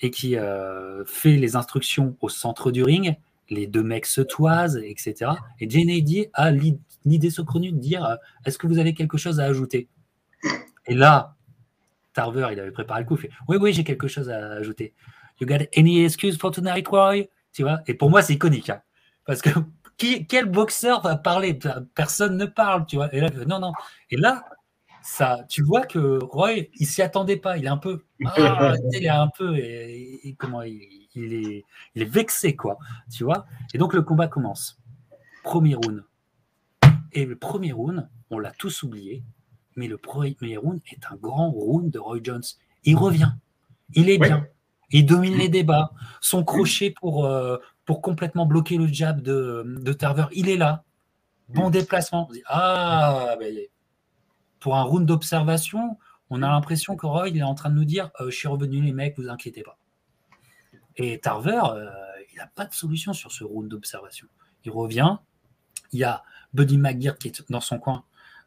et qui euh, fait les instructions au centre du ring. Les deux mecs se toisent, etc. Et Jane a l'idée saugrenue de dire Est-ce que vous avez quelque chose à ajouter? Et là, Tarver, il avait préparé le coup, il fait Oui, oui, j'ai quelque chose à ajouter. You got any excuse for tonight, Roy? Tu vois? Et pour moi, c'est iconique. Hein. parce que quel boxeur va parler? Personne ne parle, tu vois. Et là, non, non. Et là, ça, tu vois que Roy, il s'y attendait pas. Il est un peu, ah, il est un peu, et, comment, il, est, il est vexé, quoi. Tu vois. Et donc le combat commence. Premier round. Et le premier round, on l'a tous oublié, mais le premier round est un grand round de Roy Jones. Il revient. Il est bien. Il domine les débats. Son crochet pour, euh, pour complètement bloquer le jab de, de Tarver. Il est là. Bon déplacement. Ah, ben, pour un round d'observation, on a l'impression que Roy il est en train de nous dire euh, Je suis revenu, les mecs, vous inquiétez pas. Et Tarver, euh, il n'a pas de solution sur ce round d'observation. Il revient, il y a Buddy McGear qui est dans son coin,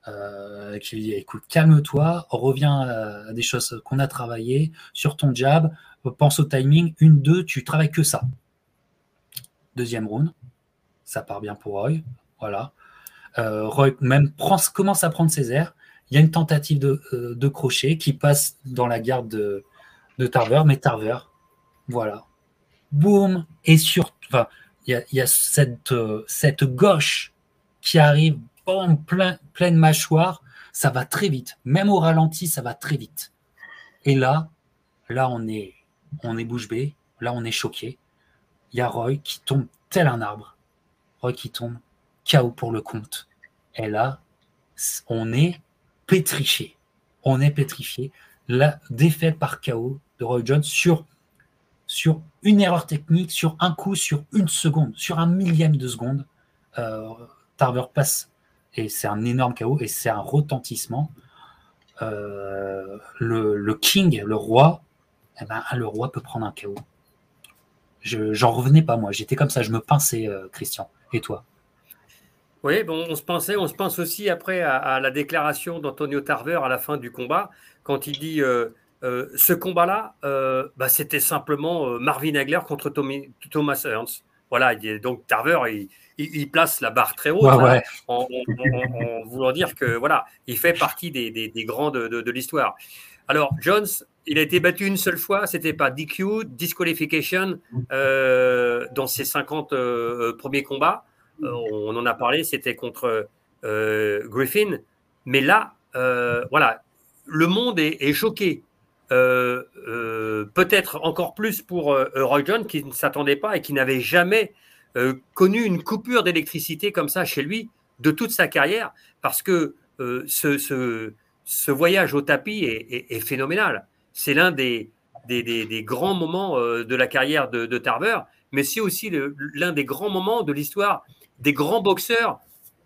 euh, qui lui dit écoute, calme-toi, reviens à des choses qu'on a travaillées sur ton jab, pense au timing, une, deux, tu travailles que ça. Deuxième round, ça part bien pour Roy, voilà. Euh, Roy même commence à prendre ses airs. Il y a une tentative de, euh, crochet qui passe dans la garde de, de Tarver, mais Tarver, voilà, boum, et sur, il y a, cette, euh, cette gauche qui arrive, en plein, pleine mâchoire, ça va très vite. Même au ralenti, ça va très vite. Et là, là, on est, on est bouche bée. Là, on est choqué. Il y a Roy qui tombe tel un arbre. Roy qui tombe, chaos pour le compte. Et là, on est pétrifié. On est pétrifié. La défaite par chaos de Roy Jones sur une erreur technique, sur un coup, sur une seconde, sur un millième de seconde, euh, Tarver passe. Et c'est un énorme chaos et c'est un retentissement. Euh, le, king, le roi, eh ben, le roi peut prendre un chaos. Je, j'en revenais pas, moi. J'étais comme ça, je me pinçais, euh, Christian. Et toi? Oui, bon, on se pensait, on se pense aussi après à, la déclaration d'Antonio Tarver à la fin du combat, quand il dit euh, ce combat-là, euh, bah, c'était simplement euh, Marvin Hagler contre Thomas Ernst. Voilà, donc Tarver, il, place la barre très haut En, voulant dire que voilà, il fait partie des, grands de, l'histoire. Alors, Jones, il a été battu une seule fois, c'était pas DQ, disqualification, dans ses 50 premiers combats. On en a parlé, c'était contre Griffin. Mais là, voilà, le monde est choqué. Euh, euh, peut-être encore plus pour euh, Roy John qui ne s'attendait pas et qui n'avait jamais connu une coupure d'électricité comme ça chez lui de toute sa carrière, parce que ce, voyage au tapis est, phénoménal. C'est l'un des, grands moments de la carrière de, Tarver, mais c'est aussi l'un des grands moments de l'histoire des grands boxeurs,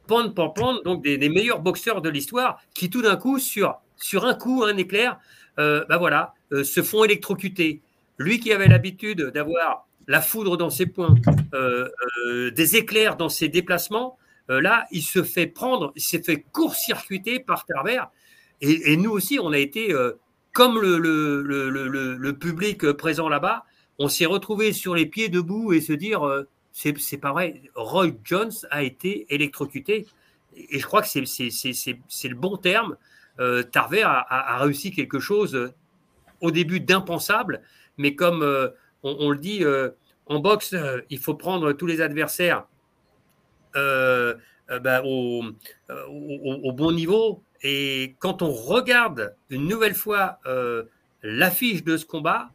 pound pour pound, donc des, meilleurs boxeurs de l'histoire, qui tout d'un coup, sur, sur un coup, un éclair, euh, bah voilà, euh, se font électrocuter. Lui qui avait l'habitude d'avoir la foudre dans ses poings, euh, des éclairs dans ses déplacements, là, il se fait prendre, il s'est fait court-circuiter par travers. Et, nous aussi, on a été, comme le, le, public présent là-bas, on s'est retrouvé sur les pieds debout et se dire, c'est pas vrai, Roy Jones a été électrocuté. Et je crois que c'est le bon terme euh, Tarver a, réussi quelque chose euh, au début d'impensable, mais comme euh, on, le dit en boxe, il faut prendre tous les adversaires bah, au, bon niveau. Et quand on regarde une nouvelle fois l'affiche de ce combat,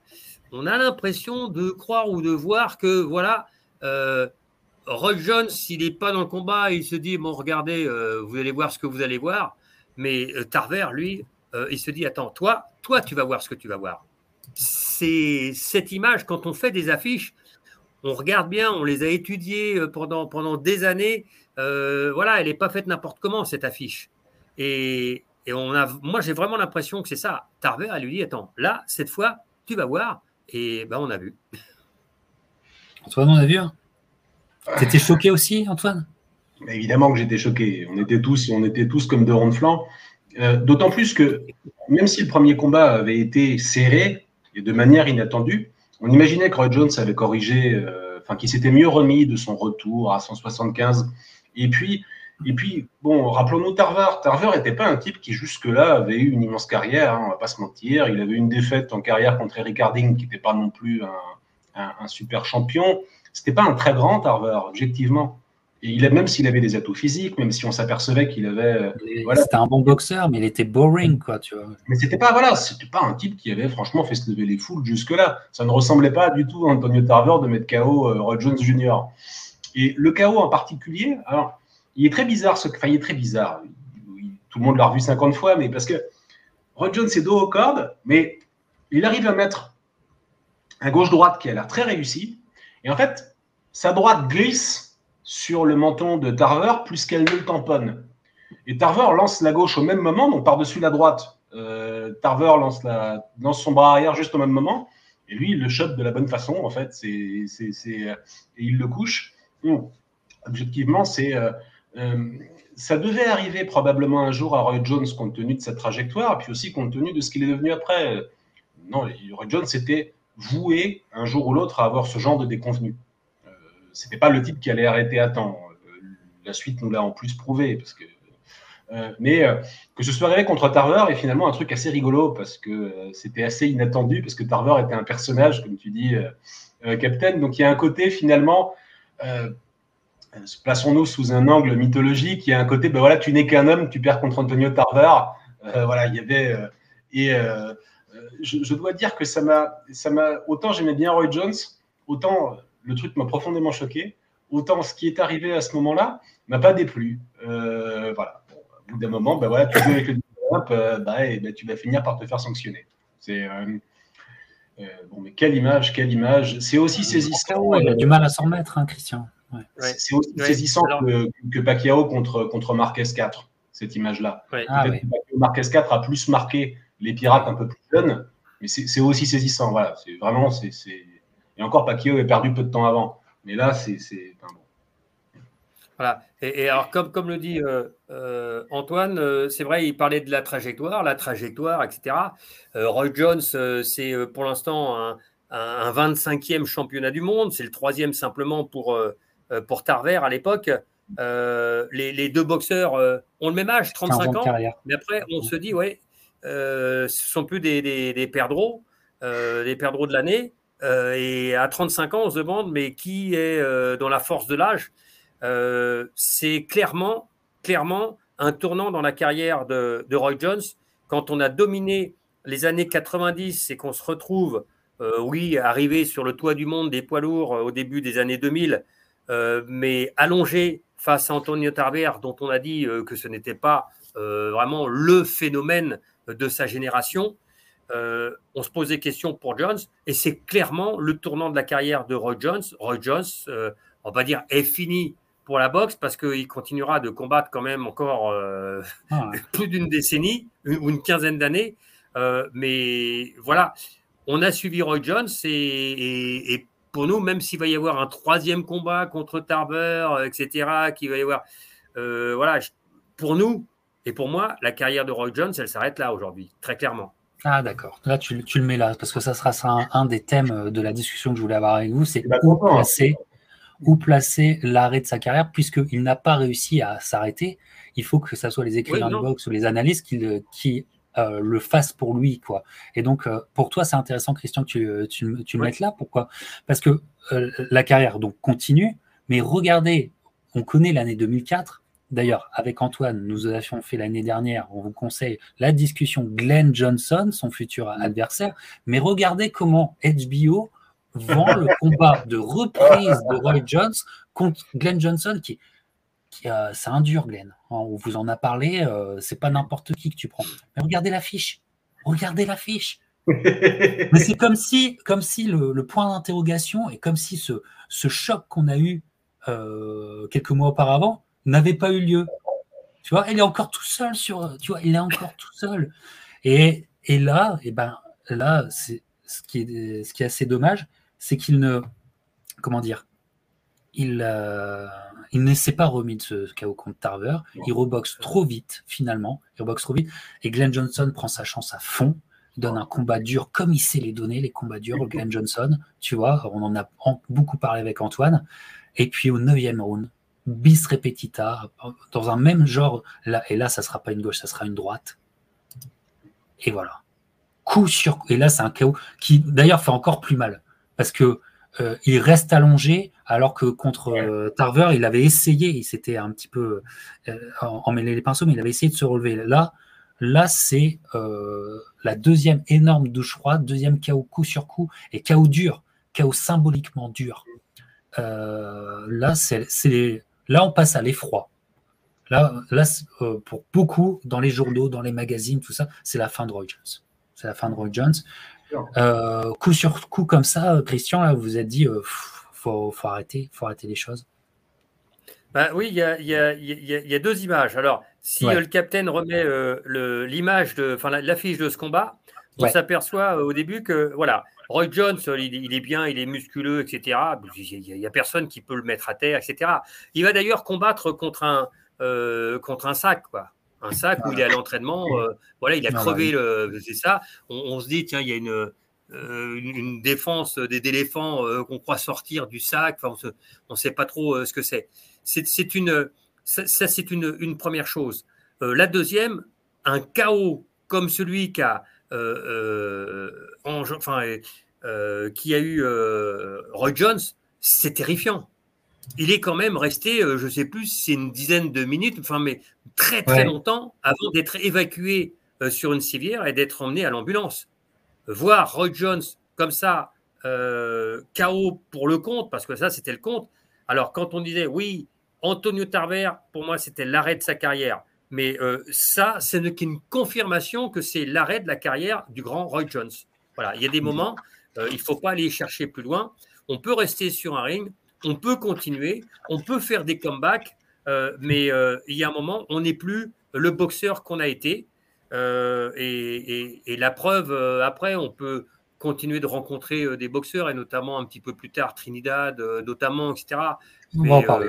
on a l'impression de croire ou de voir que voilà, Roy Jones, s'il n'est pas dans le combat, il se dit bon, regardez, vous allez voir ce que vous allez voir. Mais euh, Tarver, lui, euh, il se dit attends, toi, toi, tu vas voir ce que tu vas voir. C'est cette image quand on fait des affiches, on regarde bien, on les a étudiées euh, pendant pendant des années. voilà, elle n'est pas faite n'importe comment cette affiche. Et, on a, moi, j'ai vraiment l'impression que c'est ça. Tarver, elle lui dit attends, là, cette fois, tu vas voir. Et ben, on a vu. Antoine, on a vu. Hein T'étais choqué aussi, Antoine? Évidemment que j'étais choqué. On était tous, on était tous comme de ronds de flanc. Euh, d'autant plus que même si le premier combat avait été serré et de manière inattendue, on imaginait que Roy Jones avait corrigé, euh, enfin qu'il s'était mieux remis de son retour à 175. Et puis, et puis bon, rappelons-nous Tarver. Tarver n'était pas un type qui jusque-là avait eu une immense carrière. Hein, on va pas se mentir. Il avait une défaite en carrière contre Eric Harding, qui n'était pas non plus un, un super champion. C'était pas un très grand Tarver, objectivement il a, même s'il avait des atouts physiques, même si on s'apercevait qu'il avait. Euh, voilà. C'était un bon boxeur, mais il était boring, quoi, tu vois. Mais c'était pas, voilà, c'était pas un type qui avait franchement fait se lever les foules jusque-là. Ça ne ressemblait pas du tout à Antonio Tarver de mettre KO euh, Roy Jones Jr. Et le KO en particulier, alors, il est très bizarre, ce, enfin, il est très bizarre. Tout le monde l'a revu 50 fois, mais parce que Roy Jones est dos aux cordes, mais il arrive à mettre un gauche-droite qui a l'air très réussi. Et en fait, sa droite glisse sur le menton de Tarver plus qu'elle ne le tamponne. Et Tarver lance la gauche au même moment, donc par-dessus la droite. Euh, Tarver lance, la, lance son bras arrière juste au même moment. Et lui, il le chope de la bonne façon, en fait. C'est, et il le couche. objectivement, c'est. ça devait arriver probablement un jour à Roy Jones compte tenu de sa trajectoire, puis aussi compte tenu de ce qu'il est devenu après. Non, Roy Jones était voué un jour ou l'autre à avoir ce genre de déconvenu. Euh, C'était pas le type qui allait arrêter à temps. Euh, la suite nous l'a en plus prouvé, euh, mais euh, que ce soit arrivé contre Tarver est finalement un truc assez rigolo parce que c'était assez inattendu parce que Tarver était un personnage, comme tu dis, Captain. Donc il y a un côté finalement, plaçons-nous sous un angle mythologique, il y a un côté, ben voilà, tu n'es qu'un homme, tu perds contre Antonio Tarver. voilà, il y avait et je, dois dire que ça m'a, ça m'a, autant j'aimais bien Roy Jones, autant le truc m'a profondément choqué, autant ce qui est arrivé à ce moment-là m'a pas déplu. Euh, voilà. au bout d'un moment, ben voilà, tu joues avec le euh, bah, et ben, tu vas finir par te faire sanctionner. C'est euh, bon, mais quelle image, quelle image. C'est aussi saisissant. il a du mal à s'en remettre, hein, Christian. C'est aussi saisissant que, que, Pacquiao contre, contre Marquez 4, cette image-là. Ah, Marquez 4 a plus marqué les pirates un peu plus jeunes, mais c'est aussi saisissant. Voilà, c'est vraiment, c'est, et encore Pacquiao est perdu peu de temps avant, mais là, c'est, Voilà. Et, alors, comme, comme le dit euh, euh, Antoine, euh, c'est vrai, il parlait de la trajectoire, la trajectoire, etc. Roy Jones, c'est pour l'instant un, un, 25e championnat du monde. C'est le troisième simplement pour, pour Tarver à l'époque. Les, deux boxeurs ont le même âge, 35 ans. Mais après, on se dit, ouais, euh, ce sont plus des, des, perdreaux, euh, des perdreaux de l'année. Euh, et à 35 ans, on se demande, mais qui est dans la force de l'âge? C'est clairement, clairement un tournant dans la carrière de, Roy Jones. Quand on a dominé les années 90 et qu'on se retrouve, oui, arrivé sur le toit du monde des poids lourds au début des années 2000, mais allongé face à Antonio Tarver, dont on a dit que ce n'était pas vraiment le phénomène de sa génération. Euh, on se pose des questions pour Jones et c'est clairement le tournant de la carrière de Roy Jones. Roy Jones, euh, on va dire, est fini pour la boxe parce qu'il continuera de combattre quand même encore euh, ah [LAUGHS] plus d'une décennie ou une, quinzaine d'années. mais voilà, on a suivi Roy Jones et, pour nous, même s'il va y avoir un troisième combat contre Tarver, etc., qu'il va y avoir, voilà, pour nous, et pour moi, la carrière de Roy Jones, elle s'arrête là aujourd'hui, très clairement. Ah d'accord. Là, tu, le mets là, parce que ça sera ça, un, des thèmes euh, de la discussion que je voulais avoir avec vous, c'est où placer, où placer l'arrêt de sa carrière, puisqu'il n'a pas réussi à s'arrêter. Il faut que ce soit les écrivains de boxe ou les analystes qui, le, qui euh, le fassent pour lui. quoi. Et donc, euh, pour toi, c'est intéressant, Christian, que tu, tu, tu le mettes là. Pourquoi? Parce que la carrière donc continue, mais regardez, on connaît l'année 2004, D'ailleurs, avec Antoine, nous avions fait l'année dernière, on vous conseille la discussion Glenn Johnson, son futur adversaire. Mais regardez comment HBO vend le [LAUGHS] combat de reprise de Roy Jones contre Glenn Johnson, qui, qui euh, c'est un dur, Glenn. On vous en a parlé, euh, c'est pas n'importe qui que tu prends. Mais regardez l'affiche. Regardez l'affiche. [LAUGHS] Mais c'est comme si, comme si le, point d'interrogation et comme si ce, ce choc qu'on a eu euh, quelques mois auparavant n'avait pas eu lieu. Tu vois, il est encore tout seul sur, tu vois, il est encore tout seul. Et, et là, et eh ben, là, c'est ce qui est, ce qui est assez dommage, c'est qu'il ne, comment dire, il, euh, il ne s'est pas remis de ce chaos contre Tarver. Il reboxe trop vite, finalement. Il reboxe trop vite. Et Glenn Johnson prend sa chance à fond. Il donne un combat dur comme il sait les donner, les combats durs, [LAUGHS] Glenn Johnson. Tu vois, on en a beaucoup parlé avec Antoine. Et puis au neuvième round, bis repetita, dans un même genre. Là, et là, ça sera pas une gauche, ça sera une droite. Et voilà. Coup sur Et là, c'est un chaos qui, d'ailleurs, fait encore plus mal. Parce que euh, il reste allongé, alors que contre euh, Tarver, il avait essayé, il s'était un petit peu euh, emmêlé les pinceaux, mais il avait essayé de se relever. Là, là c'est la deuxième énorme douche froide, deuxième chaos coup sur coup, et chaos dur, chaos symboliquement dur. là, c'est Là, on passe à l'effroi. Là, là euh, pour beaucoup, dans les journaux, dans les magazines, tout ça, c'est la fin de Roy Jones. C'est la fin de Roy Jones. Euh, coup sur coup comme ça, Christian, là, vous vous êtes dit, euh, faut, faut, arrêter, faut arrêter les choses. Bah oui, il y a, y, a, y a, deux images. Alors, si le capitaine remet l'image de, enfin l'affiche de ce combat, on s'aperçoit au début que voilà, Roy Jones, il, est bien, il est musculeux, etc. Il n'y a, personne qui peut le mettre à terre, etc. Il va d'ailleurs combattre contre un, euh, contre un sac, quoi. Un sac où il est à l'entraînement. Euh, voilà, il a crevé le. C'est ça. On, se dit, tiens, il y a une, euh, une défense d'éléphants qu'on croit sortir du sac. Enfin, on ne sait pas trop ce que c'est. C'est une. Ça, c'est une, une, première chose. la deuxième, un chaos comme celui qu'a enfin, qui a eu Roy Jones, c'est terrifiant il est quand même resté, euh, je ne sais plus, c'est une dizaine de minutes, enfin, mais très très longtemps avant d'être évacué euh, sur une civière et d'être emmené à l'ambulance. Voir Roy Jones comme ça, euh, KO pour le compte, parce que ça c'était le compte. Alors quand on disait oui, Antonio Tarver, pour moi c'était l'arrêt de sa carrière. Mais ça, ce n'est qu'une confirmation que c'est l'arrêt de la carrière du grand Roy Jones. Voilà, il y a des moments, il ne faut pas aller chercher plus loin. On peut rester sur un ring, on peut continuer, on peut faire des comebacks, euh, mais euh, il y a un moment, on n'est plus le boxeur qu'on a été. Euh, et, la preuve, après, on peut continuer de rencontrer des boxeurs, et notamment un petit peu plus tard, Trinidad, notamment, etc. On va en parler.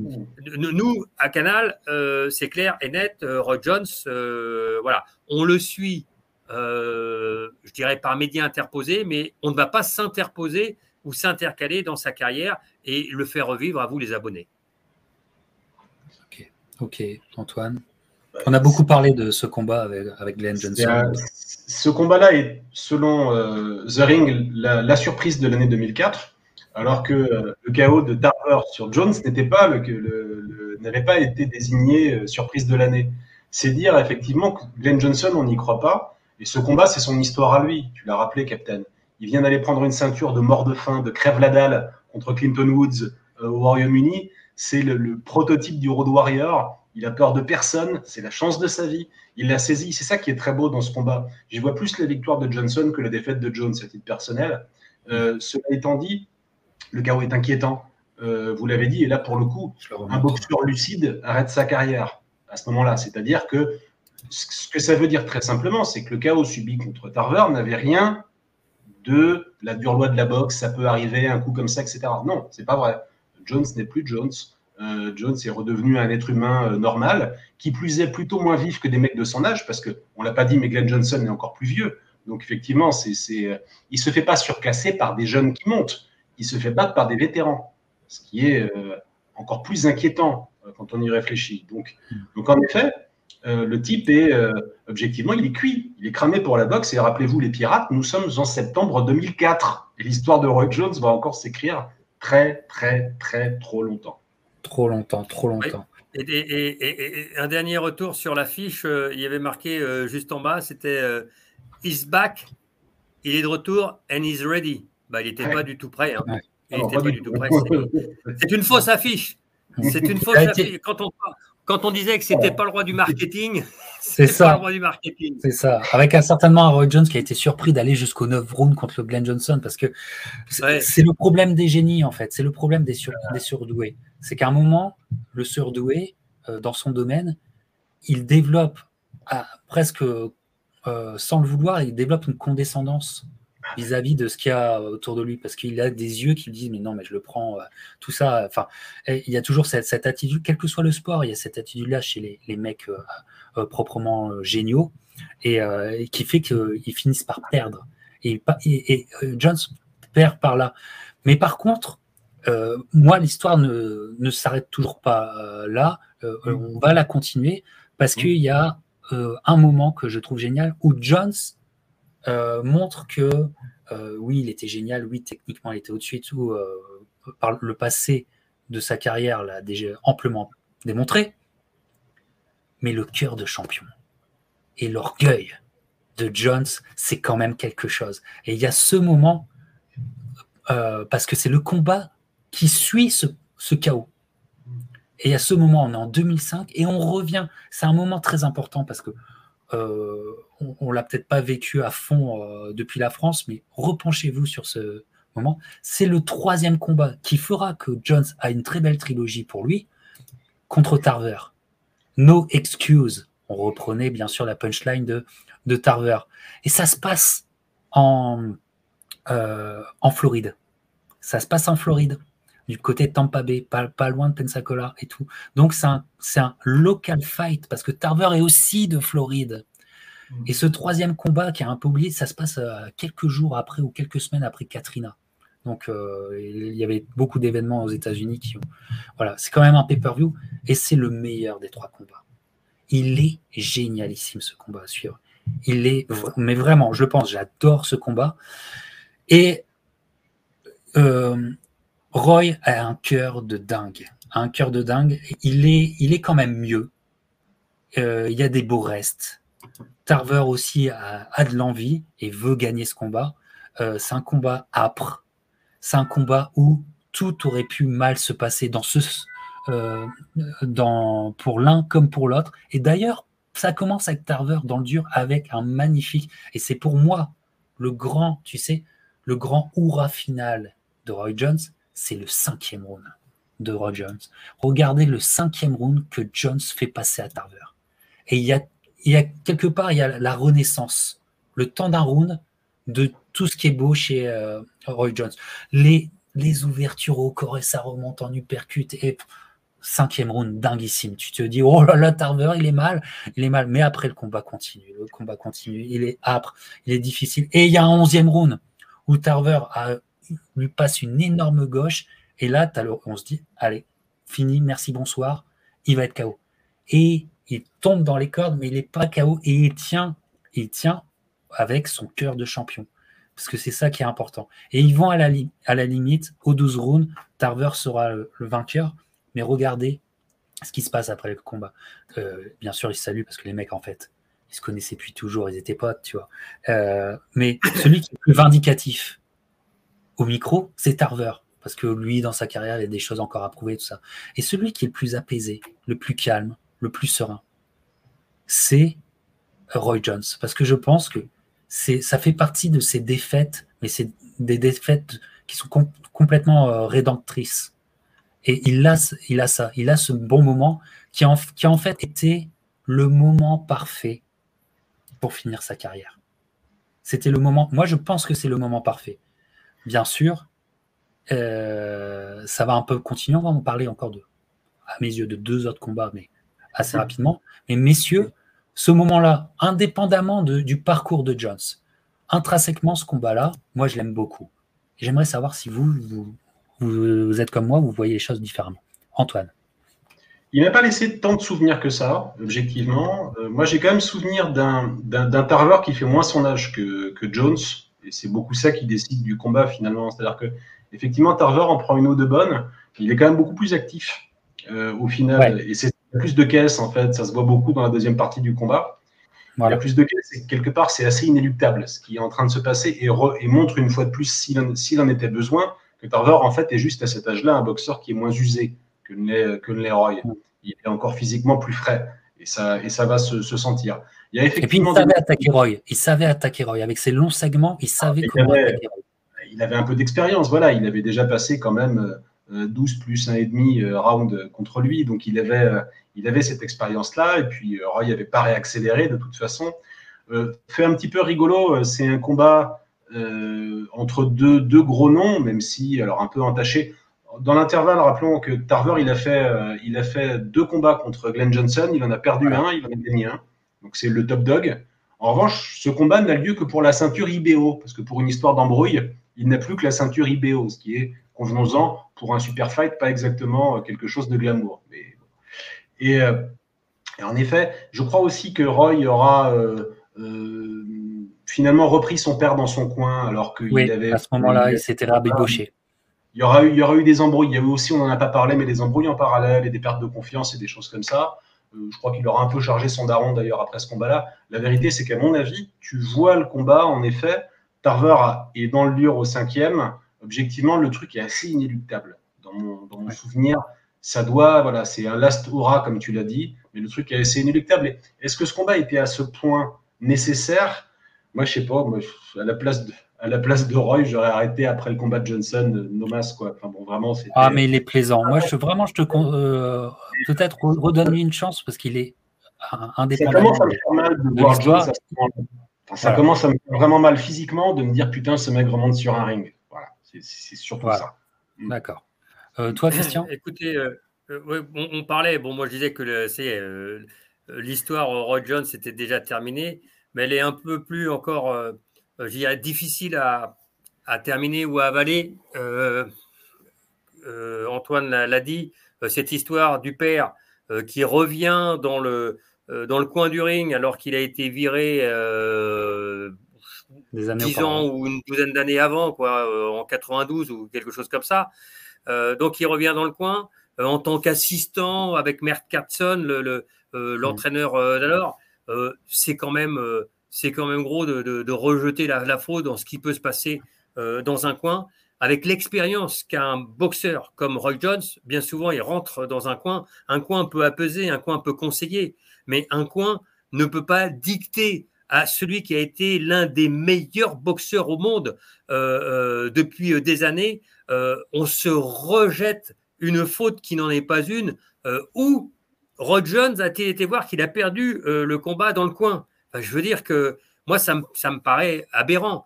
Nous, à Canal, c'est clair et net, Roy Jones, voilà, on le suit, je dirais, par médias interposés, mais on ne va pas s'interposer ou s'intercaler dans sa carrière et le faire revivre à vous les abonnés. Ok, ok, Antoine. On a beaucoup parlé de ce combat avec, avec Glenn Johnson. ce combat-là est, selon euh, The Ring, la, surprise de l'année 2004, alors que euh, le chaos de Tarver sur Jones n'était pas le, le, n'avait pas été désigné euh, surprise de l'année. C'est dire effectivement que Glenn Johnson, on n'y croit pas, et ce combat, c'est son histoire à lui. Tu l'as rappelé, Captain. Il vient d'aller prendre une ceinture de mort de faim, de crève la dalle contre Clinton Woods euh, au Royaume-Uni. C'est le, prototype du Road Warrior. Il a peur de personne. C'est la chance de sa vie. Il l'a saisi. C'est ça qui est très beau dans ce combat. J'y vois plus la victoire de Johnson que la défaite de Jones à titre personnel. Cela étant dit, le chaos est inquiétant. Euh, vous l'avez dit, et là pour le coup, un boxeur lucide arrête sa carrière à ce moment-là. C'est-à-dire que ce que ça veut dire très simplement, c'est que le chaos subi contre Tarver n'avait rien de la dure loi de la boxe, ça peut arriver, un coup comme ça, etc. Non, c'est pas vrai. Jones n'est plus Jones. Euh, Jones est redevenu un être humain euh, normal, qui plus est plutôt moins vif que des mecs de son âge, parce que on l'a pas dit, mais Glenn Johnson est encore plus vieux. Donc effectivement, c'est, c'est, euh, il se fait pas surclasser par des jeunes qui montent, il se fait battre par des vétérans, ce qui est encore plus inquiétant quand on y réfléchit. Donc, donc en effet, euh, le type est euh, objectivement, il est cuit, il est cramé pour la boxe. Et rappelez-vous, les pirates, nous sommes en septembre 2004. Et l'histoire de Roy Jones va encore s'écrire très, très, très, trop longtemps. Trop longtemps, trop longtemps. Et, un dernier retour sur l'affiche, euh, il y avait marqué juste en bas, c'était He's back, il est de retour and he's ready. Bah, il n'était pas du tout prêt. Hein. Il n'était pas, du tout prêt. C'est une fausse affiche. C'est une fausse [LAUGHS] affiche. Quand on, quand on disait que c'était pas le roi du marketing, [LAUGHS] c'est ça. le roi du marketing. C'est ça. Avec un certainement un Roy Jones qui a été surpris d'aller jusqu'au 9 rounds contre le Glenn Johnson parce que c'est le problème des génies en fait. C'est le problème des, surdoués. C'est qu'à un moment, le surdoué euh, dans son domaine, il développe presque euh, sans le vouloir, il développe une condescendance vis-à-vis de ce qu'il y a autour de lui, parce qu'il a des yeux qui lui disent mais non mais je le prends, euh, tout ça. Enfin, il y a toujours cette, attitude, quel que soit le sport, il y a cette attitude-là chez les, mecs euh, euh, proprement géniaux et, qui fait qu'ils finissent par perdre. Et, et, Jones perd par là. Mais par contre, moi l'histoire ne, ne s'arrête toujours pas là. on va la continuer parce qu'il y a un moment que je trouve génial où Jones euh, montre que euh, oui, il était génial, oui, techniquement, il était au-dessus et tout. Euh, par le passé de sa carrière l'a déjà amplement démontré. Mais le cœur de champion et l'orgueil de Jones, c'est quand même quelque chose. Et il y a ce moment, parce que c'est le combat qui suit ce, ce chaos. Et à ce moment, on est en 2005 et on revient. C'est un moment très important parce que on, ne l'a peut-être pas vécu à fond euh, depuis la France, mais repenchez-vous sur ce moment. C'est le troisième combat qui fera que Jones a une très belle trilogie pour lui contre Tarver. No excuse. On reprenait bien sûr la punchline de, de Tarver. Et ça se passe en, en Floride. Ça se passe en Floride, du côté de Tampa Bay, pas, pas loin de Pensacola et tout. Donc c'est un, un, local fight parce que Tarver est aussi de Floride. Mm. Et ce troisième combat qui a un peu oublié, ça se passe quelques jours après ou quelques semaines après Katrina. Donc euh, il y avait beaucoup d'événements aux États-Unis qui ont. Voilà, c'est quand même un pay-per-view et c'est le meilleur des trois combats. Il est génialissime ce combat à suivre. Il est, mais vraiment, je pense, j'adore ce combat. Et euh, Roy a un cœur de dingue, un cœur de dingue. Il est, il est quand même mieux. Euh, il y a des beaux restes. Tarver aussi a, de l'envie et veut gagner ce combat. c'est un combat âpre c'est un combat où tout aurait pu mal se passer euh, pour l'un comme pour l'autre. Et d'ailleurs, ça commence avec Tarver dans le dur avec un magnifique, et c'est pour moi le grand, tu sais, le grand hurrah final de Roy Jones, c'est le cinquième round de Roy Jones. Regardez le cinquième round que Jones fait passer à Tarver. Et il y a, il y a quelque part, il y a la renaissance. Le temps d'un round, de tout ce qui est beau chez euh, Roy Jones. Les, les ouvertures au corps et ça remonte en uppercut et cinquième round dinguissime. Tu te dis oh là là Tarver il est mal, il est mal. Mais après le combat continue, le combat continue. Il est âpre, il est difficile. Et il y a un onzième round où Tarver lui passe une énorme gauche et là on se dit allez fini, merci bonsoir, il va être KO. Et il tombe dans les cordes mais il n'est pas KO et il tient, il tient avec son cœur de champion. Parce que c'est ça qui est important. Et ils vont à la, limite, au 12 rounds, Tarver sera le, vainqueur. Mais regardez ce qui se passe après le combat. Euh, bien sûr, ils se saluent parce que les mecs, en fait, ils se connaissaient depuis toujours, ils étaient potes, tu vois. Euh, mais celui qui est le plus vindicatif au micro, c'est Tarver. Parce que lui, dans sa carrière, il y a des choses encore à prouver, tout ça. Et celui qui est le plus apaisé, le plus calme, le plus serein, c'est Roy Jones. Parce que je pense que ça fait partie de ces défaites, mais c'est des défaites qui sont complètement euh, rédemptrices. Et il a, ça, il a ce bon moment qui, en, qui en fait été le moment parfait pour finir sa carrière. C'était le moment, moi je pense que c'est le moment parfait. Bien sûr, euh, ça va un peu continuer, on va en parler encore de, à mes yeux, de deux autres combats, mais assez rapidement. Mais messieurs, ce moment-là, indépendamment du parcours de Jones, intrinsèquement, ce combat-là, moi, je l'aime beaucoup. J'aimerais savoir si vous, vous, êtes comme moi, vous voyez les choses différemment. Antoine. Il n'a pas laissé tant de souvenirs que ça, objectivement. Euh, moi, j'ai quand même souvenir d'un Tarver qui fait moins son âge que, Jones. Et c'est beaucoup ça qui décide du combat, finalement. C'est-à-dire que, effectivement, Tarver en prend une eau de bonne. Il est quand même beaucoup plus actif euh, au final. Et c'est plus de caisses, en fait. Ça se voit beaucoup dans la deuxième partie du combat. Il y a plus de caisses et quelque part, c'est assez inéluctable ce qui est en train de se passer et, et montre une fois de plus, s'il en, était besoin, que Tarver, en fait, est juste à cet âge-là un boxeur qui est moins usé que ne que Leroy. Il est encore physiquement plus frais et ça, et ça va se, sentir. Il y a effectivement et puis, il savait attaquer Roy. Il savait attaquer Roy. Avec ses longs segments, il savait comment attaquer Roy. Il avait un peu d'expérience, voilà. Il avait déjà passé quand même euh, 12 euh, plus 1,5 euh, round contre lui. Donc il avait, euh, il avait cette expérience-là. Et puis Roy n'avait pas réaccéléré de toute façon. fait un petit peu rigolo, c'est un combat entre deux, deux, gros noms, même si, alors un peu entaché. Dans l'intervalle, rappelons que Tarver, il a, fait, il a fait deux combats contre Glenn Johnson. Il en a perdu un, il en a gagné un. Donc c'est le top dog. En revanche, ce combat n'a lieu que pour la ceinture IBO, parce que pour une histoire d'embrouille, il n'a plus que la ceinture IBO, ce qui est convenons-en, pour un super fight, pas exactement euh, quelque chose de glamour. Euh, et, en effet, je crois aussi que Roy aura euh, finalement repris son père dans son coin, alors qu'il oui, avait. À ce moment-là, il s'était rabébauché. Il y, aura eu, il y aura eu des embrouilles. Il y a eu aussi, on n'en a pas parlé, mais des embrouilles en parallèle et des pertes de confiance et des choses comme ça. je crois qu'il aura un peu chargé son daron d'ailleurs après ce combat-là. La vérité, c'est qu'à mon avis, tu vois le combat, en effet, Tarver est dans le dur au cinquième objectivement, le truc est assez inéluctable. Dans mon, souvenir, ça doit, voilà, c'est un last aura, comme tu l'as dit, mais le truc est assez inéluctable. Est-ce que ce combat était à ce point nécessaire? Moi, je sais pas. Moi, à la place de, à la place de Roy, j'aurais arrêté après le combat de Johnson, euh, Nomas, quoi. Enfin, bon, vraiment, ah, mais il est plaisant. Moi, je, vraiment, je te euh, peut-être redonne-lui une chance parce qu'il est indépendant. Ça commence à me faire mal de voir Jones ça commence à me faire vraiment mal physiquement de me dire putain, ce mec remonte sur un ring. Voilà, c'est surtout ça. Mm. D'accord. Euh, toi, Christian [CLEARS THROAT] Écoutez, euh, on, parlait, bon, moi je disais que c'est l'histoire Roy Jones était déjà terminée, mais elle est un peu plus encore, je dirais, difficile à, à, terminer ou à avaler. Antoine l'a dit, cette histoire du père qui revient dans le, euh, dans le coin du ring alors qu'il a été viré euh, Des années 10 ans ou une douzaine d'années avant, quoi, euh, en 92 ou quelque chose comme ça. donc il revient dans le coin en tant qu'assistant avec Mert Katzon, l'entraîneur le, d'alors. c'est quand même c'est quand même gros de, rejeter la, faute dans ce qui peut se passer dans un coin. Avec l'expérience qu'un boxeur comme Roy Jones, bien souvent, il rentre dans un coin, un coin peut apaiser, un coin peut conseiller. Mais un coin ne peut pas dicter à celui qui a été l'un des meilleurs boxeurs au monde euh, euh, depuis euh, des années, on se rejette une faute qui n'en est pas une, ou Rod Jones a-t-il été voir qu'il a perdu le combat dans le coin? Je veux dire que moi, ça me, paraît aberrant.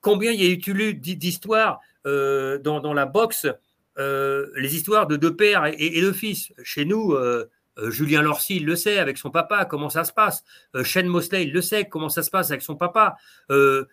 combien il y a eu d'histoires dans, la boxe, les histoires de deux pères et, et de fils? Chez nous, euh, Julien Lorcy, il le sait avec son papa, comment ça se passe? Euh, Shane Mosley, il le sait, comment ça se passe avec son papa? Euh,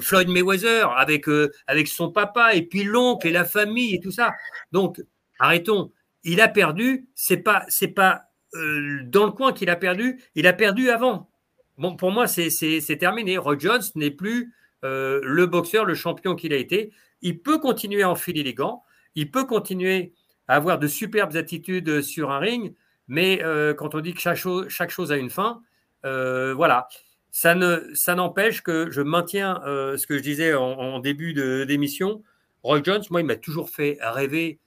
Floyd Mayweather avec, avec son papa, et puis l'oncle et la famille et tout ça. Donc, arrêtons. Il a perdu, c'est pas, c'est pas dans le coin qu'il a perdu, il a perdu avant. Bon, pour moi, c'est terminé. Roy Jones n'est plus le boxeur, le champion qu'il a été. Il peut continuer à enfiler les gants, il peut continuer avoir de superbes attitudes sur un ring, mais euh, quand on dit que chaque chose, a une fin, euh, voilà. Ça, ne, ça n'empêche que je maintiens euh, ce que je disais en, début d'émission. Roy Jones, moi, il m'a toujours fait rêver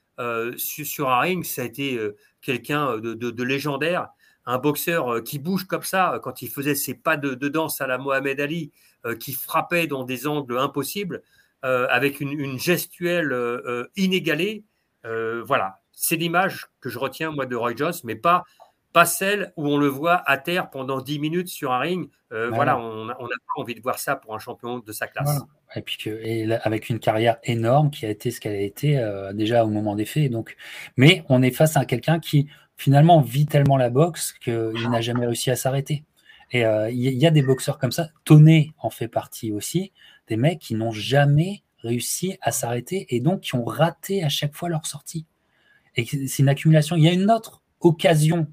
sur, un ring. Ça a été quelqu'un de, légendaire, un boxeur qui bouge comme ça quand il faisait ses pas de, danse à la Mohamed Ali, qui frappait dans des angles impossibles, avec une, une gestuelle inégalée. Euh, voilà, c'est l'image que je retiens, moi, de Roy Jones, mais pas, pas celle où on le voit à terre pendant 10 minutes sur un ring. Euh, voilà, on n'a pas envie de voir ça pour un champion de sa classe. Et puis avec une carrière énorme qui a été ce qu'elle a été euh, déjà au moment des faits. Donc, mais on est face à quelqu'un qui finalement vit tellement la boxe qu'il n'a jamais réussi à s'arrêter. Et il y, a des boxeurs comme ça. Tonné en fait partie aussi. Des mecs qui n'ont jamais réussi à s'arrêter et donc qui ont raté à chaque fois leur sortie. Et c'est une accumulation. Il y a une autre occasion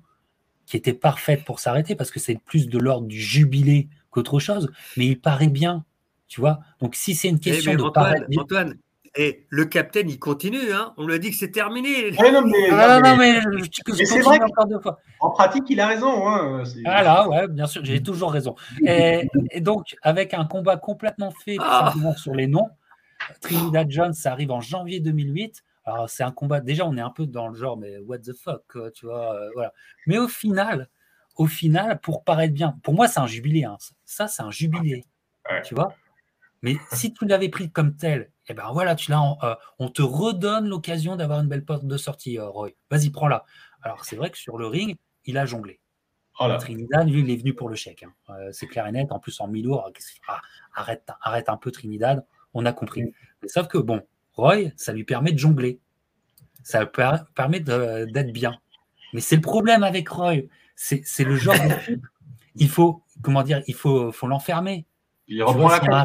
qui était parfaite pour s'arrêter parce que c'est plus de l'ordre du jubilé qu'autre chose, mais il paraît bien, tu vois. Donc si c'est une eh, question de Antoine, Antoine, et eh, le capitaine, il continue, hein on lui a dit que c'est terminé. non, mais, ah, non, mais, c'est vrai En pratique, il a raison. Hein, ah ouais, bien sûr, j'ai toujours raison. Et, donc, avec un combat complètement fait ah. sur les noms, Trinidad Jones, ça arrive en janvier 2008. Alors, c'est un combat. Déjà, on est un peu dans le genre, mais what the fuck, tu vois. Euh, voilà. Mais au final, au final, pour paraître bien, pour moi, c'est un jubilé. Hein. Ça, c'est un jubilé. Tu vois Mais si tu l'avais pris comme tel, eh ben voilà, tu l'as. Euh, on te redonne l'occasion d'avoir une belle porte de sortie, euh, Roy. Vas-y, prends-la. Alors, c'est vrai que sur le ring, il a jonglé. Oh Trinidad, lui, il est venu pour le chèque. Hein. c'est clair et net. En plus, en mi-lourd, ah, arrête, arrête un peu Trinidad on a compris. Mm. Sauf que, bon, Roy, ça lui permet de jongler. Ça lui permet d'être bien. Mais c'est le problème avec Roy. C'est le genre de Il faut, comment dire, il faut, faut l'enfermer. Il reprend la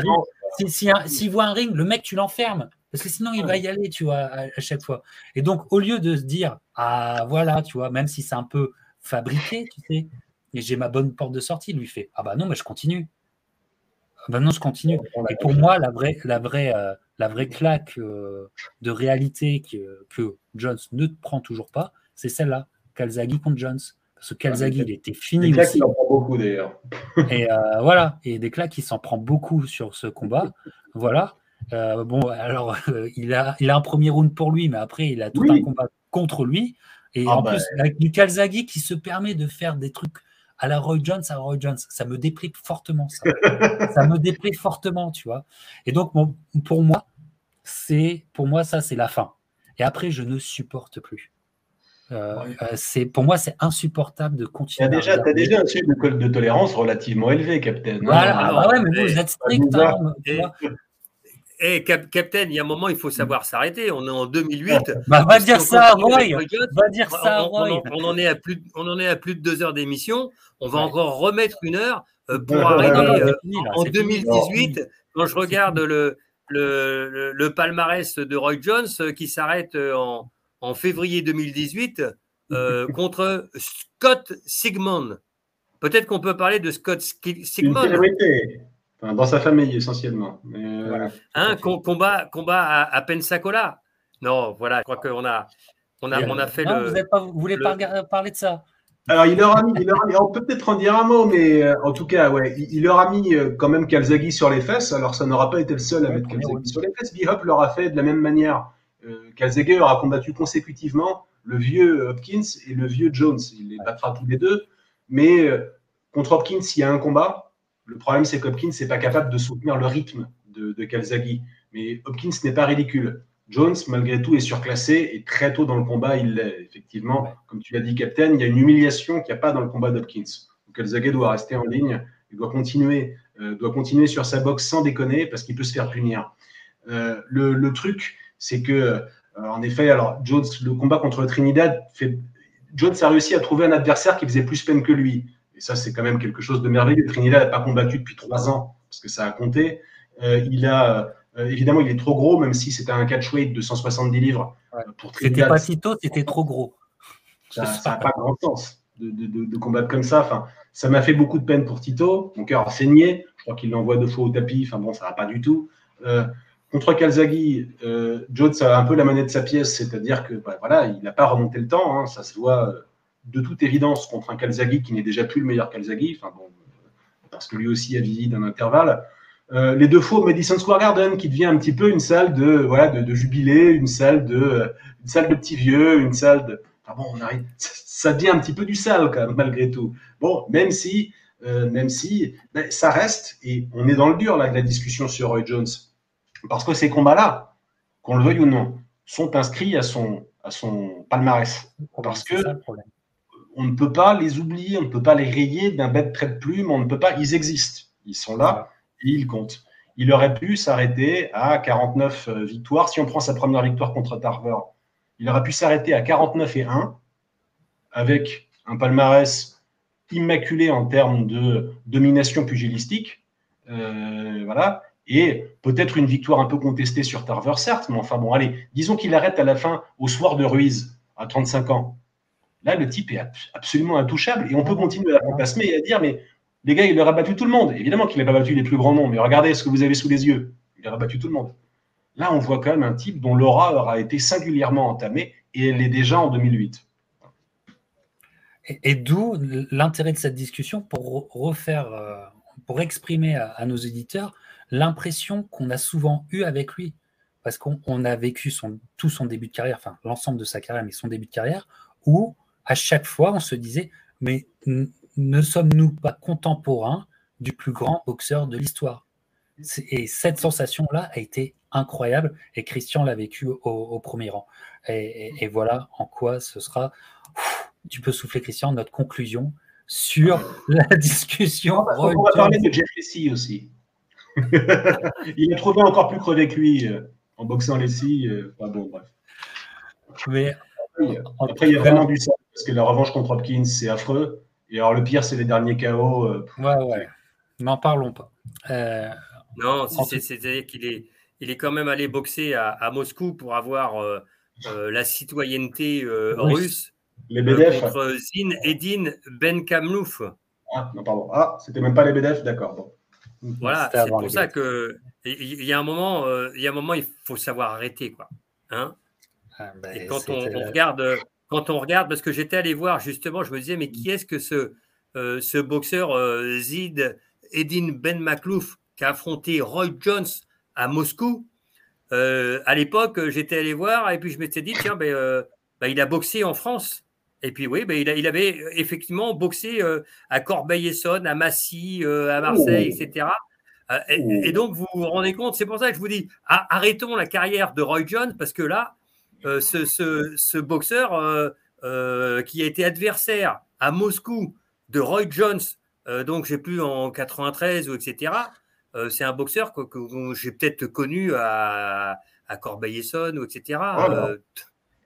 S'il voit un ring, le mec, tu l'enfermes. Parce que sinon, il va y aller, tu vois, à, chaque fois. Et donc, au lieu de se dire, ah, voilà, tu vois, même si c'est un peu fabriqué, tu sais, et j'ai ma bonne porte de sortie, il lui fait, ah bah non, mais je continue. Maintenant, je continue. Et pour moi, la vraie, la vraie, euh, la vraie claque euh, de réalité que, que Jones ne prend toujours pas, c'est celle-là, Calzaghe contre Jones. Parce que Calzaghe, il était fini. Des claques, il en prend beaucoup d'ailleurs. [LAUGHS] et euh, voilà, et des claques, il s'en prend beaucoup sur ce combat. voilà. bon, alors, il, a, il a un premier round pour lui, mais après, il a tout un combat contre lui. Et ah en bah, plus, avec du Calzaghe qui se permet de faire des trucs à la Roy Jones, à Roy Jones. Ça me déprime fortement, ça. [LAUGHS] ça me déprime fortement, tu vois. Et donc, pour moi, c'est pour moi ça, c'est la fin. Et après, je ne supporte plus. c'est pour moi, c'est insupportable de continuer. Tu as, déjà un seuil de, tolérance relativement élevé, Captain. Voilà, ah ouais, mais vous êtes strict. Hein, eh, Captain, il y a un moment, il faut savoir s'arrêter. On est en 2008. Bah, va dire ça, Roy. Va dire ça, Roy. On, en est à plus, on en est à plus de deux heures d'émission. On va encore remettre une heure euh, [LAUGHS] pour arriver euh, en 2018. Quand je regarde le, le, le, palmarès de Roy Jones euh, qui s'arrête en, en, février 2018 [LAUGHS] contre Scott Sigmund. Peut-être qu'on peut parler de Scott Sigmund dans sa famille essentiellement. Euh, Un combat, combat à, Pensacola. Non, voilà, je crois qu'on a, on a, on a fait le. Vous ne voulez pas parler de ça? Alors, il leur a mis, on peut peut-être en dire un mot, mais euh, en tout cas, ouais, il, leur a mis euh, quand même Calzaghe sur les fesses. Alors, ça n'aura pas été le seul à mettre Calzaghe sur les fesses. Bihop leur a fait de la même manière. Euh, Calzaghe aura combattu consécutivement le vieux Hopkins et le vieux Jones. Il les battra tous les deux. Mais contre Hopkins, il y a un combat. Le problème, c'est qu'Hopkins n'est pas capable de soutenir le rythme de, de Mais Hopkins n'est pas ridicule. Jones, malgré tout, est surclassé et très tôt dans le combat, il l'est. Effectivement, comme tu l'as dit, Captain, il y a une humiliation qu'il n'y a pas dans le combat d'Hopkins. Calzaghe doit rester en ligne, il doit continuer, euh, doit continuer sur sa boxe sans déconner parce qu'il peut se faire punir. Euh, le, truc, c'est que, euh, en effet, alors Jones, le combat contre Trinidad, fait, Jones a réussi à trouver un adversaire qui faisait plus peine que lui. Et ça, c'est quand même quelque chose de merveilleux. Trinidad n'a pas combattu depuis trois ans, parce que ça a compté. Euh, il a, euh, évidemment, il est trop gros, même si c'était un catchweight de 170 livres. Euh, pour C'était pas Tito, c'était trop gros. Ça n'a pas grand sens de, combattre comme ça. Enfin, ça m'a fait beaucoup de peine pour Tito. Mon cœur a saigné. Je crois qu'il l'envoie deux fois au tapis. Enfin bon, ça va pas du tout. contre Calzaghi, Jones a un peu la manette de sa pièce, c'est-à-dire que bah, voilà, il n'a pas remonté le temps. Hein. ça se voit de toute évidence contre un Calzaghi qui n'est déjà plus le meilleur Calzaghi, enfin bon, parce que lui aussi a vieilli d'un intervalle. Euh, les deux fois au Madison Square Garden, qui devient un petit peu une salle de voilà de, jubilé, une salle de une salle de petits vieux, une salle de. Enfin bon, on arrive, ça devient un petit peu du sale quand même malgré tout. Bon, même si euh, même si ben, ça reste et on est dans le dur là de la discussion sur Roy Jones, parce que ces combats-là, qu'on le veuille ou non, sont inscrits à son à son palmarès, parce que on ne peut pas les oublier, on ne peut pas les rayer d'un bête trait de plume, on ne peut pas, ils existent, ils sont là et ils comptent. Il aurait pu s'arrêter à 49 euh, victoires. Si on prend sa première victoire contre Tarver, il aurait pu s'arrêter à 49 et 1 avec un palmarès immaculé en termes de domination pugilistique. Euh, voilà. Et peut-être une victoire un peu contestée sur Tarver, certes, mais enfin bon, allez, disons qu'il arrête à la fin au soir de Ruiz, à 35 ans. Là, le type est absolument intouchable et on peut continuer à fantasmer et à dire, mais les gars, il a battu tout le monde. Évidemment qu'il n'a pas battu les plus grands noms, mais regardez ce que vous avez sous les yeux. Il a battu tout le monde. Là, on voit quand même un type dont l'aura aura été singulièrement entamée et elle est déjà en 2008. Et, d'où l'intérêt de cette discussion pour refaire, euh, pour exprimer à, nos éditeurs l'impression qu'on a souvent eue avec lui. Parce qu'on a vécu tout son début de carrière, enfin l'ensemble de sa carrière, mais son début de carrière, où à chaque fois, on se disait, mais ne sommes-nous pas contemporains du plus grand boxeur de l'histoire? Et cette sensation-là a été incroyable et Christian l'a vécu au, premier rang. Et, voilà en quoi ce sera, tu peux souffler Christian, notre conclusion sur [LAUGHS] la discussion. On va parler de Jeff Lessie aussi. [LAUGHS] Il a trouvé encore plus crevé que lui euh, en boxant Lessie. Euh, bon, bref. Mais après, il y a vraiment du sale parce que la revanche contre Hopkins, c'est affreux. Et alors, le pire, c'est les derniers KO. Euh, ouais, ouais. N'en parlons pas. Euh, non, c'est-à-dire qu'il est, il est quand même allé boxer à, Moscou pour avoir euh, la citoyenneté russe. Les BDF. Contre Zin Edin Ben Kamlouf. Ah, non, pardon. Ah, c'était même pas les BDF, d'accord. Voilà, c'est pour ça que il y a un moment, il y a un moment, il faut savoir arrêter, quoi. Hein ah, ben, et quand on, regarde, quand on regarde, parce que j'étais allé voir justement, je me disais, mais qui est-ce que ce, euh, ce boxeur euh, Zid Edin Ben Maklouf qui a affronté Roy Jones à Moscou? Euh, À l'époque, j'étais allé voir et puis je m'étais dit, tiens, ben, ben, il a boxé en France. Et puis oui, ben, il, il, avait effectivement boxé à Corbeil-Essonne, à Massy, à Marseille, etc. Et, et, donc, vous vous rendez compte, c'est pour ça que je vous dis, arrêtons la carrière de Roy Jones, parce que là, euh, ce, boxeur, euh, qui a été adversaire à Moscou de Roy Jones, donc j'ai plus en 93 ou etc. c'est un boxeur que, j'ai peut-être connu à, à Corbeil-Essonne, etc.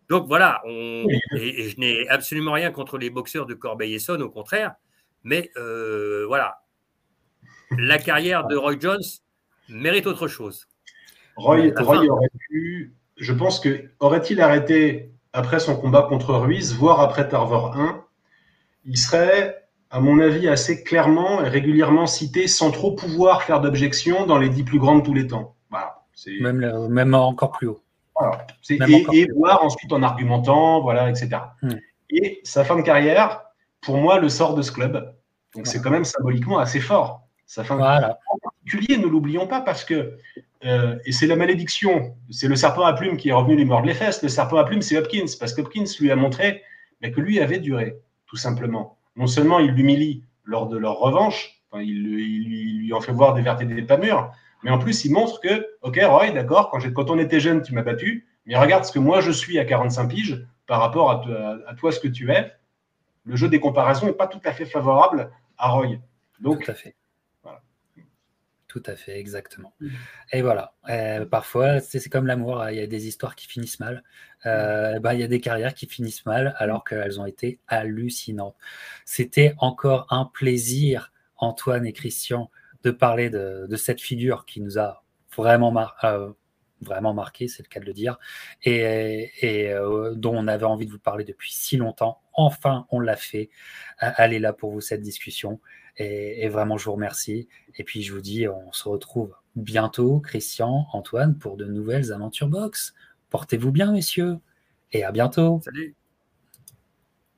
donc voilà, et, et, je n'ai absolument rien contre les boxeurs de Corbeil-Essonne, au contraire. Mais voilà, la carrière de Roy Jones mérite autre chose. Roy, aurait pu, je pense que aurait-il arrêté après son combat contre Ruiz, voire après Tarver 1, il serait, à mon avis, assez clairement et régulièrement cité sans trop pouvoir faire d'objection dans les dix plus grandes de tous les temps. même, même encore plus haut. et, voir ensuite en argumentant, voilà, etc. Hmm. Et sa fin de carrière, pour moi, le sort de ce club. Donc c'est quand même symboliquement assez fort. Voilà. en particulier, ne l'oublions pas, parce que, euh, et c'est la malédiction, c'est le serpent à plumes qui est revenu lui mordre les fesses. Le serpent à plumes, c'est Hopkins, parce qu'Hopkins lui a montré mais que lui avait duré, tout simplement. Non seulement il l'humilie lors de leur revanche, il, lui, en fait voir des vertes et des pas mûres, mais en plus il montre que, ok Roy, d'accord, quand, quand on était jeune, tu m'as battu, mais regarde ce que moi je suis à 45 piges par rapport à, à toi ce que tu es le jeu des comparaisons n'est pas tout à fait favorable à Roy. Donc, tout à fait. Tout à fait, exactement. Mm. Et voilà, euh, parfois, c'est comme l'amour, hein. il y a des histoires qui finissent mal, euh, bah, il y a des carrières qui finissent mal alors qu'elles ont été hallucinantes. C'était encore un plaisir, Antoine et Christian, de parler de, cette figure qui nous a vraiment mar euh, vraiment marqué, c'est le cas de le dire, et, euh, dont on avait envie de vous parler depuis si longtemps. Enfin, on l'a fait. Allez là pour vous cette discussion. Et, vraiment, je vous remercie. Et puis, je vous dis, on se retrouve bientôt, Christian, Antoine, pour de nouvelles aventures box. Portez-vous bien, messieurs, et à bientôt. Salut.